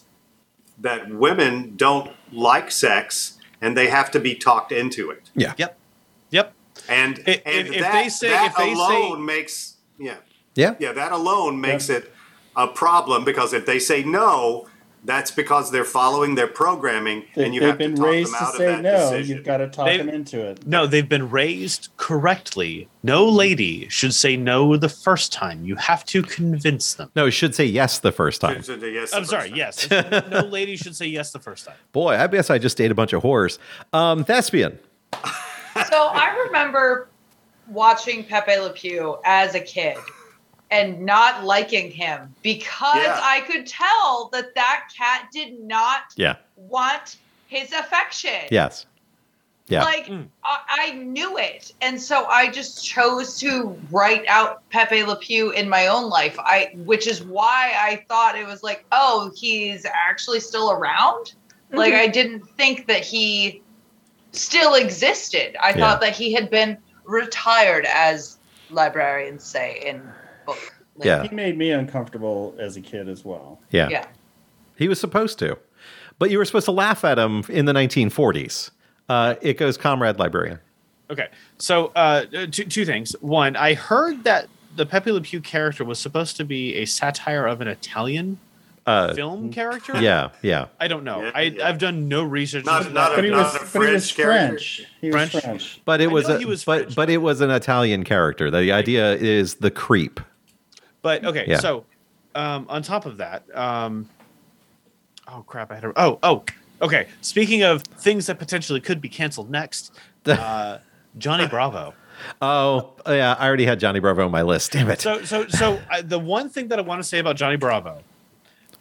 that women don't like sex and they have to be talked into it. Yeah. Yep. Yep. And If- and if- if that, they say- that if they say- alone makes yeah Yeah. yeah that alone makes it a problem because if they say no, that's because they're following their programming They, and you have have been to talk raised them to out of say that no. decision. You've got to talk They- them into it. No, they've been raised correctly. No lady should say no the first time. You have to convince them. No, it should say yes the first time. So, yes, I'm the sorry. time. Yes, (laughs) no lady should say yes the first time. Boy, I guess I just ate a bunch of whores. Um, thespian. So I remember watching Pepe Le Pew as a kid and not liking him because Yeah. I could tell that that cat did not Yeah. want his affection. Yes. Yeah. Like Mm. I, I knew it, and so I just chose to write out Pepe Le Pew in my own life. I, which is why I thought it was like, oh, he's actually still around. Like Mhm. I didn't think that he still existed. I Yeah. thought that he had been retired, as librarians say in book. Yeah. He made me uncomfortable as a kid as well. yeah. Yeah. He was supposed to. But you were supposed to laugh at him in the 1940s. Uh, it goes comrade librarian. Okay, so uh, two two things. One, I heard that the Pepe Le Pew character was supposed to be a satire of an Italian Uh, film character. yeah, yeah. I don't know. Yeah, I, yeah. I've done no research. Not- into not that. But he not was, a but he was French character. French. He French? was French. But it was a, he was but French. but it was an Italian character. The idea is the creep. But okay, Yeah. so um, on top of that, um, oh crap! I had a, oh oh okay. Speaking of things that potentially could be canceled next, (laughs) uh, Johnny Bravo. Oh, yeah, I already had Johnny Bravo on my list. Damn it. So so so I, the one thing that I want to say about Johnny Bravo,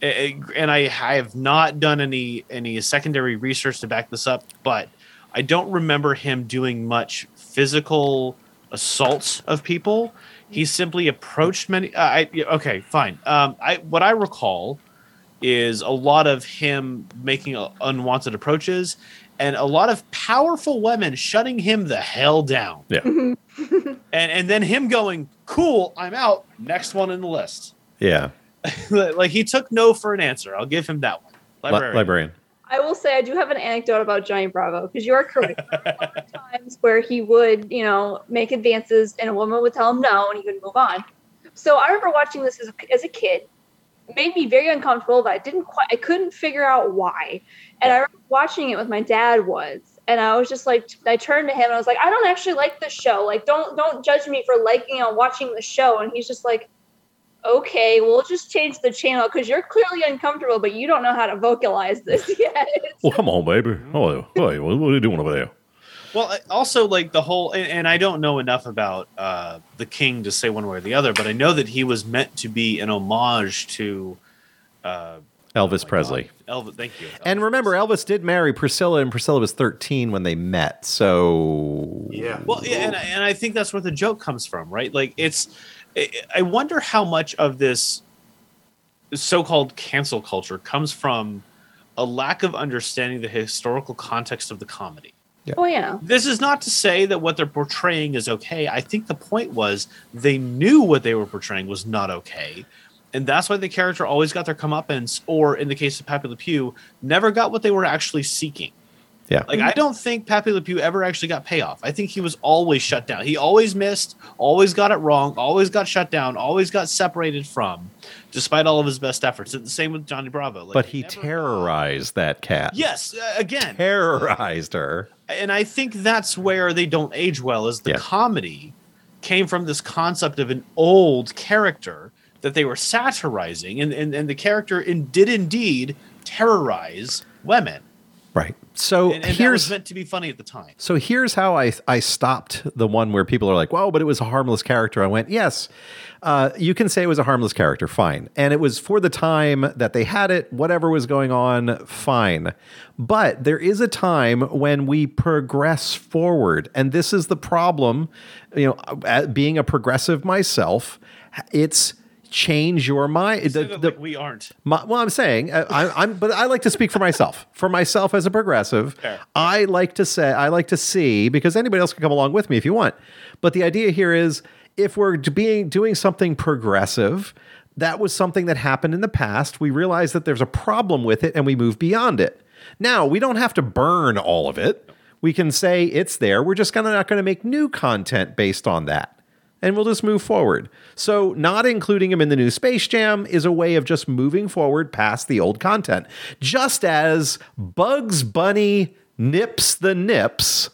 and I, I have not done any any secondary research to back this up, but I don't remember him doing much physical assaults of people. He simply approached many. Uh, I okay, fine. Um, I what I recall is a lot of him making uh, unwanted approaches and a lot of powerful women shutting him the hell down. Yeah. (laughs) and and then him going, "Cool, I'm out." Next one in the list. yeah. (laughs) like he took no for an answer. I'll give him that one. Li- Librarian. I will say I do have an anecdote about Johnny Bravo because you are correct. There were a lot of (laughs) times where he would, you know, make advances and a woman would tell him no and he would move on. So I remember watching this as a, as a kid. It made me very uncomfortable, but I didn't quite, I couldn't figure out why. And I remember watching it with my dad once, and I was just like, I turned to him and I was like, I don't actually like the show. Like, don't don't judge me for liking and watching the show. And he's just like, okay, we'll just change the channel because you're clearly uncomfortable, but you don't know how to vocalize this (laughs) yet. Well, come on, baby. Oh, hey, what, what are you doing over there? Well, also like the whole, and, and I don't know enough about uh, the King to say one way or the other, but I know that he was meant to be an homage to uh, Elvis oh Presley. God, Elvis. Thank you. And remember, Elvis did marry Priscilla, and Priscilla was 13 when they met. So Yeah. Well, yeah, and, and I think that's where the joke comes from, right? Like it's, I- I wonder how much of this so-called cancel culture comes from a lack of understanding the historical context of the comedy. oh yeah. This is not to say that what they're portraying is okay. I think the point was they knew what they were portraying was not okay. And that's why the character always got their comeuppance, or in the case of Pepe Le Pew, never got what they were actually seeking. Yeah. Like I don't think Pepe Le Pew ever actually got payoff. I think he was always shut down. He always missed, always got it wrong, always got shut down, always got separated from, despite all of his best efforts. And the same with Johnny Bravo. Like, but he never- terrorized that cat. Yes, uh, again, Terrorized her. and I think that's where they don't age well. Is the Yeah. comedy came from this concept of an old character that they were satirizing, and and, and the character in, did indeed terrorize women. Right. So and, and that here's was meant to be funny at the time. So here's how I I stopped the one where people are like, "Well, but it was a harmless character." I went, "Yes, uh, you can say it was a harmless character, fine, and it was for the time that they had it. Whatever was going on, fine. But there is a time when we progress forward, and this is the problem. You know, uh, being a progressive myself, it's change your mind. The- that the- like we aren't. my, well, I'm saying uh, I, I'm, but I like to speak for myself. For myself as a progressive, Fair. I like to say I like to see because anybody else can come along with me if you want. But the idea here is if we're being doing something progressive, that was something that happened in the past. We realize that there's a problem with it, and we move beyond it. Now we don't have to burn all of it. We can say it's there. We're just gonna not going to make new content based on that and we'll just move forward. So, not including him in the new Space Jam is a way of just moving forward past the old content. Just as Bugs Bunny Nips the Nips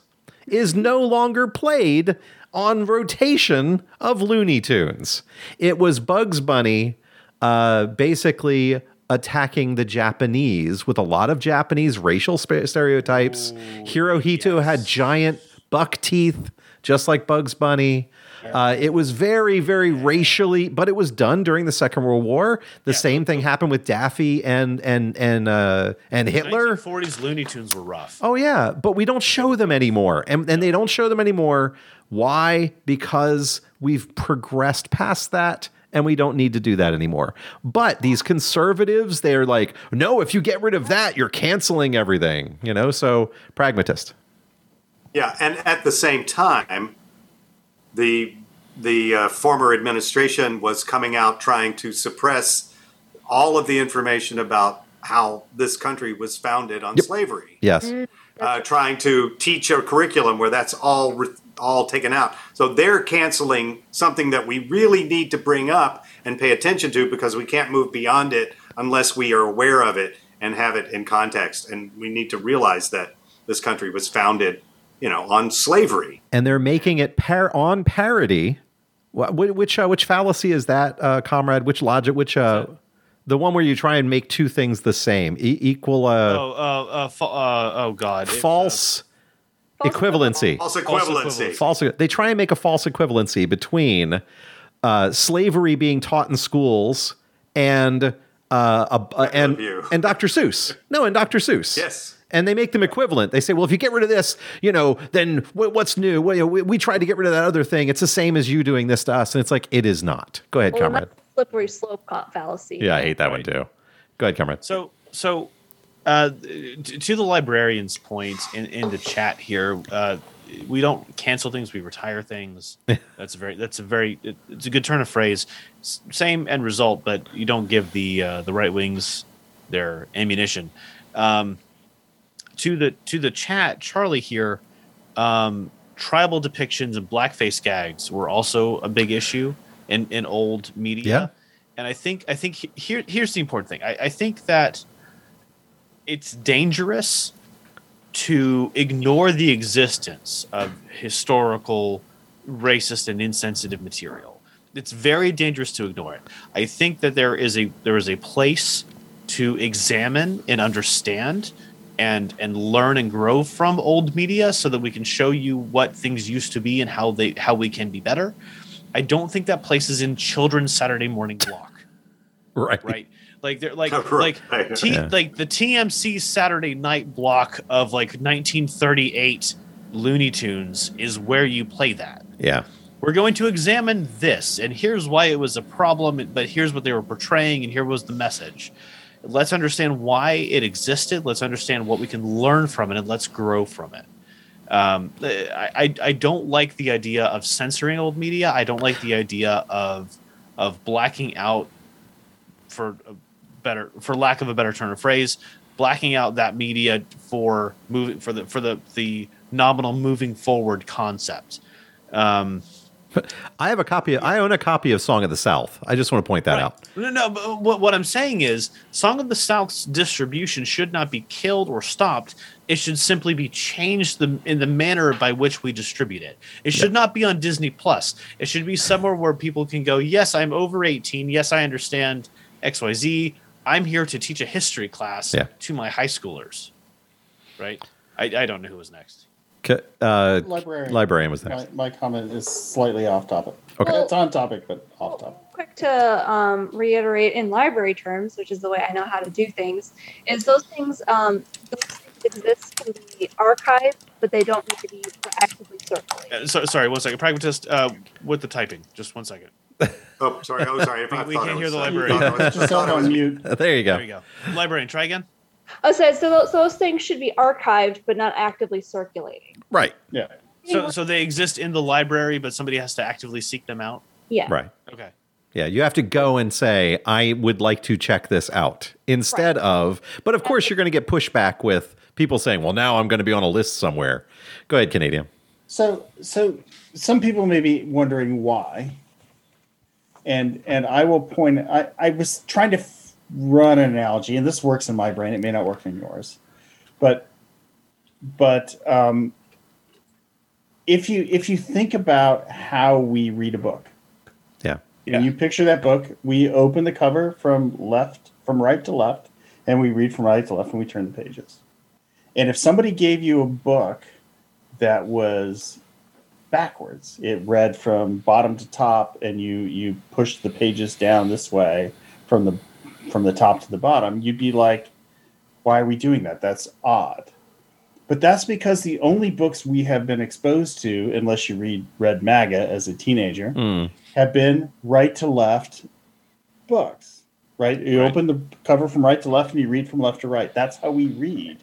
is no longer played on rotation of Looney Tunes. It was Bugs Bunny uh, basically attacking the Japanese with a lot of Japanese racial stereotypes. Hirohito had giant buck teeth, just like Bugs Bunny. Uh, it was very, very racially, but it was done during the Second World War. The same thing happened with Daffy and and and uh, and Hitler. 1940s Looney Tunes were rough. Oh yeah, but we don't show them anymore, and and they don't show them anymore. Why? Because we've progressed past that. And we don't need to do that anymore. But these conservatives, they're like, no, if you get rid of that, you're canceling everything. You know, so pragmatist. Yeah, and at the same time, the the uh, former administration was coming out trying to suppress all of the information about how this country was founded on slavery. Yes. Uh, trying to teach a curriculum where that's all re- all taken out. So they're canceling something that we really need to bring up and pay attention to because we can't move beyond it unless we are aware of it and have it in context. And we need to realize that this country was founded, you know, on slavery. and they're making it par- on parody. Wh- wh- Which uh, which fallacy is that, uh, comrade? Which logic? Which uh, the one where you try and make two things the same, e- equal uh, oh, uh, uh, fa- uh, oh God! It- false equivalency. False equivalency. equivalency. False. They try and make a false equivalency between uh, slavery being taught in schools and uh, a, uh, and and Dr. Seuss. No, and Dr. Seuss. Yes. And they make them equivalent. They say, well, if you get rid of this, you know, then wh- what's new? Well, you know, we, we tried to get rid of that other thing. It's the same as you doing this to us. And it's like, it is not. Go ahead, Well, comrade. that's slippery slope fallacy. Yeah, I hate that one too. Go ahead, comrade. So, so uh, to the librarian's point in, in the chat here, uh, we don't cancel things; we retire things. (laughs) that's a very that's a very it- it's a good turn of phrase. S- Same end result, but you don't give the uh, the right wings their ammunition. Um, to the to the chat, Charlie here. Um, tribal depictions and blackface gags were also a big issue in, in old media. Yeah. And I think I think here here's the important thing. I, I think that it's dangerous to ignore the existence of historical racist and insensitive material. It's very dangerous to ignore it. I think that there is a there is a place to examine and understand and and learn and grow from old media so that we can show you what things used to be and how they how we can be better. I don't think that place is in children's Saturday morning block (laughs) Right. right? Like they're like (laughs) Right. like T, Yeah. like the TMC Saturday night block of like 1938 Looney Tunes is where you play that. Yeah. We're going to examine this, and here's why it was a problem, but here's what they were portraying, and here was the message. Let's understand why it existed. Let's understand what we can learn from it, and let's grow from it. Um, I, I don't like the idea of censoring old media. I don't like the idea of of blacking out for better for lack of a better turn of phrase blacking out that media for moving for the for the the nominal moving forward concept um I have a copy. I own a copy of Song of the South. I just want to point that out. no no but what, what i'm saying is song of the south's distribution should not be killed or stopped it should simply be changed the, in the manner by which we distribute it it should not be on disney plus it should be somewhere where people can go yes i'm over 18 yes i understand xyz i'm here to teach a history class Yeah. to my high schoolers right? I, I don't know who was next. Ca- Uh, Librarian. librarian was next. My, my comment is slightly off topic. Okay. It's on topic, but off topic. quick to um, reiterate in library terms, which is the way I know how to do things, is those things um, those things exist can be archived, but they don't need to be actively circulated. Uh, so, sorry, one second. Pragmatist, uh, with the typing. Just one second. Oh, sorry. Oh, sorry. I (laughs) We can't I hear the I librarian. thought I Just on mute. There you go. There you go. Librarian, try again. Oh, so, so, those, so those things should be archived, but not actively circulating. Right. Yeah. So, so they exist in the library, but somebody has to actively seek them out. Yeah. Right. Okay. Yeah, you have to go and say, I would like to check this out instead of, but of course, you're going to get pushback with people saying, well, now I'm going to be on a list somewhere. Go ahead, Canadian. So, so some people may be wondering why, and and I will point. I I was trying to f- run an analogy, and this works in my brain. It may not work in yours, but but um, if you if you think about how we read a book, Yeah. you you picture that book. We open the cover from left, from right to left, and we read from right to left, and we turn the pages. And if somebody gave you a book that was backwards, it read from bottom to top, and you you pushed the pages down this way from the from the top to the bottom, you'd be like, "Why are we doing that? That's odd." But that's because the only books we have been exposed to, unless you read Red MAGA as a teenager, Mm. have been right to left books. Right? You Right. open the cover from right to left and you read from left to right. That's how we read.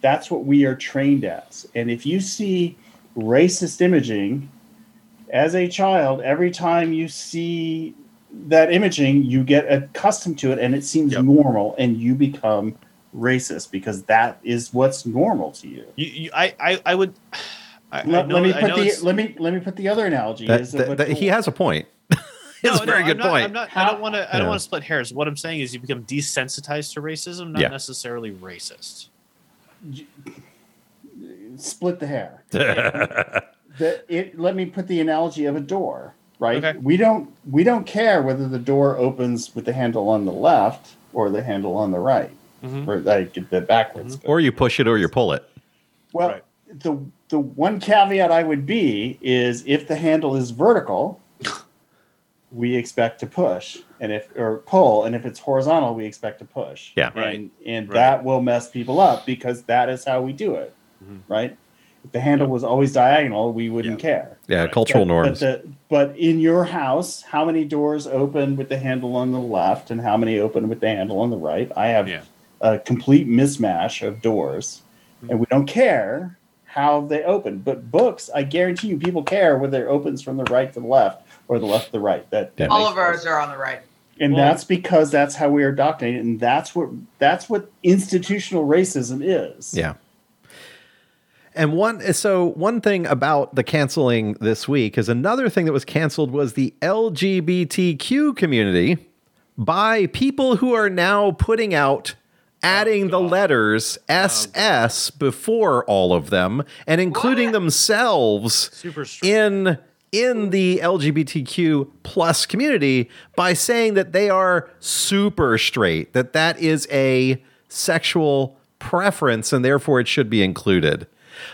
That's what we are trained as. And if you see racist imaging as a child, every time you see that imaging, you get accustomed to it and it seems Yep. normal and you become racist because that is what's normal to you. You, you, I, I, I would. (sighs) I, I Let, know, let me put the let me let me put the other analogy. That, is that- what- that- he has a point. (laughs) No, it's a very no, good I'm not, point. I'm not, I don't want to. I don't want to split hairs. What I'm saying is, you become desensitized to racism, not Yeah. necessarily racist. split the hair. (laughs) the, it, let me put the analogy of a door right Okay. we don't we don't care whether the door opens with the handle on the left or the handle on the right Mhm. or like the backwards or you push it or you pull it. well Right. the the one caveat i would be is if the handle is vertical (laughs) we expect to push and if or pull and if it's horizontal we expect to push Yeah. Right. and, and Right. that will mess people up because that is how we do it Mhm. right if the handle was always diagonal we wouldn't care Yeah, Right. cultural but, norms. But, the, but in your house, how many doors open with the handle on the left and how many open with the handle on the right? I have Yeah. a complete mismatch of doors, and mm-hmm. we don't care how they open. But books, I guarantee you, people care whether it opens from the right to the left or the left to the right. That, that All of ours are on the right. and Well- that's because that's how we are indoctrinated, and that's what that's what institutional racism is. Yeah. And one so one thing about the canceling this week is another thing that was canceled was the LGBTQ community by people who are now putting out adding the letters SS before all of them and including themselves Super in in the LGBTQ plus community by saying that they are super straight, that that is a sexual preference and therefore it should be included.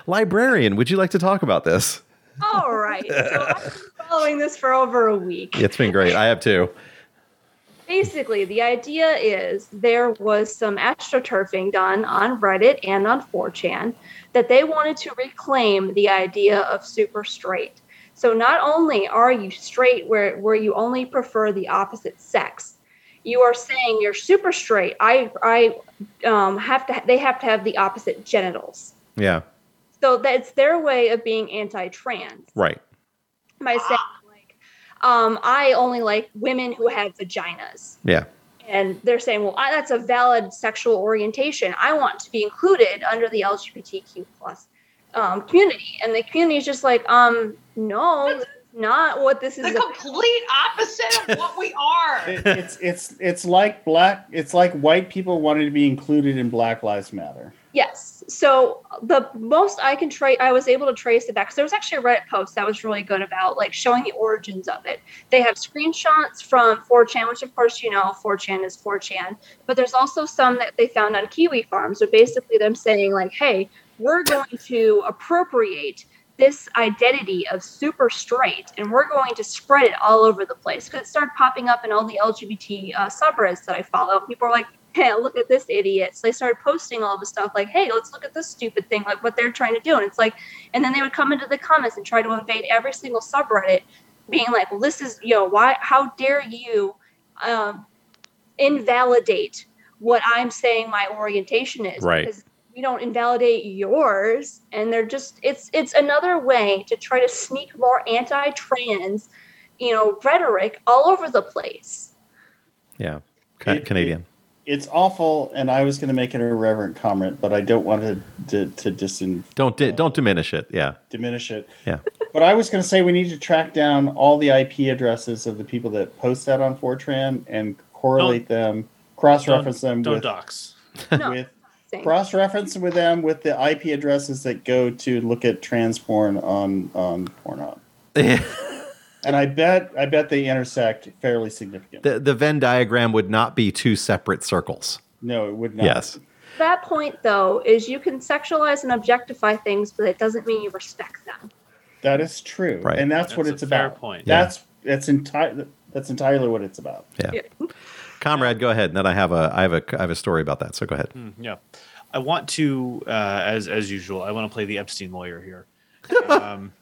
Librarian, would you like to talk about this? All right. So I've been following this for over a week. It's been great. I have too. Basically, the idea is there was some astroturfing done on Reddit and on 4chan that they wanted to reclaim the idea of super straight. So not only are you straight where, where you only prefer the opposite sex, you are saying you're super straight. I I um, have to they have to have the opposite genitals. Yeah. So that's their way of being anti-trans Right. by saying like um, I only like women who have vaginas. Yeah. And they're saying, well, I, that's a valid sexual orientation. I want to be included under the LGBTQ plus um, community. And the community is just like, um, no, not what this is. The complete opposite of what we are. (laughs) It- it's it's it's like black. It's like white people wanted to be included in Black Lives Matter. Yes. So the most I can trace, I was able to trace it back because there was actually a Reddit post that was really good about like showing the origins of it. They have screenshots from 4chan, which of course you know 4chan is 4chan, but there's also some that they found on Kiwi farms. So basically, them saying like, "Hey, we're going to appropriate." This identity of super straight, and we're going to spread it all over the place because it started popping up in all the LGBT uh, subreddits that I follow. People are like, hey, look at this idiot. So they started posting all the stuff like, hey, let's look at this stupid thing, like what they're trying to do. And it's like, and then they would come into the comments and try to invade every single subreddit, being like, well, this is, you know, why, how dare you um, invalidate what I'm saying my orientation is? Right. Because we don't invalidate yours. And they're just, it's, it's another way to try to sneak more anti trans, you know, rhetoric all over the place. Yeah. Canadian. It's awful, and I was going to make an irreverent comment, but I don't want to to, to disin, don't di- don't diminish it. Yeah. diminish it. Yeah. But I was going to say we need to track down all the IP addresses of the people that post that on 4chan and correlate them, cross-reference them Don't with, dox. (laughs) No. with Same. cross-reference with them with the IP addresses that go to look at trans porn on on Pornhub. And I bet I bet they intersect fairly significant. the the Venn diagram would not be two separate circles. no, it would not. Yes. that point though is you can sexualize and objectify things but it doesn't mean you respect them That is true, Right. and that's, what it's a fair about. point. Yeah. That's that's entire. That's entirely what it's about. Yeah. Comrade, go ahead. And then I have a I have a I have a story about that. So go ahead. Yeah, I want to, uh, as as usual, I want to play the Epstein lawyer here. (laughs) Um,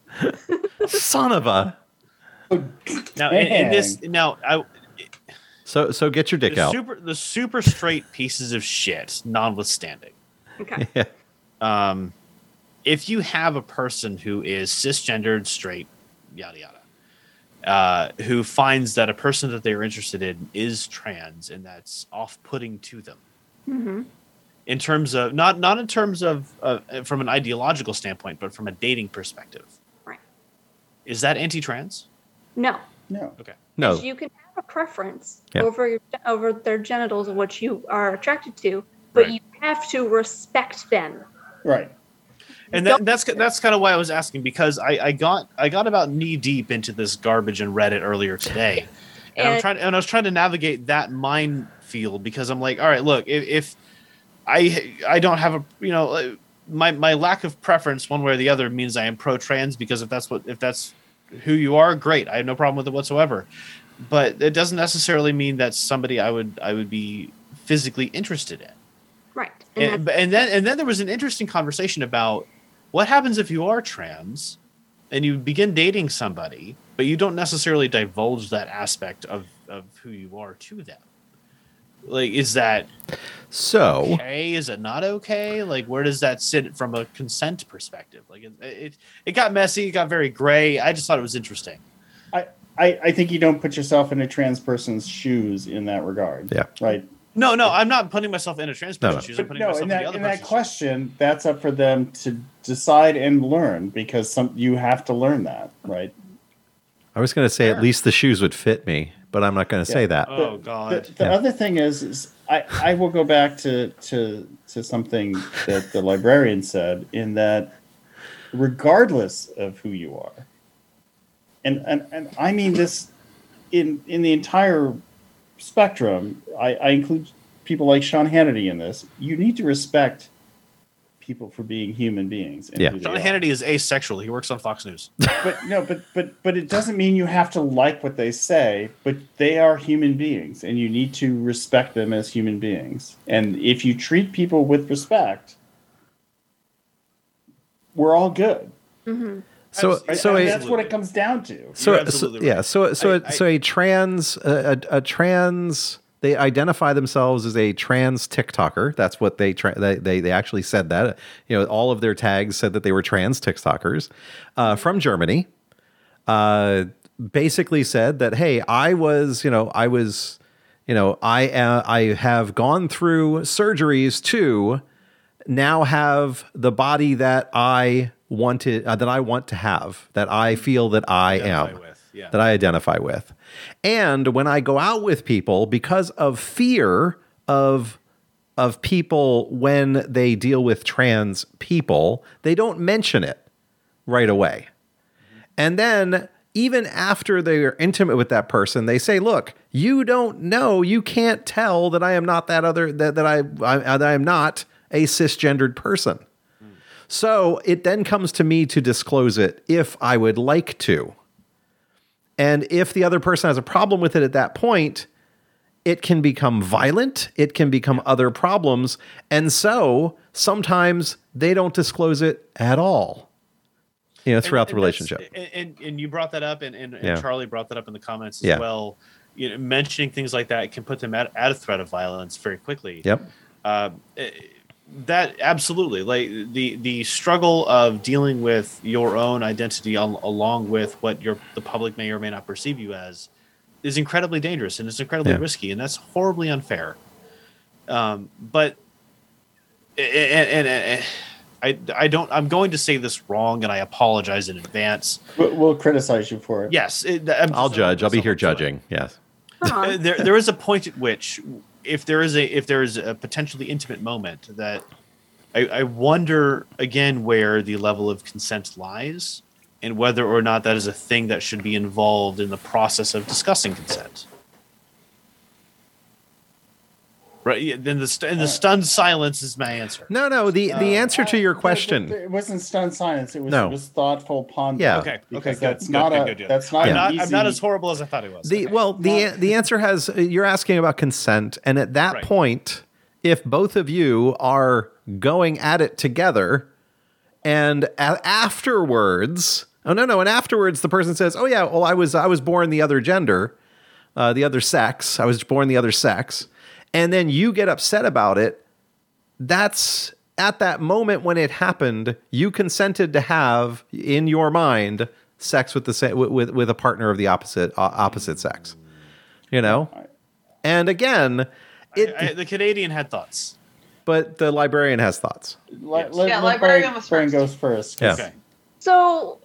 Son of a. now, in, in this, now, I, So so get your dick the out. super, the super straight pieces of shit, notwithstanding. okay (laughs) yeah. um, if you have a person who is cisgendered, straight, yada yada, uh, who finds that a person that they're interested in is trans and that's off-putting to them, hmm in terms of not not in terms of uh, from an ideological standpoint, but from a dating perspective, Right. is that anti-trans? No No, Okay. No. you can have a preference Yeah. over your, over their genitals and what you are attracted to but Right. you have to respect them right. and that, that's that's kind of why I was asking because I, I got I got about knee deep into this garbage in Reddit earlier today, and, I'm trying and I was trying to navigate that minefield because I'm like, all right, look, if, if I I don't have a you know uh, my my lack of preference one way or the other means I am pro trans because if that's what if that's who you are, great, I have no problem with it whatsoever, but it doesn't necessarily mean that's somebody I would I would be physically interested in. Right. And, and, and then and then there was an interesting conversation about what happens if you are trans and you begin dating somebody but you don't necessarily divulge that aspect of of who you are to them. Like is that So okay is it not okay like where does that sit from a consent perspective like it it, it got messy it got very gray i just thought it was interesting I, I I think you don't put yourself in a trans person's shoes in that regard. Yeah. Right. no no i'm not putting myself in a trans person's no. shoes i'm putting no, myself in in, that the other in that person's shoes. question, that's up for them to decide and learn because some you have to learn that, right? I was going to say at least the shoes would fit me, but I'm not going to say that. oh The- god The, the Yeah. other thing is, is I, I will go back to, to to something that the librarian said in that regardless of who you are, and and, and I mean this in in the entire spectrum, I, I include people like Sean Hannity in this. You need to respect people for being human beings. and Yeah. who they Sean are. Hannity is asexual. He works on Fox News. (laughs) but no, but but but it doesn't mean you have to like what they say. But they are human beings, and you need to respect them as human beings. And if you treat people with respect, we're all good. mhm. So Right? so And a, that's what it comes down to. so, so absolutely yeah right. so so I- a, so a trans a, a, a trans they identify themselves as a trans TikToker. That's what they, tra- they they they actually said that. You know, all of their tags said that they were trans TikTokers uh, from Germany. Uh, basically said that hey, I was you know I was you know I uh, I have gone through surgeries to now have the body that I wanted uh, that I want to have, that I feel that I am, with, that I identify with. And when I go out with people because of fear of of people when they deal with trans people, they don't mention it right away. And then even after they're intimate with that person, they say, "Look, you don't know, you can't tell that I am not that other that, that I, I that I am not a cisgendered person." So it then comes to me to disclose it if I would like to. And if the other person has a problem with it at that point, it can become violent, it can become other problems. And so sometimes they don't disclose it at all, you know, throughout the And- and that's- relationship. And, and you brought that up, and, and, Yeah. Charlie brought that up in the comments as Yeah. well. You know, mentioning things like that can put them at, at a threat of violence very quickly. Yep. Uh, eh, that absolutely like the the struggle of dealing with your own identity al- along with what your the public may or may not perceive you as is incredibly dangerous and it's incredibly Yeah. risky and that's horribly unfair. Um, but and, and, and I I don't I'm going to say this wrong and I apologize in advance. We'll, we'll criticize you for it. Yes, it, I'm I'll judge. I'll be here so- so- judging. Yes. (laughs) there there is a point at which if there is a if there is a potentially intimate moment that I, I wonder again where the level of consent lies and whether or not that is a thing that should be involved in the process of discussing consent. Right. yeah, Then the st- and the stunned silence is my answer. No, no. The the Uh, answer to your question. but It wasn't stunned silence. It was, No. it was thoughtful pondering. Yeah. Okay. Okay. Because Good. that's good, not good, a good, good. that's not I'm an not. easy. I'm not as horrible as I thought it was. The Okay. well, the the answer has you're asking about consent, and at that Right. point, if both of you are going at it together, and a- afterwards, oh no, no, and afterwards the person says, "Oh yeah, well I was I was born the other gender, uh, the other sex. I was born the other sex," and then you get upset about it. That's at that moment when it happened, you consented to have in your mind sex with the sa- with with, with a partner of the opposite uh, opposite sex. You know, and again, it. I- the Canadian had thoughts. but the librarian has thoughts. Let, let, Yeah, let librarian Brian- was first. goes first. Yeah. Okay. So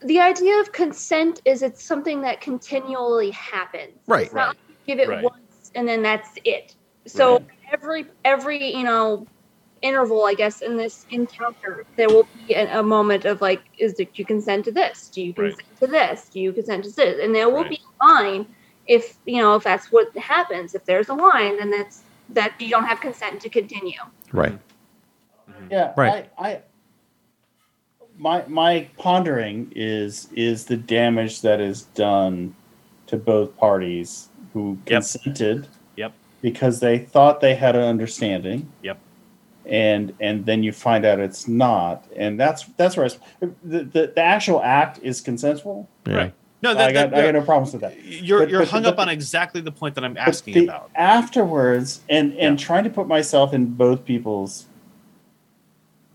the idea of consent is it's something that continually happens. Right. It's not like you give it Right. once and then that's it. So every every, you know, interval, I guess, in this encounter, there will be a, a moment of like, is it, do you consent to this? Do you Right. consent to this? Do you consent to this? And there will Right. be a line if you know if that's what happens. If there's a line, then that's that you don't have consent to continue. Right. Mm-hmm. Mm-hmm. Yeah, Right. I, I my my pondering is is the damage that is done to both parties who consented Yep. Because they thought they had an understanding. Yep. And and then you find out it's not, and that's that's where I, s- the, the the actual act is consensual. Yeah. Right. No, I got that, I got no problems with that. you're But- you're but- hung but- up on exactly the point that I'm asking the about. afterwards and and Yeah. trying to put myself in both people's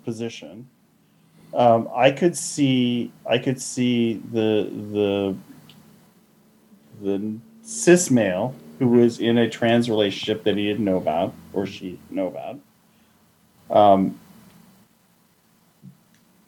position um, i could see i could see the the the cis male who was in a trans relationship that he didn't know about or she didn't know about um,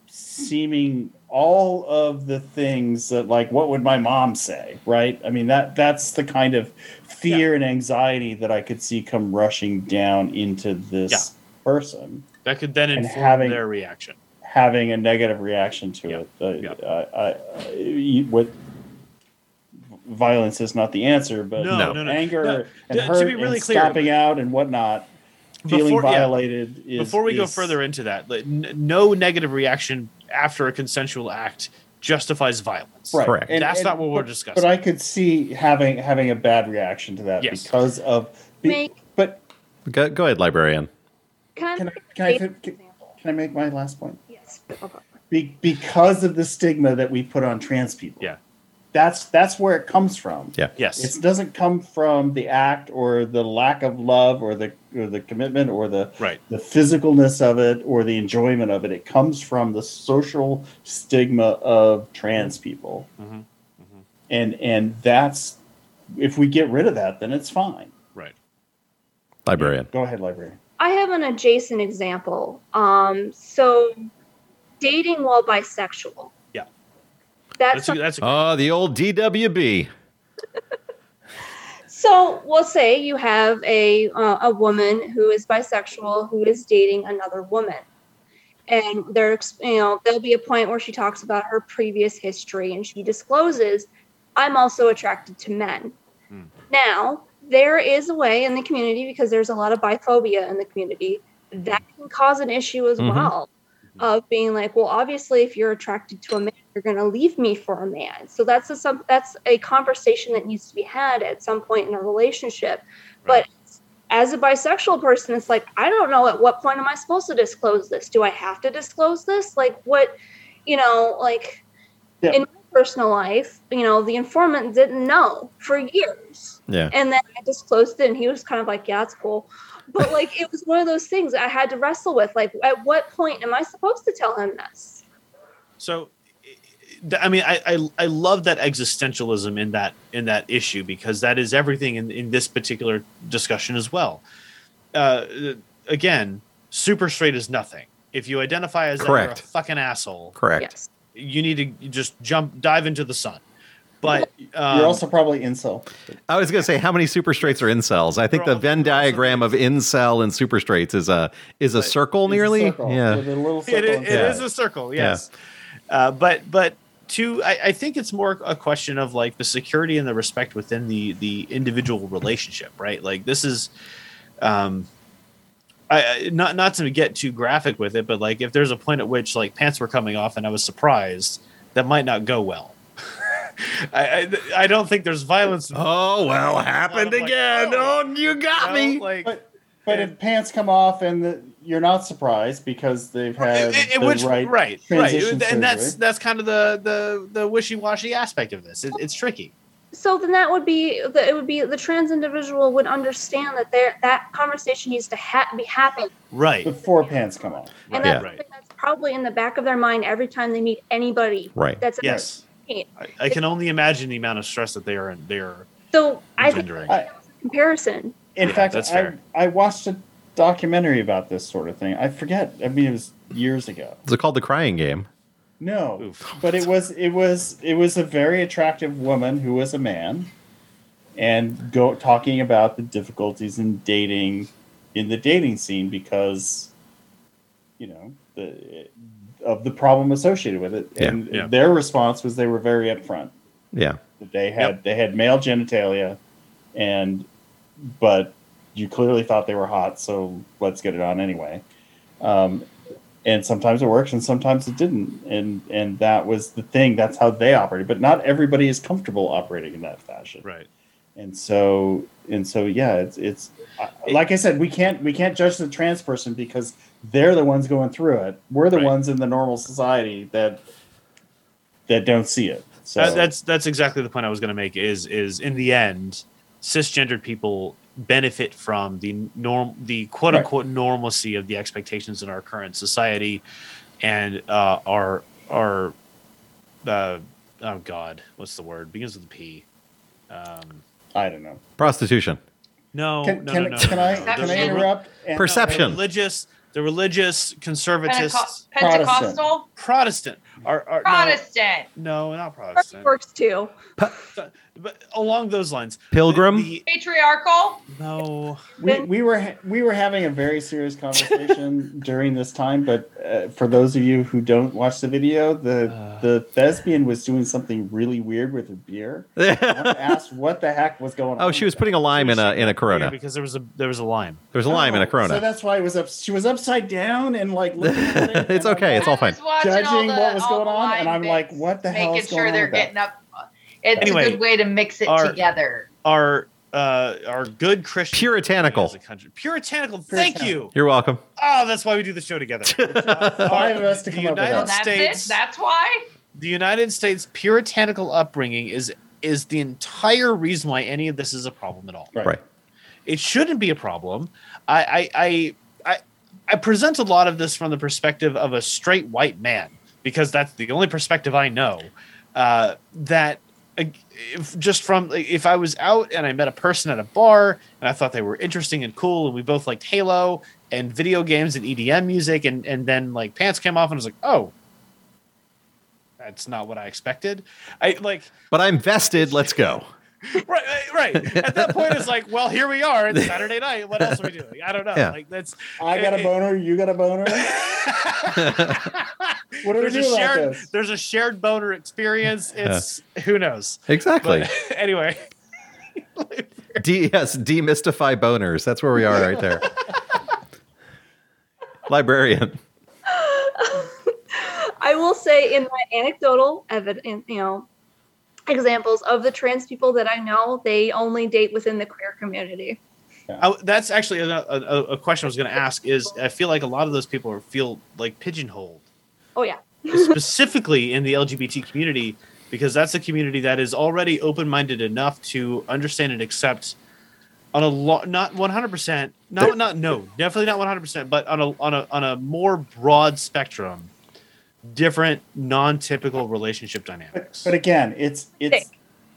seeming all of the things that like what would my mom say right i mean that that's the kind of fear and anxiety that i could see come rushing down into this Yeah. person That could then inform having- their reaction. having a negative reaction to Yeah. it uh, Yeah. I, I, you- what violence is not the answer but No, No. no, no. anger No. and To- to be really and clear- stopping out and whatnot feeling Before- yeah. violated is, Before we go further into that, like, n- no negative reaction after a consensual act justifies violence. Right. Correct. That's not what we're but- discussing. But I could see having having a bad reaction to that Yes. because of. be- Make- but Go, go ahead, librarian. Can I can I, make can, I, can, can I make my last point? Yes. Be, because of the stigma that we put on trans people. Yeah. That's that's where it comes from. Yeah. yes. It doesn't come from the act or the lack of love or the or the commitment or the right. the physicalness of it or the enjoyment of it. It comes from the social stigma of trans people. Mhm. And and that's if we get rid of that, then it's fine. Right. Librarian. Go ahead, librarian. I have an adjacent example. Um, so dating while bisexual. Yeah. That's, That's a, that's a, Oh, the old DWB. (laughs) so. We'll say you have a uh, a woman who is bisexual who is dating another woman, and there's you know there'll be a point where she talks about her previous history and she discloses, "I'm also attracted to men." Hmm. Now there is a way in the community because there's a lot of biphobia in the community that can cause an issue as Mhm. well Mm-hmm. of being like well obviously if you're attracted to a man you're going to leave me for a man. So that's a some that's a conversation that needs to be had at some point in a relationship. But as a bisexual person it's like i don't know at what point am i supposed to disclose this? Do i have to disclose this? Like what you know like Yeah. in my personal life you know the informant didn't know for years. Yeah. and then I disclosed it, and he was kind of like, "Yeah, that's cool." But like, it was one of those things I had to wrestle with. Like, at what point am I supposed to tell him this? So, I mean, I, I I love that existentialism in that in that issue because that is everything in, in this particular discussion as well. Uh, again, super straight is nothing. If you identify as that, you're a fucking asshole, Correct. Yes. you need to just jump dive into the sun. But um, You're also probably incel. I was going to say how many super straights are incels. I think They're the Venn diagram of incel and super straights is a is a circle It's a nearly. circle Yeah. with a little it, circle it, inside. it is a circle yes uh, but but two I, I think it's more a question of like the security and the respect within the the individual relationship right like this is um I, I not not to get too graphic with it but like if there's a point at which like pants were coming off and i was surprised that might not go well I, I i don't think there's violence Oh well, happened of, like, again. oh. Oh, you got you know, me. like But but if pants come off and the, you're not surprised because they've had It- it- the which, right, right, right, and that's surgery. that's kind of the the the wishy washy aspect of this. It, it's tricky. So then that would be that it would be the trans individual would understand that there that conversation needs to ha- be happening, Right, before pants come off. and right, that's right. that's probably in the back of their mind every time they meet anybody. Right. That's a Yes, Right. I, I can only imagine the amount of stress that they are they are So I think engendering. I- comparison. In Yeah, fact, that's I, fair. I watched a documentary about this sort of thing. I forget. I mean, it was years ago. Is it called the crying game? No, Oof. but it was it was it was a very attractive woman who was a man, and go talking about the difficulties in dating, in the dating scene because, you know, the of the problem associated with it. And Yeah. their response was they were very upfront. Yeah. they had they had male genitalia, and but you clearly thought they were hot, so let's get it on anyway. Um, and sometimes it works, and sometimes it didn't, and and that was the thing. That's how they operated. But not everybody is comfortable operating in that fashion, right. And so and so yeah, it's it's uh, like I said, we can't we can't judge the trans person because they're the ones going through it. We're the Right. ones in the normal society that that don't see it. So That- that's that's exactly the point I was going to make. Is is in the end, cisgendered people benefit from the norm, the quote Right. unquote normalcy of the expectations in our current society, and uh, our our uh, oh god, what's the word? Begins with a P. Um, I don't know. Prostitution. no, Can, no, can, no, no, can no, I no. can I Perception. interrupt? And- uh, Perception. The religious, the religious conservatists, Penteco- Protestant. Pentecostal, Protestant are, are Protestant, no, not Protestant, Works too. but along those lines. Pilgrim? The- patriarchal. no, we, we were ha- we were having a very serious conversation (laughs) during this time, but uh, for those of you who don't watch the video, the Uh. the thespian was doing something really weird with a beer. (laughs) I asked what the heck was going on. oh, she was putting a lime in a in a Yeah, Corona. because there was a there was a lime. There's a lime in a Corona. So that's why it was up. She was upside down and like looking at (laughs) it. It's okay, it's all fine. I was watching all Judging the- what was all going on, and I'm like, what the hell Making is sure going on they're with that? getting up. It's Anyway, a good way to mix it our- together. Our uh our good Christian Puritanical. as a country. Puritanical. Thank you. You're welcome. Oh, that's why we do the show together. (laughs) Five of us to The come up with United that. that's States- it. That's why. the United States puritanical upbringing is is the entire reason why any of this is a problem at all. Right. Right. It shouldn't be a problem. I I I I, I present a lot of this from the perspective of a straight white man because that's the only perspective I know. Uh, that uh, if, just from if I was out and I met a person at a bar and I thought they were interesting and cool and we both liked Halo and video games and EDM music and and then like pants came off and I was like, oh, that's not what I expected. I like But I'm vested. Let's go. Right, right, right. At that point, it's like, well, here we are. It's Saturday night. What else are we doing? I don't know. Yeah. Like that's I got a it- boner. You got a boner. (laughs) What do we there's a shared this? there's a shared boner experience. It's who knows. Exactly. But (laughs) anyway, (laughs) D- yes, demystify boners. That's where we are right there. Librarian. I will say in my anecdotal evidence, you know, examples of the trans people that I know, they only date within the queer community. I, that's actually a, a, a question I was going to ask. Is I feel like a lot of those people are, feel like pigeonholed, Oh yeah. (laughs) specifically in the LGBT community, because that's a community that is already open-minded enough to understand and accept on a lo- not 100%, not not no, definitely not 100%, but on a on a on a more broad spectrum, different non-typical relationship dynamics. but again, it's it's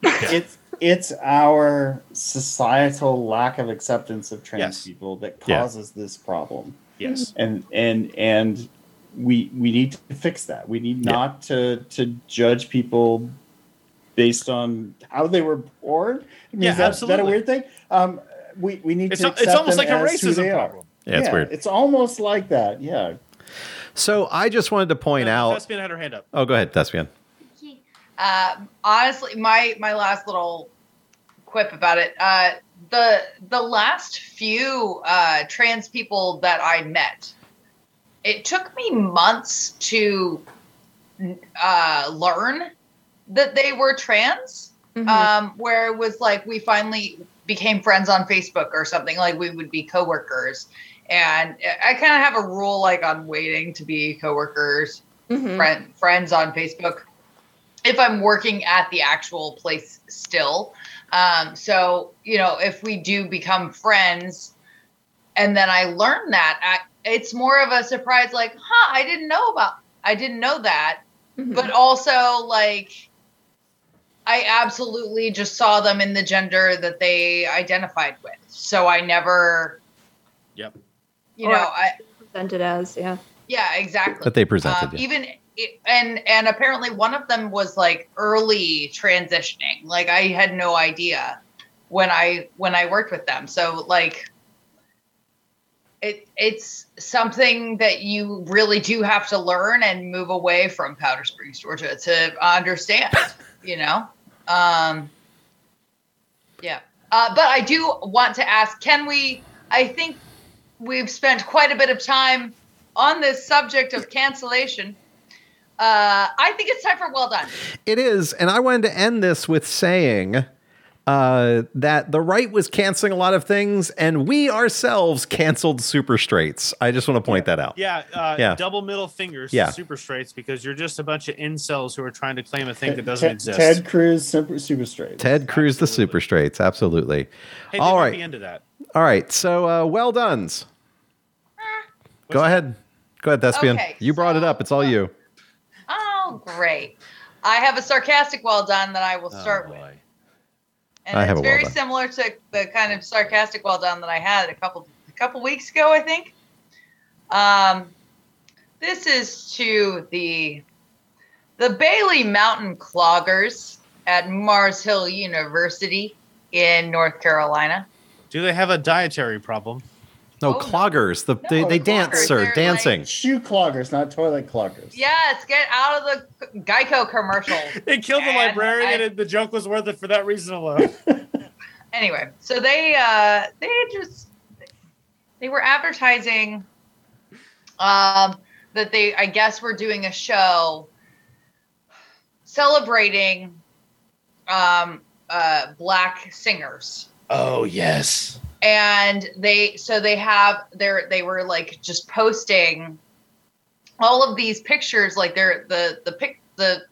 it's it's our societal lack of acceptance of trans Yes. people that Yeah. causes this problem. yes. and and and we we need to fix that. We need Yeah. not to to judge people based on how they were born. I mean, Yeah, is that, that a weird thing? Um, we we need It's, to. it's accept almost them like a as who racism they are. problem. Yeah, it's weird. It's almost like that. Yeah. So I just wanted to point Uh, out. Thespian had her hand up. Oh, go ahead, Thespian. Uh, honestly, my my last little quip about it. Uh, the the last few uh, trans people that I met, it took me months to uh, learn that they were trans. Mhm. Um, where it was like we finally became friends on Facebook or something. Like we would be coworkers, and I kind of have a rule like on waiting to be coworkers Mhm. friend, friends on Facebook if I'm working at the actual place still. Um, so, you know, if we do become friends and then I learn that, I, it's more of a surprise like, huh, I didn't know about, I didn't know that. Mhm. But also, like, I absolutely just saw them in the gender that they identified with. So I never, Yep. You Or- know, I, presented as yeah. yeah, exactly. That they presented. Um, yeah. even and and apparently one of them was like early transitioning like i had no idea when i when i worked with them so like it it's something that you really do have to learn and move away from powder springs georgia to understand you know um yeah uh, but i do want to ask can we i think we've spent quite a bit of time on this subject of cancellation uh, I think it's time for well done. It is, and I wanted to end this with saying uh, that the right was canceling a lot of things, and we ourselves canceled super straights. I just want to point that out. Yeah, uh, Yeah. double middle fingers Yeah. super straights because you're just a bunch of incels who are trying to claim a thing that doesn't Ted, exist. Ted Cruz, super, super straight. Ted Cruz, the super straights, absolutely. hey, they all might right. into that. All right, so uh, well done's. Go ahead, go ahead, Thespian. Okay, you brought it up. It's all you. Oh, great. I have a sarcastic well done that I will Oh, start with. And I it's have a well very done. similar to the kind of sarcastic well done that I had a couple a couple weeks ago, I think. Um, this is to the the Bailey Mountain Cloggers at Mars Hill University in North Carolina. Do they have a dietary problem? No, Oh, cloggers. The, they No, they dance, cloggers. sir, They're like- dancing. Shoe cloggers, not toilet cloggers. Yes, get out of the Geico commercial. (laughs) They killed the librarian, I- and the joke was worth it for that reason alone. (laughs) anyway, so they uh they just they were advertising um that they I guess were doing a show celebrating um uh black singers. Oh yes. And they so they have they're they were like just posting all of these pictures like they're the the pic the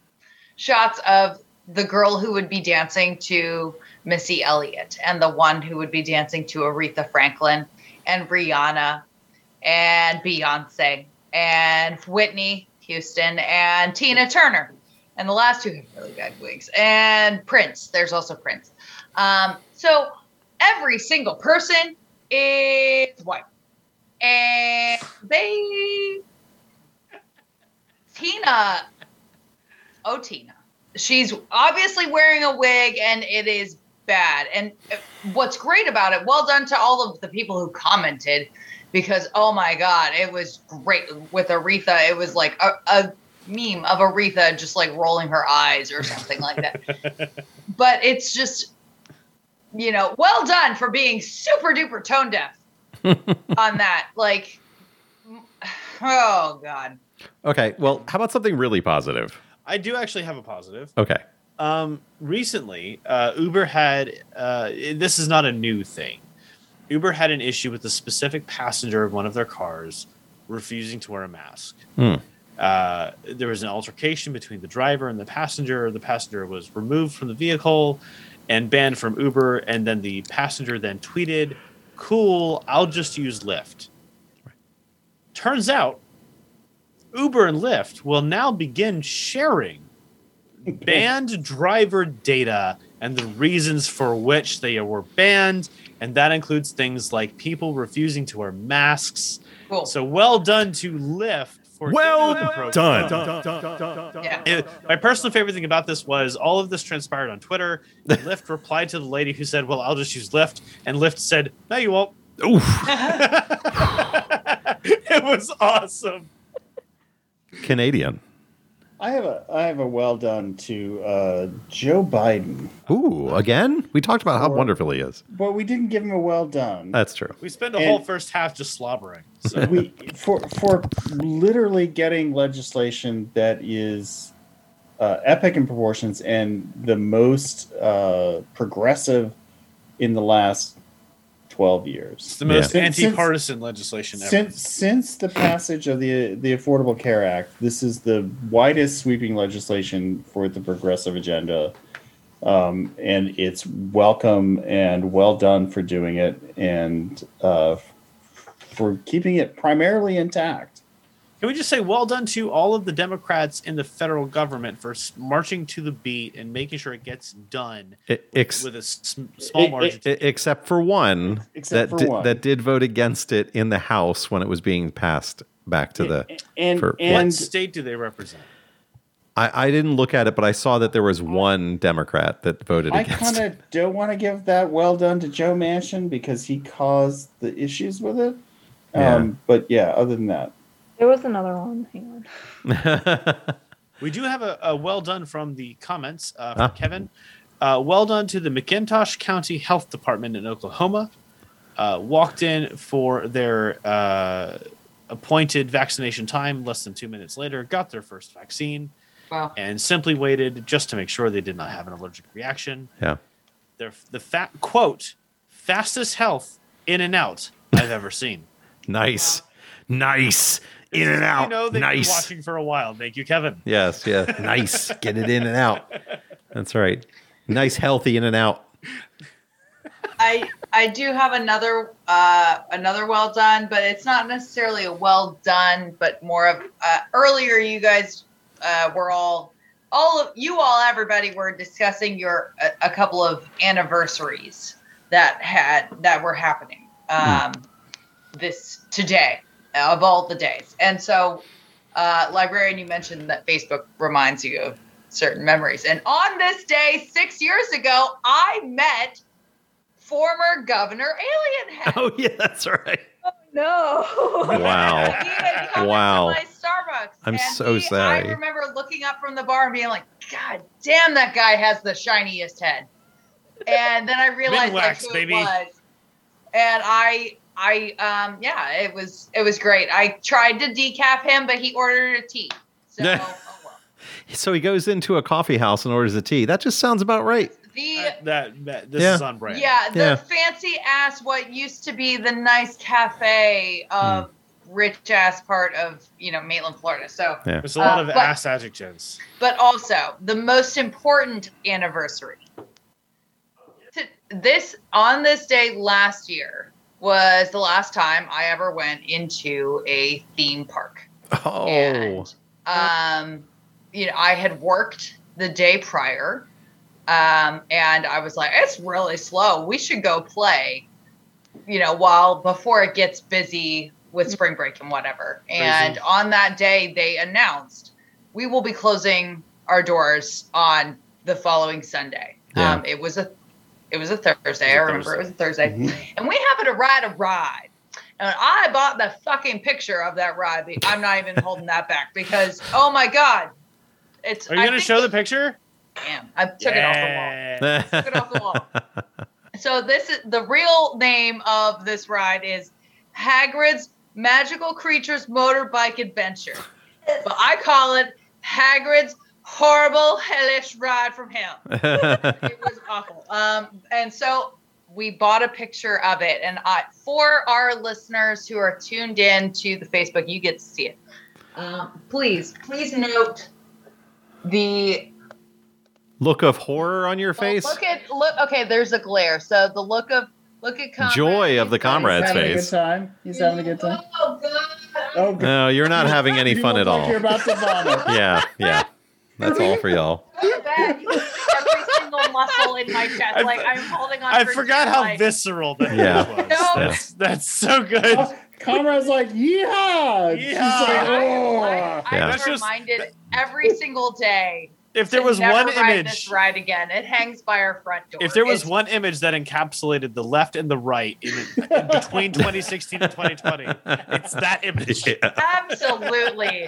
shots of the girl who would be dancing to Missy Elliott and the one who would be dancing to Aretha Franklin and Rihanna and Beyonce and Whitney Houston and Tina Turner. And the last two have really bad wigs. And Prince. There's also Prince. Um, so every single person is white. And they Tina oh Tina, she's obviously wearing a wig and it is bad. And uh, what's great about it, well done to all of the people who commented, because oh my god, it was great with Aretha. It was like a, a meme of Aretha just like rolling her eyes or something like that. (laughs) but it's just, you know, well done for being super duper tone deaf (laughs) on that. Like, oh god. Okay, well, how about something really positive? I do actually have a positive. Okay. Um, recently, uh, Uber had uh, this is not a new thing. Uber had an issue with a specific passenger of one of their cars refusing to wear a mask. Hmm. Uh, there was an altercation between the driver and the passenger. The passenger was removed from the vehicle and banned from Uber. And then the passenger then tweeted, "Cool, I'll just use Lyft." Turns out, Uber and Lyft will now begin sharing (laughs) banned driver data and the reasons for which they were banned. And that includes things like people refusing to wear masks. Cool. So well done to Lyft Well getting with the done. Yeah. Uh, My personal favorite thing about this was all of this transpired on Twitter. (laughs) Lyft replied to the lady who said, "Well, I'll just use Lyft," and Lyft said, "No, you won't." Oof. (laughs) it was awesome. Canadian. I have a I have a well done to uh, Joe Biden, Ooh, again? We talked about how Or- wonderful he is. but we didn't give him a well done. That's true. We spent a And- whole first half just slobbering. So we for for literally getting legislation that is uh, epic in proportions and the most uh, progressive in the last twelve years. it's the most Yeah. Anti-partisan legislation ever. Since since the passage of the the Affordable Care Act, this is the widest sweeping legislation for the progressive agenda, um, and it's welcome and well done for doing it and uh, for keeping it primarily intact. Can we just say well done to all of the Democrats in the federal government for marching to the beat and making sure it gets done I- ex- with a s- small It- margin? I- except for one Except that for di- one. that did vote against it in the House when it was being passed back to the. and for- what state do they represent? I, I didn't look at it, but I saw that there was one Democrat that voted I against kind it. of don't want to give that well done to Joe Manchin because he caused the issues with it. Yeah. Um, but yeah, other than that, There was another one. Hang on. (laughs) We do have a, a well done from the comments uh, from Ah. Kevin. Uh, well done to the McIntosh County Health Department in Oklahoma. Uh, walked in for their uh, appointed vaccination time less than two minutes later, got their first vaccine, Wow. and simply waited just to make sure they did not have an allergic reaction. yeah. Their the fat quote fastest health in and out I've ever seen. (laughs) Nice. Nice. In and out. You know they've been nice. watching for a while. Thank you, Kevin. Yes. Yeah. (laughs) nice. Get it in and out. That's right. Nice, healthy in and out. I I do have another uh, another well done, but it's not necessarily a well done, but more of uh, earlier. You guys uh, were all all of you all everybody were discussing your a, a couple of anniversaries that had that were happening um, this today of all the days, and so uh, librarian, you mentioned that Facebook reminds you of certain memories, and on this day six years ago, I met former Governor Alien Head. Oh, yeah, that's right. (laughs) No. Wow. (laughs) He had Wow. my Starbucks. I'm and so he- sorry. I remember looking up from the bar and being like, God damn, that guy has the shiniest head. And then I realized like, who baby. it was. And I I um yeah, it was it was great. I tried to decaf him, but he ordered a tea. So (laughs) oh well. So he goes into a coffee house and orders a tea. That just sounds about right. The Uh, that, that this Yeah. is on brand. Yeah, the Yeah. fancy ass, what used to be the nice cafe of Hmm. rich ass part of you know Maitland, Florida. So, Yeah. There's a lot Uh, of but- ass adjectives. but also the most important anniversary. To- This on this day last year was the last time I ever went into a theme park. Oh. And um, you know, I had worked the day prior, um, and I was like, it's really slow. We should go play, you know, while before it gets busy with spring break and whatever. And on that day, they announced we will be closing our doors on the following Sunday. Yeah. Um, it was a it was a Thursday. I a remember it was a Thursday. Thursday, and we happened to ride a ride. And I bought the fucking picture of that ride. I'm not even holding that back because oh my god, it's. Are you going to show the picture? Damn, I took it off the wall. Yeah. Took it off the wall. So this is the real name of this ride is Hagrid's Magical Creatures Motorbike Adventure, but I call it Hagrid's Horrible Hellish Ride from Hell. (laughs) It was awful. Um, and so we bought a picture of it, and I, for our listeners who are tuned in to the Facebook, you get to see it. Um, please, please note the Look of horror on your well, face. look at look. Okay, there's a glare. So the look of look at Conrad. Joy of the He's comrade's He's having a good face. time. He's having a good time. Oh god. Oh, good. No, you're not having any fun look at like all. You're about to vomit. (laughs) Yeah, yeah. That's all for y'all. (laughs) So bad. You see Every single muscle in my chest, I- like I'm holding on. I forgot how life. visceral that Yeah. was. No. That's, that's so good. Uh, Conrad's like, yeehaw! She's like, oh. I, Yeah. I'm That's just- reminded every single day. If there was one image, this ride again. It hangs by our front door. if there was It's- one image that encapsulated the left and the right in, in between (laughs) 2016 and 2020, it's that image. Absolutely.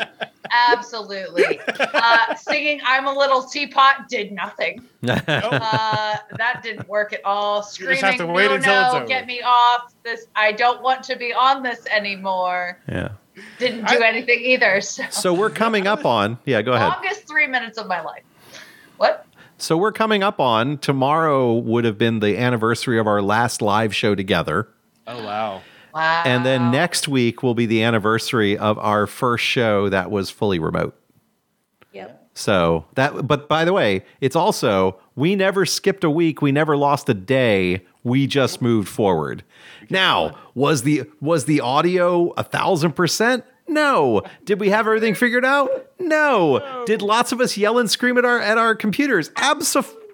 Absolutely. Uh, singing I'm a Little Teapot did nothing. Uh, that didn't work at all. You just Screaming, have to wait no, until it's no, over." get me off this. I don't want to be on this anymore. yeah. Didn't do anything either. So, So we're coming up on. Yeah, go ahead. longest three minutes of my life. What? So we're coming up on tomorrow would have been the anniversary of our last live show together. Oh wow! Wow. And then next week will be the anniversary of our first show that was fully remote. Yep. So that, but by the way, it's also, we never skipped a week. We never lost a day. We just moved forward. Now, was the, was the audio a thousand percent? No. Did we have everything figured out? No. Did lots of us yell and scream at our, at our computers? Absolutely.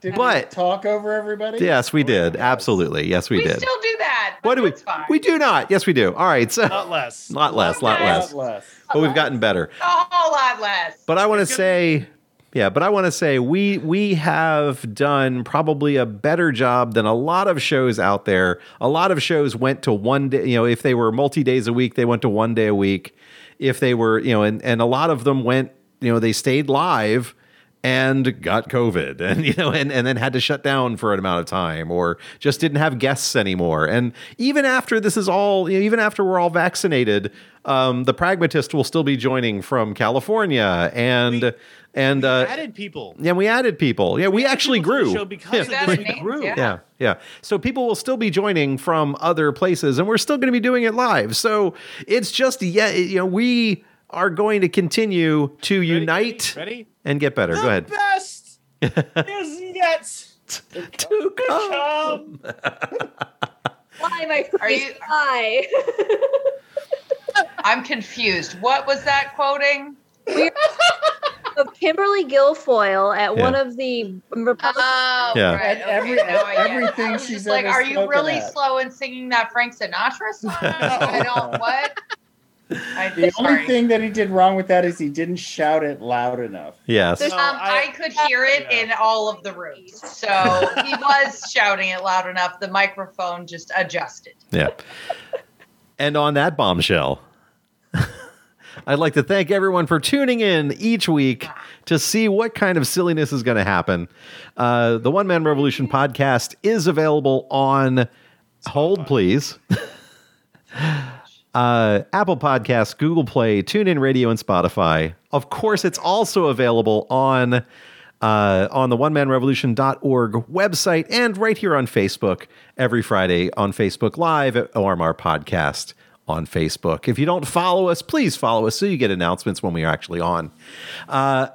Did But we talk over everybody? yes, we did. Absolutely. Yes, we, we did. still do that. what do we, fine. we do not. Yes, we do. All right. So Not less. (laughs) lot less, lot Okay. less, Not less. but we've gotten better. a whole lot less. But I want to say, yeah, but I want to say we we have done probably a better job than a lot of shows out there. A lot of shows went to one day, you know, if they were multi days a week, they went to one day a week. If they were, you know, and and a lot of them went, you know, they stayed live and got COVID (laughs) and you know and, and then had to shut down for an amount of time or just didn't have guests anymore. And even after this is all you know, even after we're all vaccinated, um, the pragmatist will still be joining from California and We- and uh, added people. yeah, we added people. Yeah, we, actually people to the grew. show because yeah. of this. We names, grew. yeah. yeah, yeah. So people will still be joining from other places, and we're still going to be doing it live. So it's just yeah, you know, we are going to continue to unite Ready? and get better. The Go ahead. best (laughs) is yet To come. come. (laughs) Why my Are face you- high? (laughs) I'm confused. What was that quoting? of Kimberly Guilfoyle at Yeah. one of the Republican. Oh, Yeah. right. And every- okay, now I get it. everything she's just like, are you really at. slow in singing that Frank Sinatra song? I don't. What? I, The sorry. only thing that he did wrong with that is he didn't shout it loud enough. Yes. Um, I, I- could hear it Yeah. in all of the rooms, so he (laughs) was shouting it loud enough. The microphone just adjusted. Yeah. And on that bombshell, (laughs) I'd like to thank everyone for tuning in each week to see what kind of silliness is going to happen. Uh, the One Man Revolution podcast is available on hold, please. (laughs) uh, Apple Podcasts, Google Play, TuneIn Radio, and Spotify. Of course, it's also available on uh, on the one man revolution.org website and right here on Facebook every Friday on Facebook Live at ORMR Podcast on Facebook. If you don't follow us, please follow us so you get announcements when we are actually on. Uh,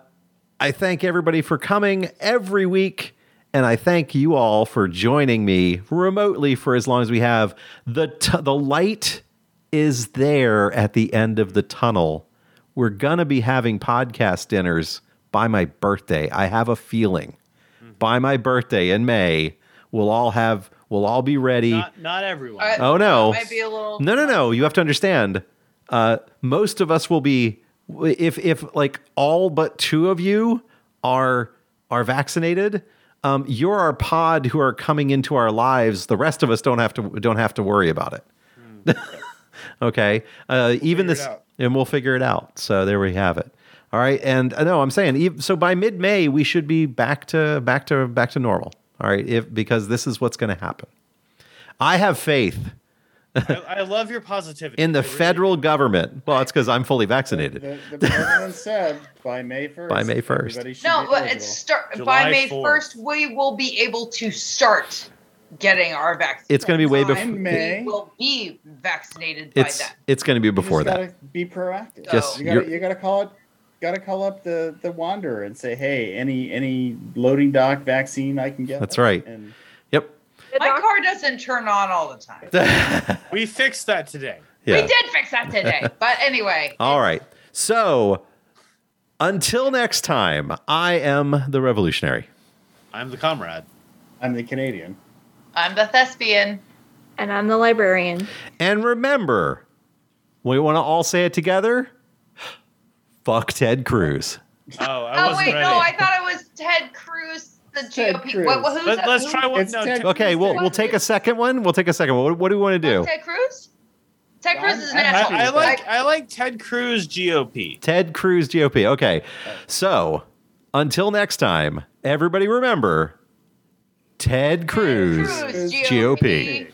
I thank everybody for coming every week. And I thank you all for joining me remotely for as long as we have. The, t- the light is there at the end of the tunnel. We're going to be having podcast dinners by my birthday. I have a feeling. By my birthday in May, we'll all have we'll all be ready. Not, not everyone. Uh, Oh no. Might be a little. No, no, no. You have to understand. Uh, most of us will be if if like all but two of you are are vaccinated, um, you're our pod who are coming into our lives. The rest of us don't have to don't have to worry about it. (laughs) okay, uh, even figure it this, and we'll figure it out. So there we have it. All right, and uh, no, I'm saying so by mid May we should be back to back to back to normal. All right, if because this is what's going to happen. I have faith I, I love your positivity. in the really federal government. Well, it's because I'm fully The, vaccinated. the president (laughs) said by May 1st. By May 1st. No, but it's start July by May 4th. first. We will be able to start getting our vaccine. It's going to be way By before. May. We will be vaccinated by It's then. it's going to be You before just that. gotta be proactive. Just you gotta, you're- you gotta call it. Got to call up the the wanderer and say, hey, any any loading dock vaccine I can get. That's right. And Yep. My doc- car doesn't turn on all the time. (laughs) We fixed that today. yeah. We did fix that today. (laughs) But anyway, All right. So until next time, I am the revolutionary. I'm the comrade. I'm the Canadian. I'm the thespian. and I'm the librarian. And remember, we want to all say it together. Fuck Ted Cruz. Oh, I Oh wasn't wait, ready. no, I thought it was Ted Cruz, the Ted GOP. Cruz. What, what, who's Let, that? let's try one. No, Ted- Ted- Okay, we'll we'll take a second one. We'll take a second one. What, what do we want to do? Ted Cruz. Ted Cruz is I'm- I, national. I like I like Ted Cruz GOP. Ted Cruz GOP. Okay. So until next time, everybody remember Ted Cruz Cruz, GOP.